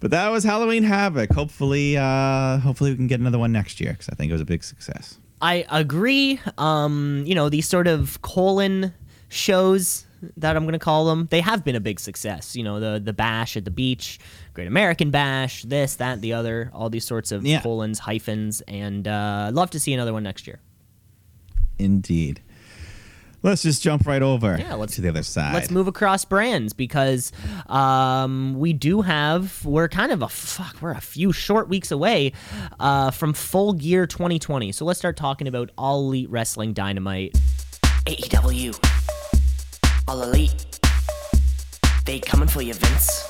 B: But that was Halloween Havoc. Hopefully, uh, hopefully we can get another one next year because I think it was a big success.
A: I agree. Um, you know, these sort of colon shows that I'm going to call them, they have been a big success. You know, the the bash at the beach, Great American Bash, this, that, the other, all these sorts of
B: Yeah.
A: colons, hyphens, and uh, I'd love to see another one next year.
B: Indeed. Let's just jump right over
A: Yeah, let's-
B: to the other side.
A: Let's move across brands because um, we do have we're kind of a fuck we're a few short weeks away uh, from Full Gear 2020. So let's start talking about All Elite Wrestling Dynamite.
D: AEW. All elite. They coming for you, Vince.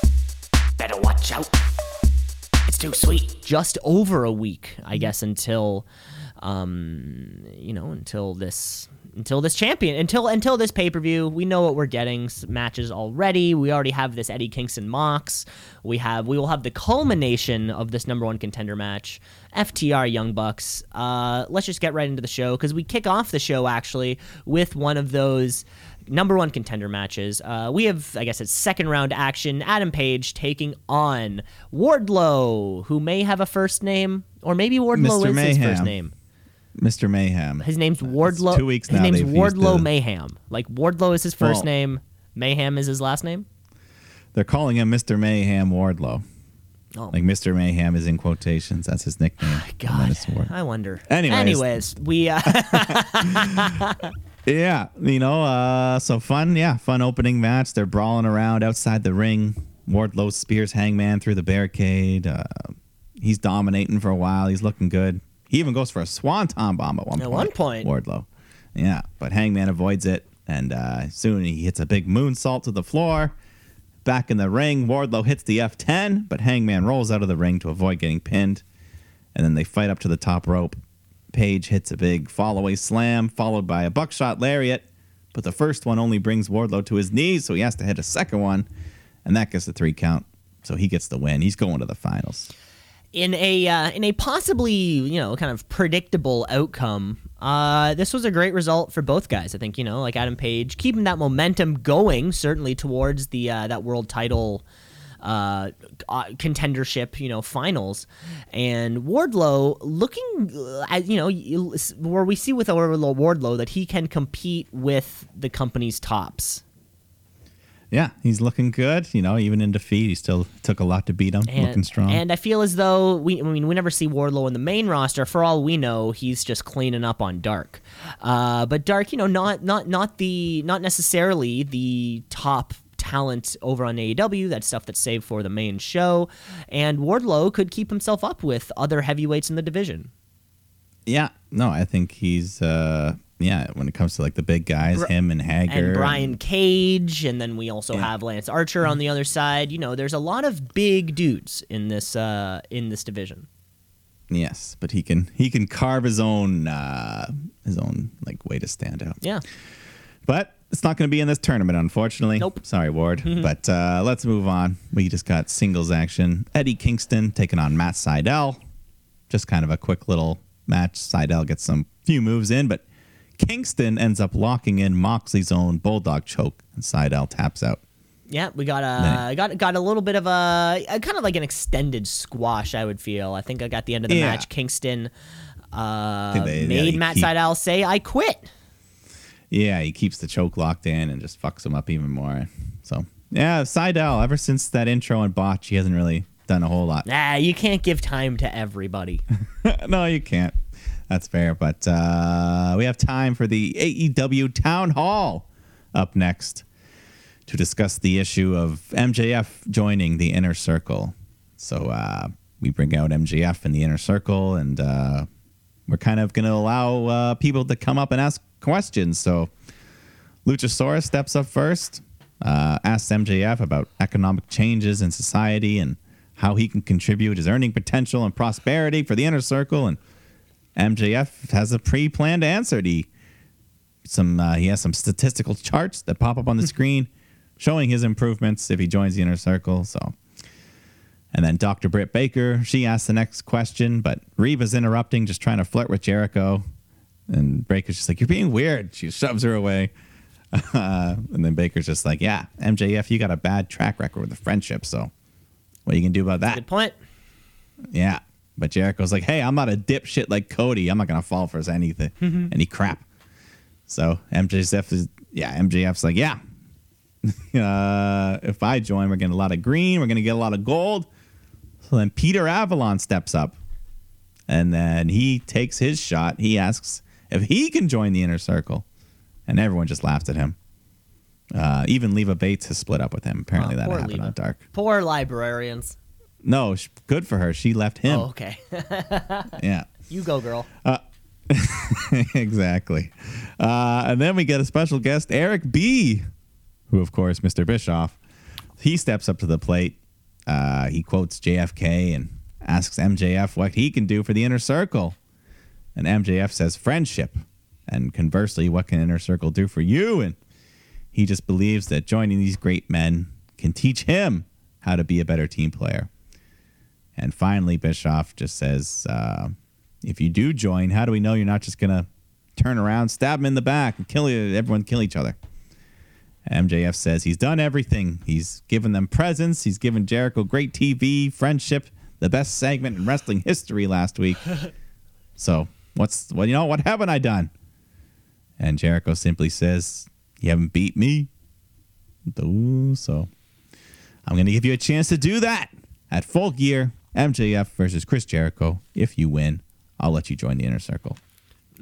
D: Better watch out. It's too sweet.
A: just over a week, I guess, until um, you know, until this until this champion until until this pay per view. We know what we're getting matches already. We already have this Eddie Kingston Mox. We have we will have the culmination of this number one contender match, FTR Young Bucks. Uh, let's just get right into the show because we kick off the show actually with one of those number one contender matches. Uh, we have, I guess, it's second round action. Adam Page taking on Wardlow, who may have a first name, or maybe Wardlow
B: Mr.
A: is his first name.
B: Mr. Mayhem.
A: His name's
B: It's
A: Wardlow.
B: two weeks
A: his
B: now
A: name's
B: they've used
A: Wardlow
B: the-
A: Mayhem. Like Wardlow is his first
B: Well-
A: name. Mayhem is his last name.
B: They're calling him Mr. Mayhem Wardlow.
A: Oh
B: Like Mr. Mayhem is in quotations. That's his nickname. *sighs* And then
A: God,
B: it's Ward-
A: I wonder.
B: Anyways.
A: Anyways, we uh, *laughs* *laughs*
B: Yeah, you know, uh, so fun, yeah, fun opening match. They're brawling around outside the ring. Wardlow spears Hangman through the barricade. Uh, he's dominating for a while. He's looking good. He even goes for a swanton bomb at one
A: At
B: point.
A: one point.
B: Wardlow. Yeah, but Hangman avoids it, and uh, soon he hits a big moonsault to the floor. Back in the ring, Wardlow hits the F10, but Hangman rolls out of the ring to avoid getting pinned. And then they fight up to the top rope. Page hits a big fall away slam, followed by a buckshot lariat. But the first one only brings Wardlow to his knees, so he has to hit a second one. And that gets the three count. So he gets the win. He's going to the finals.
A: In a uh, in a possibly you know kind of predictable outcome. Uh, this was a great result for both guys. I think you know like Adam Page keeping that momentum going certainly towards the uh, that world title uh, uh, contendership, you know, finals, and Wardlow looking, uh, at, you know, where we see with Wardlow, Wardlow that he can compete with the company's tops.
B: Yeah, he's looking good. You know, even in defeat, he still took a lot to beat him.
A: And,
B: looking strong.
A: And I feel as though we, I mean, we never see Wardlow in the main roster. For all we know, he's just cleaning up on Dark. Uh, but Dark, you know, not not not the not necessarily the top talent over on AEW. that stuff that's saved for the main show. And Wardlow could keep himself up with other heavyweights in the division.
B: yeah, no, I think he's uh, yeah, when it comes to like the big guys, him and Hager
A: and Brian Cage, and then we also
B: Yeah.
A: have Lance Archer on the other side. You know, there's a lot of big dudes in this uh, in this division.
B: Yes, but he can he can carve his own uh, his own like way to stand out.
A: Yeah,
B: But it's not going to be in this tournament, unfortunately.
A: Nope.
B: Sorry, Ward. but uh, let's move on. We just got singles action. Eddie Kingston taking on Matt Sydal. Just kind of a quick little match. Sydal gets some few moves in, but Kingston ends up locking in Moxley's own bulldog choke, and Sydal taps out.
A: yeah. We got a got got a little bit of a, a kind of like an extended squash. I would feel. I think I got the end of the
B: Yeah.
A: match. Kingston uh,
B: they-
A: made
B: they
A: Matt
B: keep-
A: Sydal say, "I quit."
B: Yeah, he keeps the choke locked in and just fucks him up even more. So, yeah, Sydal, ever since that intro and botch, he hasn't really done a whole lot.
A: Nah, you can't give time to everybody. *laughs*
B: no, you can't. That's fair. But uh, we have time for the AEW Town Hall up next to discuss the issue of MJF joining the inner circle. So uh, we bring out MJF in the inner circle, and uh, we're kind of going to allow uh, people to come up and ask questions. So Luchasaurus steps up first, uh, asks MJF about economic changes in society and how he can contribute his earning potential and prosperity for the inner circle. And MJF has a pre-planned answer. He some uh, he has some statistical charts that pop up on the screen showing his improvements if he joins the inner circle. So, and then Dr. Britt Baker she asks the next question, but Reva's interrupting, just trying to flirt with Jericho, and Baker's just like, "You're being weird." She shoves her away. Uh, *laughs* and then Baker's just like, "Yeah, MJF, you got a bad track record with the friendship, so what are you gonna do about that?"
A: Good point.
B: Yeah. But Jericho's like, hey, I'm not a dipshit like Cody. I'm not going to fall for anything, any crap. So MJF is, yeah, MJF's like, yeah. *laughs* uh, if I join, we're getting a lot of green. We're going to get a lot of gold. So then Peter Avalon steps up and then he takes his shot. He asks if he can join the inner circle. And everyone just laughed at him. Uh, even Leva Bates has split up with him. Apparently
A: Oh,
B: that happened
A: Leva.
B: on Dark.
A: Poor librarians.
B: No, sh- good for her. She left him.
A: Oh, okay. *laughs*
B: Yeah.
A: you go, girl. *laughs*
B: exactly. Uh, and then we get a special guest, Eric B., who, of course, Mr. Bischoff. He steps up to the plate. Uh, he quotes JFK and asks MJF what he can do for the inner circle. And MJF says friendship. And conversely, what can inner circle do for you? And he just believes that joining these great men can teach him how to be a better team player. And finally, Bischoff just says, uh, if you do join, how do we know you're not just going to turn around, stab him in the back, and kill you, everyone kill each other? MJF says he's done everything. He's given them presents. He's given Jericho great TV, friendship, the best segment in wrestling history last week. *laughs* so what's well, you know? What haven't I done? And Jericho simply says, "You haven't beat me." Ooh, so I'm going to give you a chance to do that at Full Gear MJF versus Chris Jericho. If you win, I'll let you join the inner circle.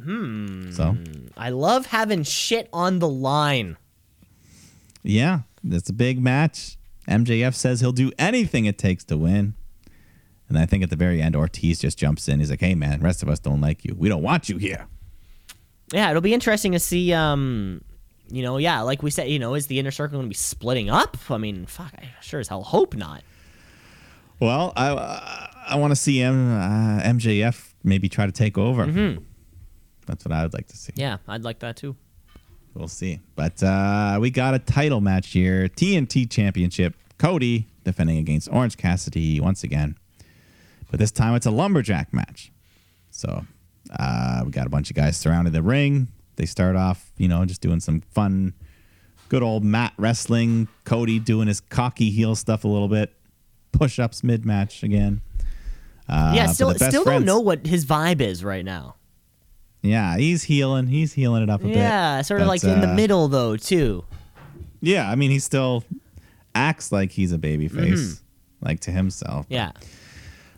B: Hmm. So
A: I love having shit on the line.
B: yeah, it's a big match. MJF says he'll do anything it takes to win. And I think at the very end, Ortiz just jumps in. He's like, "Hey, man, the rest of us don't like you. We don't want you here."
A: Yeah, it'll be interesting to see. Um, you know, yeah, like we said, you know, is the inner circle going to be splitting up? I mean, fuck, I sure as hell hope not.
B: Well, I I want to see M, uh, MJF maybe try to take over. That's what I would like to see.
A: Yeah, I'd like that too.
B: We'll see. But uh, we got a title match here TNT Championship. Cody defending against Orange Cassidy once again. But this time it's a lumberjack match. So uh, we got a bunch of guys surrounding the ring. They start off, you know, just doing some fun, good old mat wrestling. Cody doing his cocky heel stuff a little bit. Push ups mid match again. Uh,
A: yeah, still, still don't know what his vibe is right now.
B: Yeah, he's healing. He's healing it up a bit.
A: Yeah, sort of
B: But,
A: like in the
B: uh,
A: middle though too.
B: Yeah, I mean, he still acts like he's a baby face, like to himself.
A: Yeah,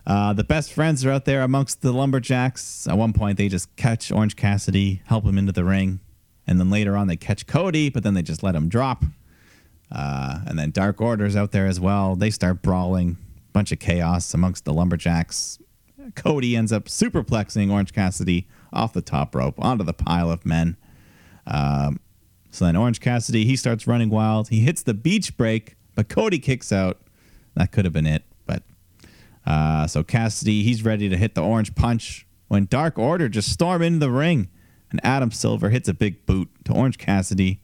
B: Uh, the best friends are out there amongst the lumberjacks. At one point, they just catch Orange Cassidy, help him into the ring, and then later on, they catch Cody, but then they just let him drop. Uh, and then Dark Order's out there as well. They start brawling, bunch of chaos amongst the lumberjacks. Cody ends up superplexing Orange Cassidy off the top rope onto the pile of men. Um, so then Orange Cassidy, he starts running wild. He hits the beach break, but Cody kicks out. That could have been it, but uh, so Cassidy, he's ready to hit the orange punch when Dark Order just storm into the ring, and Adam Silver hits a big boot to Orange Cassidy.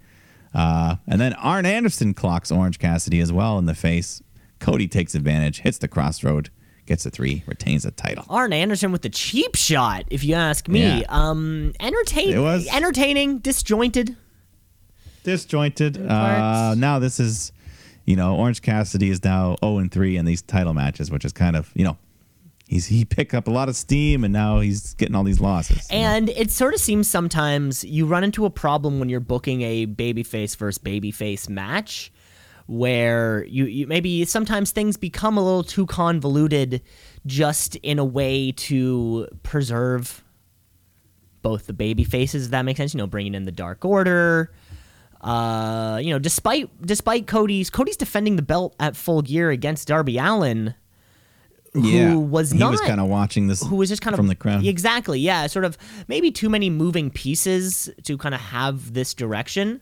B: Uh, and then Arn Anderson clocks Orange Cassidy as well in the face. Cody takes advantage, hits the crossroad, gets a three, retains the title.
A: Arn Anderson with the cheap shot, if you ask me.
B: Yeah.
A: Um, entertain,
B: It was-
A: entertaining, disjointed.
B: Disjointed. Uh, now this is, you know, Orange Cassidy is now 0 and 3 in these title matches, which is kind of, you know, he's he picked up a lot of steam and now he's getting all these losses.
A: And it sort of seems sometimes you run into a problem when you're booking a babyface versus babyface match where you, you maybe sometimes things become a little too convoluted just in a way to preserve both the baby faces if that makes sense you know bringing in the dark order uh you know despite despite cody's cody's defending the belt at full gear against darby allin
B: yeah,
A: who was
B: he
A: not
B: was kind of watching this
A: who was just kind of
B: from the crowd.
A: Exactly, yeah, sort of maybe too many moving pieces to kind of have this direction.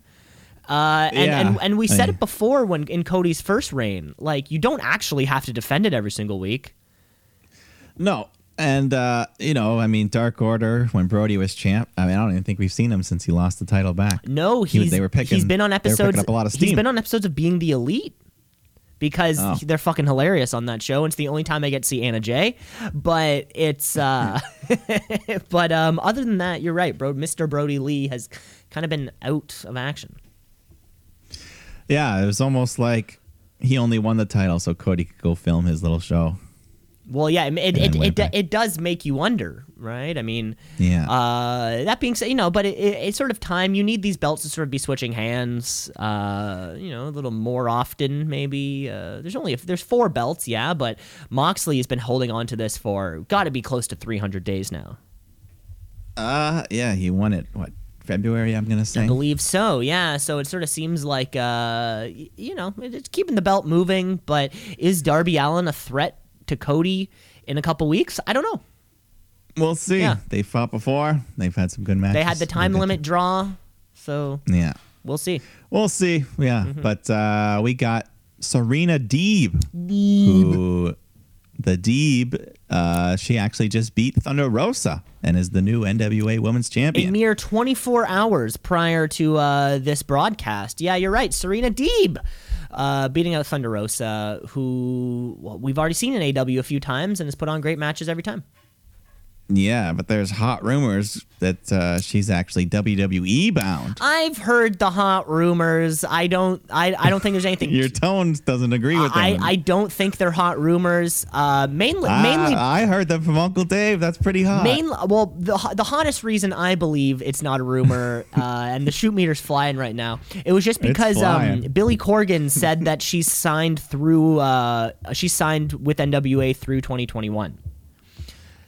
A: Uh, and,
B: Yeah.
A: and and we said it before when in Cody's first reign, like you don't actually have to defend it every single week.
B: No. And uh, you know, I mean, Dark Order when Brodie was champ. I mean, I don't even think we've seen him since he lost the title back.
A: No,
B: he, they were picking.
A: He's been on
B: they were picking
A: episodes.
B: up a lot of
A: He's
B: steam.
A: been on episodes of Being the Elite because
B: Oh.
A: they're fucking hilarious on that show. It's the only time I get to see Anna Jay, but it's uh, *laughs* but um, other than that, you're right, bro. Mr. Brodie Lee has kind of been out of action.
B: Yeah, it was almost like he only won the title so Cody could go film his little show.
A: Well, yeah, it it, it,
B: it
A: it, does make you wonder, right? I mean,
B: Yeah.
A: Uh, that being said, you know, but it, it, it's sort of time. You need these belts to sort of be switching hands. Uh, you know, a little more often, maybe. Uh, there's only there's four belts, yeah, but Moxley has been holding on to this for got to be close to 300 days now.
B: Uh, yeah, he won it. What February? I'm gonna say.
A: I believe so, yeah. So it sort of seems like, uh, you know, it- it's keeping the belt moving. But is Darby Allin a threat to Cody in a couple weeks? I don't know.
B: We'll see.
A: Yeah.
B: They fought before. They've had some good matches.
A: They had the time limit draw, so
B: Yeah,
A: we'll see.
B: we'll see. Yeah,
A: Mm-hmm.
B: but uh, we got Serena Deeb, who the Deeb. Uh, she actually just beat Thunder Rosa and is the new NWA Women's Champion.
A: A mere 24 hours prior to uh, this broadcast. Yeah, you're right. Serena Deeb uh, beating out Thunder Rosa, who well, we've already seen in AW a few times and has put on great matches every time.
B: Yeah, but there's hot rumors that uh, she's actually WWE bound.
A: I've heard the hot rumors. I don't. I, I don't think there's anything. *laughs*
B: Your tone doesn't agree with them.
A: I I don't think they're hot rumors. Uh, mainly,
B: Ah,
A: mainly
B: I heard them from Uncle Dave. That's pretty hot.
A: Main, well, the the hottest reason I believe it's not a rumor, uh, *laughs* and the shoot meter's flying right now. It was just because um. Billy Corgan said that she signed through. Uh, she's signed with NWA through 2021.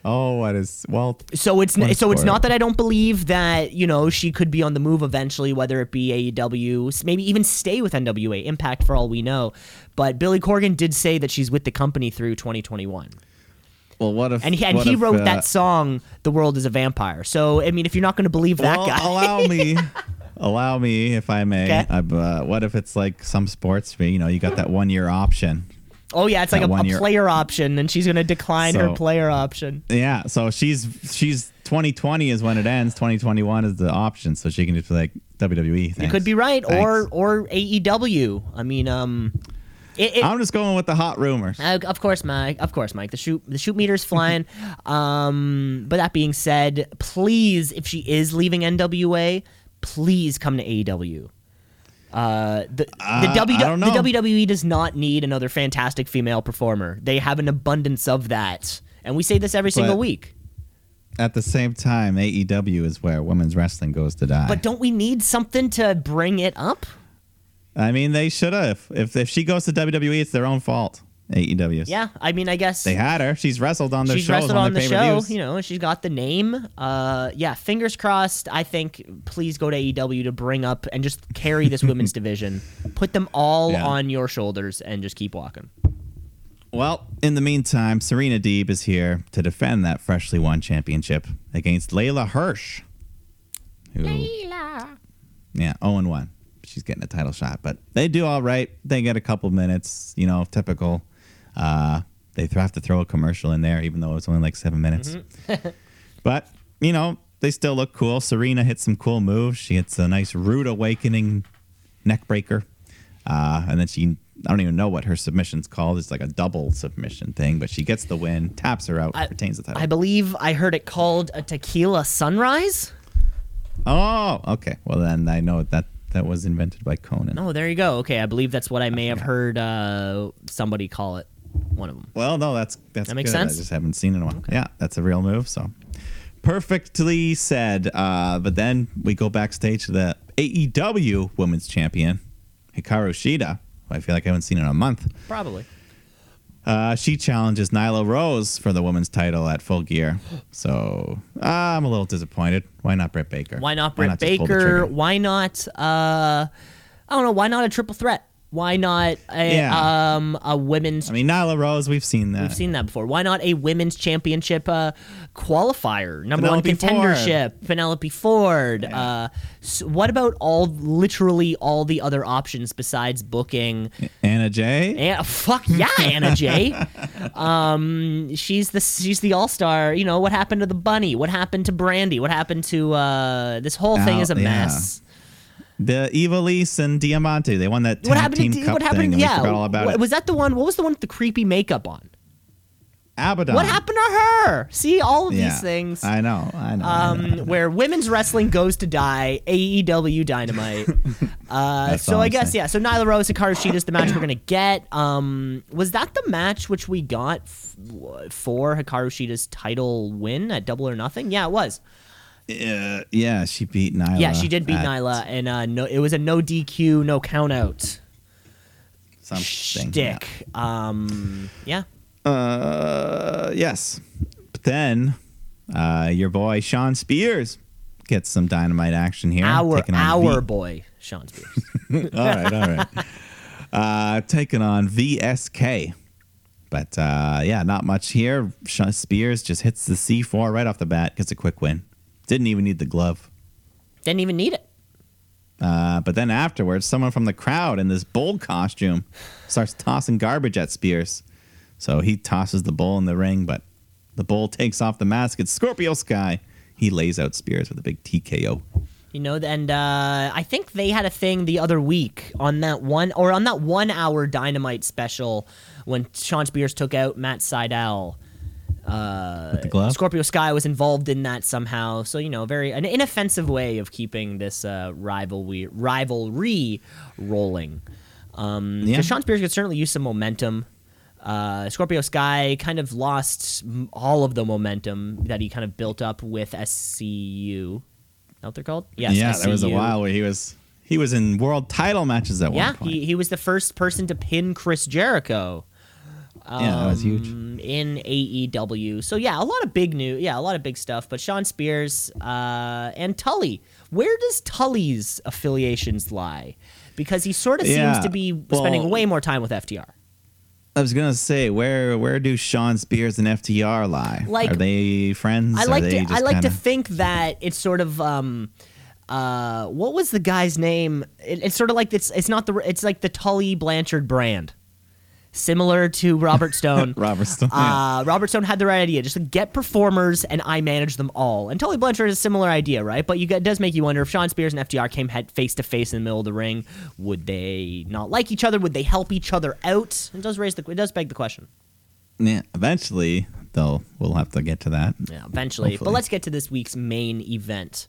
B: Oh, what is well?
A: So it's
B: What
A: n-
B: a
A: so it's not that I don't believe that you know she could be on the move eventually, whether it be AEW, maybe even stay with NWA Impact for all we know. But Billy Corgan did say that she's with the company through 2021.
B: Well, what if?
A: And he, and he
B: if,
A: wrote
B: uh,
A: that song, "The World Is a Vampire." So I mean, if you're not going to believe that
B: well,
A: guy,
B: allow me, *laughs* allow me, if I may.
A: Okay.
B: Uh, uh, what if it's like some sports? You know, you got that one year option.
A: Oh yeah, it's like a, a player option, and she's going to decline her player option.
B: Yeah, so she's she's 2020 is when it ends. 2021 is the option, so she can just be like WWE.
A: You could be right, or or AEW. I mean, um, it, it,
B: I'm just going with the hot rumors.
A: Uh, of course, Mike. Of course, Mike. The shoot the shoot meter's *laughs* flying. um, but that being said, please, if she is leaving NWA, please come to AEW. Uh, the the,
B: Uh,
A: w,
B: don't
A: the. WWE does not need another fantastic female performer. They have an abundance of that, and we say this every single week.
B: At the same time, AEW is where women's wrestling goes to die.
A: But don't we need something to bring it up?
B: I mean, they should have. If if she goes to WWE, it's their own fault. AEW.
A: Yeah, I mean, I guess
B: They had her. She's wrestled on their
A: she's
B: shows
A: wrestled
B: on,
A: on the show. You know, she's got the name. Uh, yeah, fingers crossed. I think please go to AEW to bring up and just carry this women's *laughs* division. Put them all
B: Yeah.
A: on your shoulders and just keep walking.
B: Well, in the meantime, Serena Deeb is here to defend that freshly won championship against Leyla Hirsch. Who, Yeah, 0 and 1. She's getting a title shot, but they do all right. They get a couple minutes, you know, typical. Uh, they have to throw a commercial in there, even though it's only like seven minutes. *laughs* but, you know, they still look cool. Serena hits some cool moves. She hits a nice rude awakening neck breaker. Uh, and then she, I don't even know what her submission's called. It's like a double submission thing, but she gets the win, taps her out,
A: I-
B: retains the title.
A: I believe I heard it called a tequila sunrise.
B: oh, okay. Well, then I know that that was invented by Konnan.
A: Oh, there you go. Okay, I believe that's what I may have heard uh, somebody call it. One of them.
B: Well, no, that's that's
A: That makes
B: good.
A: sense?
B: I just haven't seen it in a while. Yeah, that's a real move. So perfectly said. Uh, but then we go backstage to the AEW Women's Champion Hikaru Shida. who I feel like I haven't seen in a month.
A: Probably.
B: Uh, she challenges Nyla Rose for the women's title at Full Gear. So uh, I'm a little disappointed. Why not Britt Baker?
A: Why not Britt
B: just pull the
A: Baker? Why not? Uh, I don't know. Why not a triple threat? Why not a
B: Yeah.
A: um a women's?
B: I mean, Nyla Rose, we've seen that.
A: We've seen that before. Why not a women's championship uh, qualifier, number
B: Penelope
A: one
B: Ford.
A: contendership, Penelope Ford? Uh, s what about all, literally all the other options besides booking?
B: Anna Jay.
A: And fuck yeah, Anna Jay. *laughs* Um, she's the she's the all star. You know what happened to the bunny? What happened to Brandi? What happened to uh, this whole thing is a
B: yeah.
A: mess.
B: The Ivelisse and Diamante. They won that
A: What happened to
B: cup
A: what
B: thing,
A: happened?
B: and
A: yeah,
B: we all about
A: Wa-
B: it.
A: was that the one? What was the one with the creepy makeup on?
B: Abaddon.
A: What happened to her? See all of
B: Yeah,
A: these things.
B: I know. I know. I know.
A: um, *laughs* where women's wrestling goes to die, AEW Dynamite. *laughs* Uh, so I guess
B: saying.
A: yeah. So Nyla Rose, Hikaru Shida is the match we're gonna get. Um, was that the match which we got f- for Hikaru Shida's title win at Double or Nothing? Yeah, it was.
B: Uh, yeah, she beat Nyla.
A: yeah, she did beat
B: at
A: Nyla, and uh, no, it was a no DQ, no count out
B: Something.
A: shtick. Um, yeah.
B: yeah. Uh, yes. But then, uh, your boy Shawn Spears gets some dynamite action here.
A: Our
B: on
A: our
B: V-
A: boy Shawn Spears. *laughs*
B: all right, all right. Uh, taking on VSK. But uh, yeah, not much here. Shawn Spears just hits the C4 right off the bat, gets a quick win. Didn't even need the glove.
A: Didn't even need it.
B: Uh, but then afterwards, someone from the crowd in this bull costume starts tossing garbage at Spears. So he tosses the bull in the ring, but the bull takes off the mask. It's Scorpio Sky. He lays out Spears with a big TKO.
A: You know, and uh, I think they had a thing the other week on that one or on that one hour Dynamite special when Shawn Spears took out Matt Sydal. Uh? Scorpio Sky was involved in that somehow. So you know, very an inoffensive way of keeping this uh, rivalry rivalry rolling. Um,
B: Yeah.
A: Shawn Spears could certainly use some momentum. Uh, Scorpio Sky kind of lost all of the momentum that he kind of built up with SCU. Is that what they're called? Yes,
B: yeah, there was a while where he was he was in world title matches at
A: Yeah,
B: one point.
A: he, he was the first person to pin Chris Jericho.
B: Yeah, that was huge.
A: um, in AEW. So yeah, a lot of big new, yeah, a lot of big stuff. But Shawn Spears uh, and Tully, where does Tully's affiliations lie? Because he sort of
B: Yeah,
A: seems to be
B: well-
A: spending way more time with FTR.
B: I was gonna say where where do Shawn Spears and FTR lie?
A: Like-
B: Are they friends?
A: I like to, I like to
B: kinda-
A: think that it's sort of um, uh, what was the guy's name? It, it's sort of like it's it's not the it's like the Tully Blanchard brand, similar to Robert Stone. *laughs*
B: Robert Stone. yeah.
A: Uh, Robert Stone had the right idea. Just like, get performers and I manage them all. And Tully Blanchard is a similar idea, right? But you get, it does make you wonder if Shawn Spears and FTR came head face to face in the middle of the ring, would they not like each other? Would they help each other out? It does raise the it does beg the question.
B: yeah. Eventually, though, we'll have to get to that.
A: Yeah, eventually. But let's get to this week's main event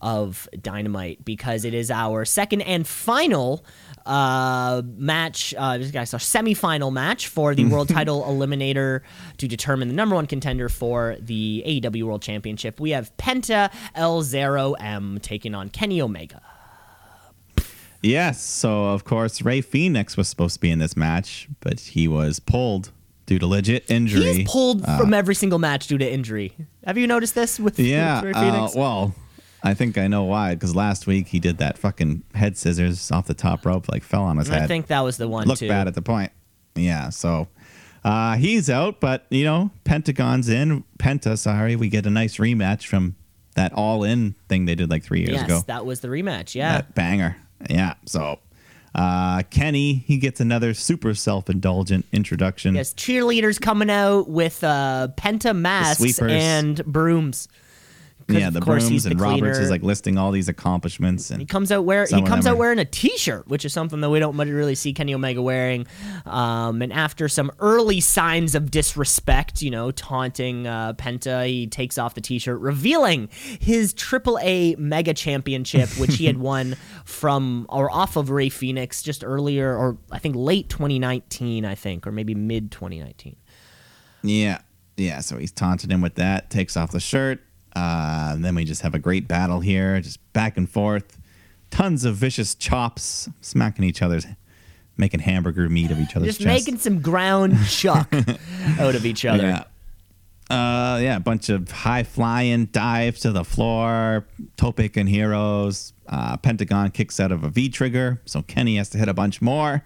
A: of Dynamite because it is our second and final uh, match. Uh, this guy's our semifinal match for the *laughs* world title eliminator to determine the number one contender for the AEW World Championship. We have Penta El Zero M taking on Kenny Omega.
B: Yes. So of course Rey Fenix was supposed to be in this match, but he was pulled due to legit injury.
A: He's pulled from every single match due to injury. Have you noticed this with,
B: Yeah.
A: with Rey
B: uh,
A: Fenix?
B: well, I think I know why. Because last week he did that fucking head scissors off the top rope, like fell on his head.
A: I think that was the one
B: looked
A: too.
B: bad at the point. Yeah. So uh, he's out, but you know Pentagon's in. Penta, sorry, we get a nice rematch from that all in thing they did like three years ago.
A: yes,
B: ago.
A: that was the rematch. Yeah.
B: That banger. Yeah. So uh, Kenny, he gets another super self indulgent introduction.
A: Yes, cheerleaders coming out with uh, penta masks and brooms.
B: Yeah,
A: of
B: the
A: course
B: brooms
A: the
B: and Roberts is like listing all these accomplishments and He
A: comes out wear
B: Some
A: he comes out
B: are-
A: wearing a T-shirt, which is something that we don't really see Kenny Omega wearing. Um, and after some early signs of disrespect, you know, taunting uh, Penta, he takes off the T-shirt, revealing his AAA Mega Championship, which he had *laughs* won from or off of Rey Fenix just earlier, or I think late 2019, I think, or maybe mid 2019.
B: yeah, yeah. So he's taunting him with that. Takes off the shirt. Uh, and then we just have a great battle here, just back and forth. Tons of vicious chops, smacking each other's, making hamburger meat of each other's
A: Just
B: chest.
A: making some ground *laughs* chuck out of each other.
B: Yeah. Uh, yeah, a bunch of high flying dives to the floor, Tope con hilos. Uh, Pentagon kicks out of a V trigger, so Kenny has to hit a bunch more.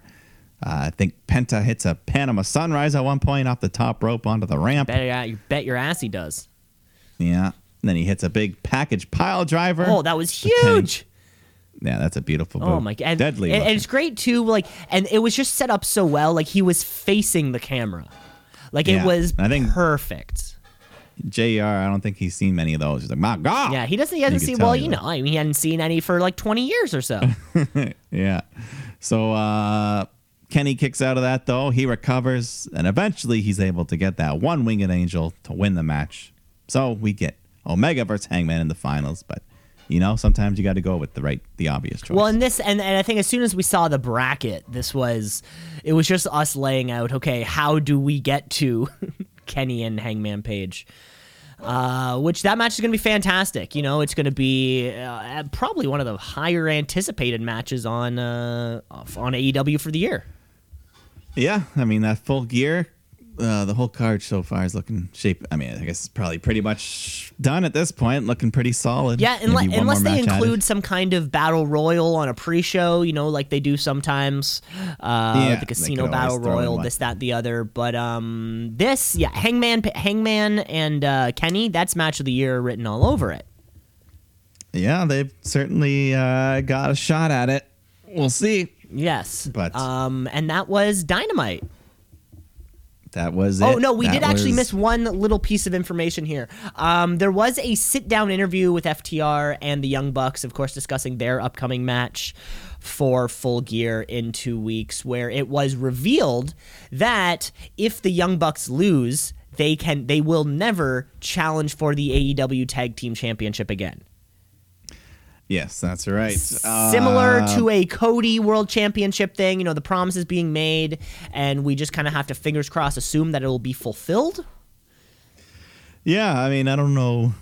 B: Uh, I think Penta hits a Panama Sunrise at one point off the top rope onto the ramp.
A: Bet, yeah, you bet your ass he does.
B: Yeah. And then he hits a big package pile driver.
A: Oh, that was huge.
B: Yeah, that's a beautiful
A: Oh my god! And,
B: Deadly.
A: and, and it's great too. Like, and it was just set up so well. Like he was facing the camera. Like
B: Yeah,
A: it was
B: I think-
A: perfect.
B: JR, I don't think he's seen many of those. He's like, my God.
A: Yeah, he doesn't. He hasn't seen. Well,
B: you that.
A: know, I mean, he hadn't seen any for like twenty years or so. *laughs*
B: Yeah. So uh Kenny kicks out of that though. He recovers and eventually he's able to get that one winged angel to win the match. So we get Omega versus Hangman in the finals, but you know, sometimes you got to go with the right the obvious choice.
A: well, and this, and, and I think as soon as we saw the bracket, this was, it was just us laying out. Okay, how do we get to *laughs* Kenny and Hangman Page? Uh, which that match is going to be fantastic. You know, it's going to be uh, probably one of the higher anticipated matches on uh, on AEW for the year.
B: yeah, I mean that full gear uh, the whole card so far is looking shape. I mean, I guess it's probably pretty much done at this point. Looking pretty solid.
A: Yeah, unless, unless they
B: match added.
A: include some kind of battle royal on a pre-show, you know, like they do sometimes, uh,
B: Yeah,
A: the casino battle royal, this, that, the other. But um, this, yeah, Hangman, Hangman, and uh, Kenny, that's match of the year written all over it.
B: Yeah, they've certainly uh, got a shot at it. We'll see.
A: Yes,
B: But-
A: um, and that was Dynamite.
B: That was it.
A: Oh no, we
B: That
A: did actually
B: was-
A: miss one little piece of information here. Um, there was a sit-down interview with FTR and the Young Bucks, of course, discussing their upcoming match for Full Gear in two weeks, where it was revealed that if the Young Bucks lose, they can they will never challenge for the AEW Tag Team Championship again.
B: Yes, that's right.
A: Similar
B: Uh,
A: to a Cody World Championship thing, you know, the promise is being made, and we just kind of have to fingers crossed assume that it will be fulfilled.
B: Yeah, I mean, I don't know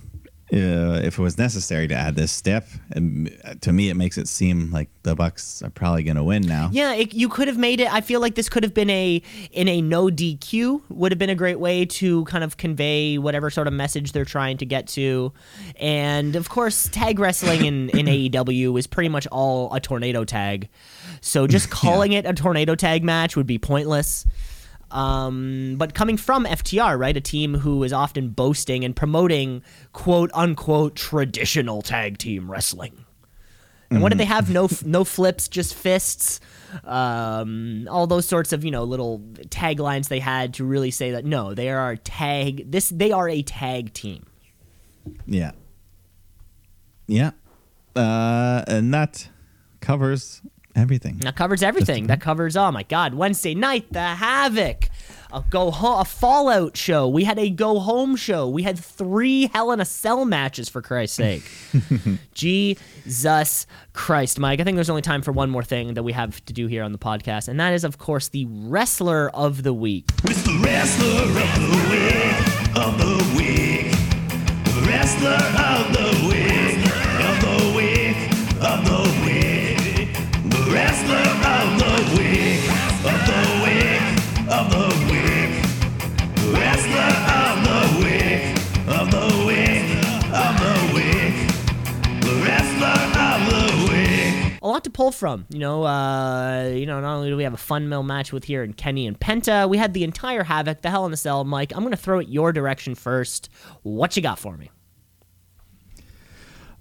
B: uh, if it was necessary to add this step. And uh, to me, it makes it seem like the Bucks are probably going to win now.
A: Yeah, it, you could have made it. I feel like this could have been a in a no DQ would have been a great way to kind of convey whatever sort of message they're trying to get to. And of course, tag wrestling in in *laughs* AEW is pretty much all a tornado tag. So just *laughs* calling it a tornado tag match would be pointless. Um, but coming from FTR, right, a team who is often boasting and promoting quote unquote traditional tag team wrestling. And what did they have? No, no flips, just fists. Um, all those sorts of you know little taglines they had to really say that no, they are a tag. This they are a tag team.
B: Yeah. Yeah. Uh, and that covers everything.
A: That covers everything. That covers oh my god, Wednesday night, the Havoc, a go home, a Fallout show. We had a go home show. We had three Hell in a Cell matches for Christ's sake. *laughs* Jesus Christ, Mike. I think there's only time for one more thing that we have to do here on the podcast, and that is of course the wrestler of the week.
C: It's the wrestler of the week, of the week. Wrestler of the week,
A: A lot to pull from. You know, uh, you know, not only do we have a fun mill match with here in Kenny and Penta, we had the entire Havoc, the Hell in a Cell. Mike, I'm to throw it your direction first. What you got for me?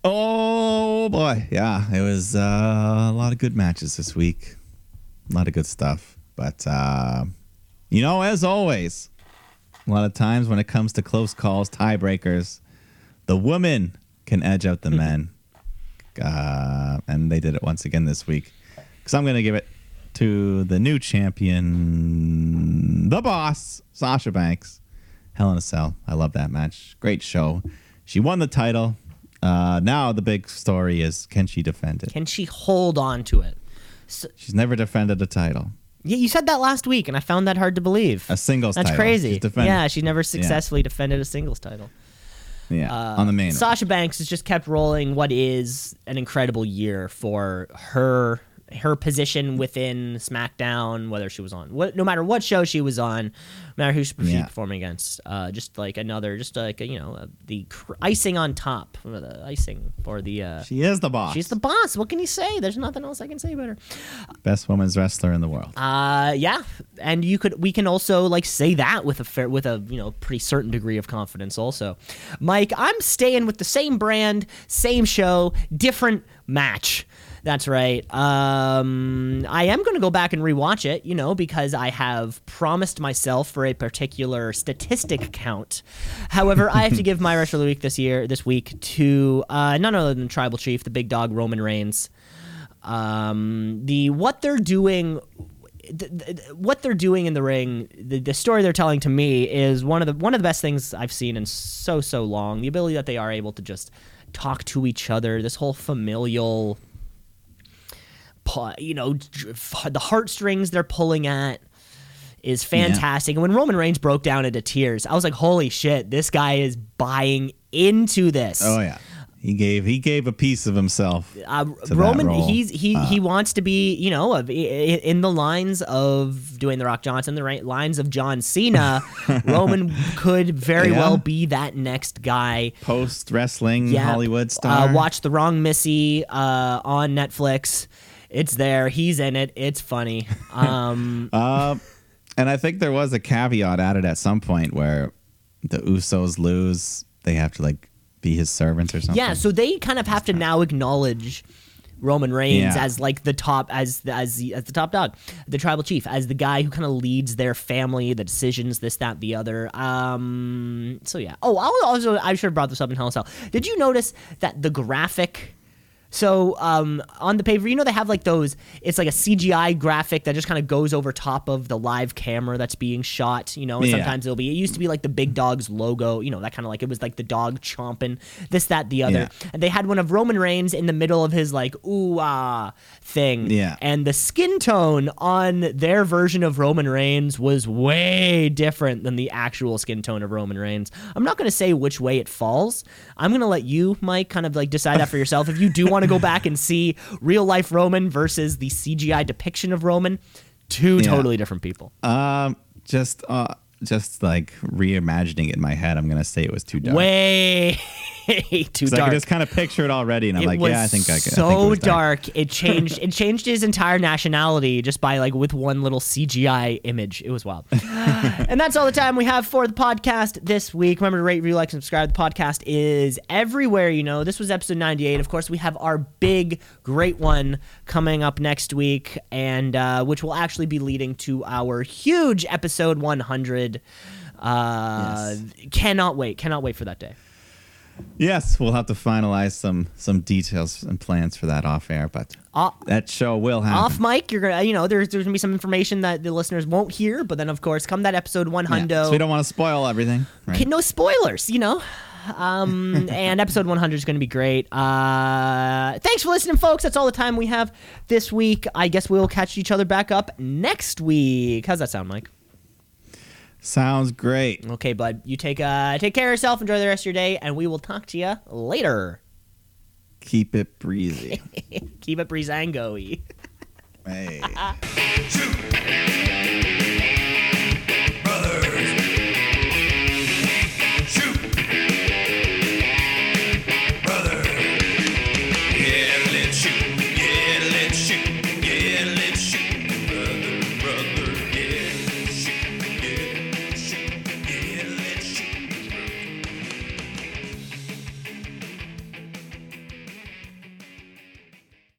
B: Oh boy, yeah, it was uh, a lot of good matches this week, a lot of good stuff. But uh, you know, as always, a lot of times when it comes to close calls, tiebreakers, the women can edge out the *laughs* men, uh, and they did it once again this week. Because I'm going to give it to the new champion, the boss, Sasha Banks. Hell in a Cell. I love that match. Great show. She won the title. Uh, now the big story is can she defend it?
A: Can she hold on to it?
B: She's never defended a title.
A: Yeah, you said that last week, and I found that hard to believe.
B: A singles
A: That's
B: title.
A: crazy.
B: She's defended-
A: Yeah, she never successfully defended a singles title.
B: Yeah, on the main.
A: Sasha Banks has just kept rolling what is an incredible year for her her position within SmackDown, whether she was on what no matter what show she was on, no matter who she was
B: Yeah.
A: performing against, uh, just like another, just like you know, uh, the cr- icing on top, or the icing for the. Uh,
B: She is the boss.
A: she's the boss. What can you say? There's nothing else I can say about her.
B: best women's wrestler in the world.
A: Uh, yeah, and you could we can also like say that with a fair with a you know pretty certain degree of confidence. Also, Mike, I'm staying with the same brand, same show, different match. That's right. Um, I am going to go back and rewatch it, you know, because I have promised myself for a particular statistic count. However, I have to *laughs* give my wrestler of the week this year, this week, to uh, none other than Tribal Chief, the big dog Roman Reigns um, the what they're doing th- th- what they're doing in the ring the, the story they're telling to me is one of the one of the best things i've seen in so so long the ability that they are able to just talk to each other this whole familial you know the heartstrings they're pulling at is fantastic and when roman reigns broke down into tears i was like holy shit this guy is buying into this
B: Oh yeah, he gave he gave a piece of himself.
A: uh, Roman.
B: Uh.
A: he's he he wants to be, you know, of- i- i- in the lines of doing the Rock Johnson, the right lines of John Cena. *laughs* Roman could very
B: Yeah.
A: well be that next guy.
B: Post wrestling
A: Yeah,
B: Hollywood star.
A: Uh, watch the Wrong Missy uh, on Netflix. It's there. He's in it. It's funny. *laughs* Um,
B: Um, and I think there was a caveat added at some point where the Usos lose. They have to like be his servants or something.
A: Yeah, so they kind of have to now acknowledge Roman Reigns
B: Yeah.
A: as like the top as as the as the top dog, the tribal chief, as the guy who kind of leads their family, the decisions, this, that, the other. Um. So yeah. Oh, I'll also I should have brought this up in Hell in Cell. Did you notice that the graphic? So um, on the paper, you know they have like those. It's like a CGI graphic that just kind of goes over top of the live camera that's being shot. You know, and
B: Yeah.
A: sometimes it'll be. It used to be like the big dog's logo. You know, that kind of like it was like the dog chomping this, that, the other.
B: Yeah.
A: And they had one of Roman Reigns in the middle of his like ooh ah thing.
B: Yeah.
A: And the skin tone on their version of Roman Reigns was way different than the actual skin tone of Roman Reigns. I'm not going to say which way it falls. I'm going to let you, Mike, kind of like decide that for yourself. If you do want *laughs* to go back and see real life Roman versus the CGI depiction of Roman, two
B: Yeah.
A: totally different people.
B: Um, just uh, just like reimagining it in my head, I'm gonna say it was too dark.
A: Way *laughs* too
B: 'Cause I
A: dark.
B: could just kind of picture it already, and I'm
A: it
B: like, yeah, I think I could.
A: so
B: I think it was
A: dark. It changed. it changed his entire nationality just by like with one little CGI image. It was wild. *laughs* and that's all the time we have for the podcast this week. Remember to rate, review, like, subscribe. The podcast is everywhere. You know, this was episode 98. Of course, we have our big, great one coming up next week, and uh, which will actually be leading to our huge episode 100. Uh, Cannot wait. Cannot wait for that day.
B: Yes, we'll have to finalize some some details and plans for that off air, but
A: Uh,
B: that show will happen.
A: off mic you're gonna you know there's there's gonna be some information that the listeners won't hear but then of course come that episode one
B: Yeah,
A: hundo
B: so we don't want to spoil everything. Right?
A: No spoilers you know um *laughs* and episode 100 is gonna be great uh thanks for listening folks that's all the time we have this week i guess we'll catch each other back up next week how's that sound mike
B: Sounds great.
A: okay bud you take uh take care of yourself enjoy the rest of your day and we will talk to you later
B: Keep it breezy. *laughs*
A: keep it breezango-y
B: hey. *laughs*
C: Shoot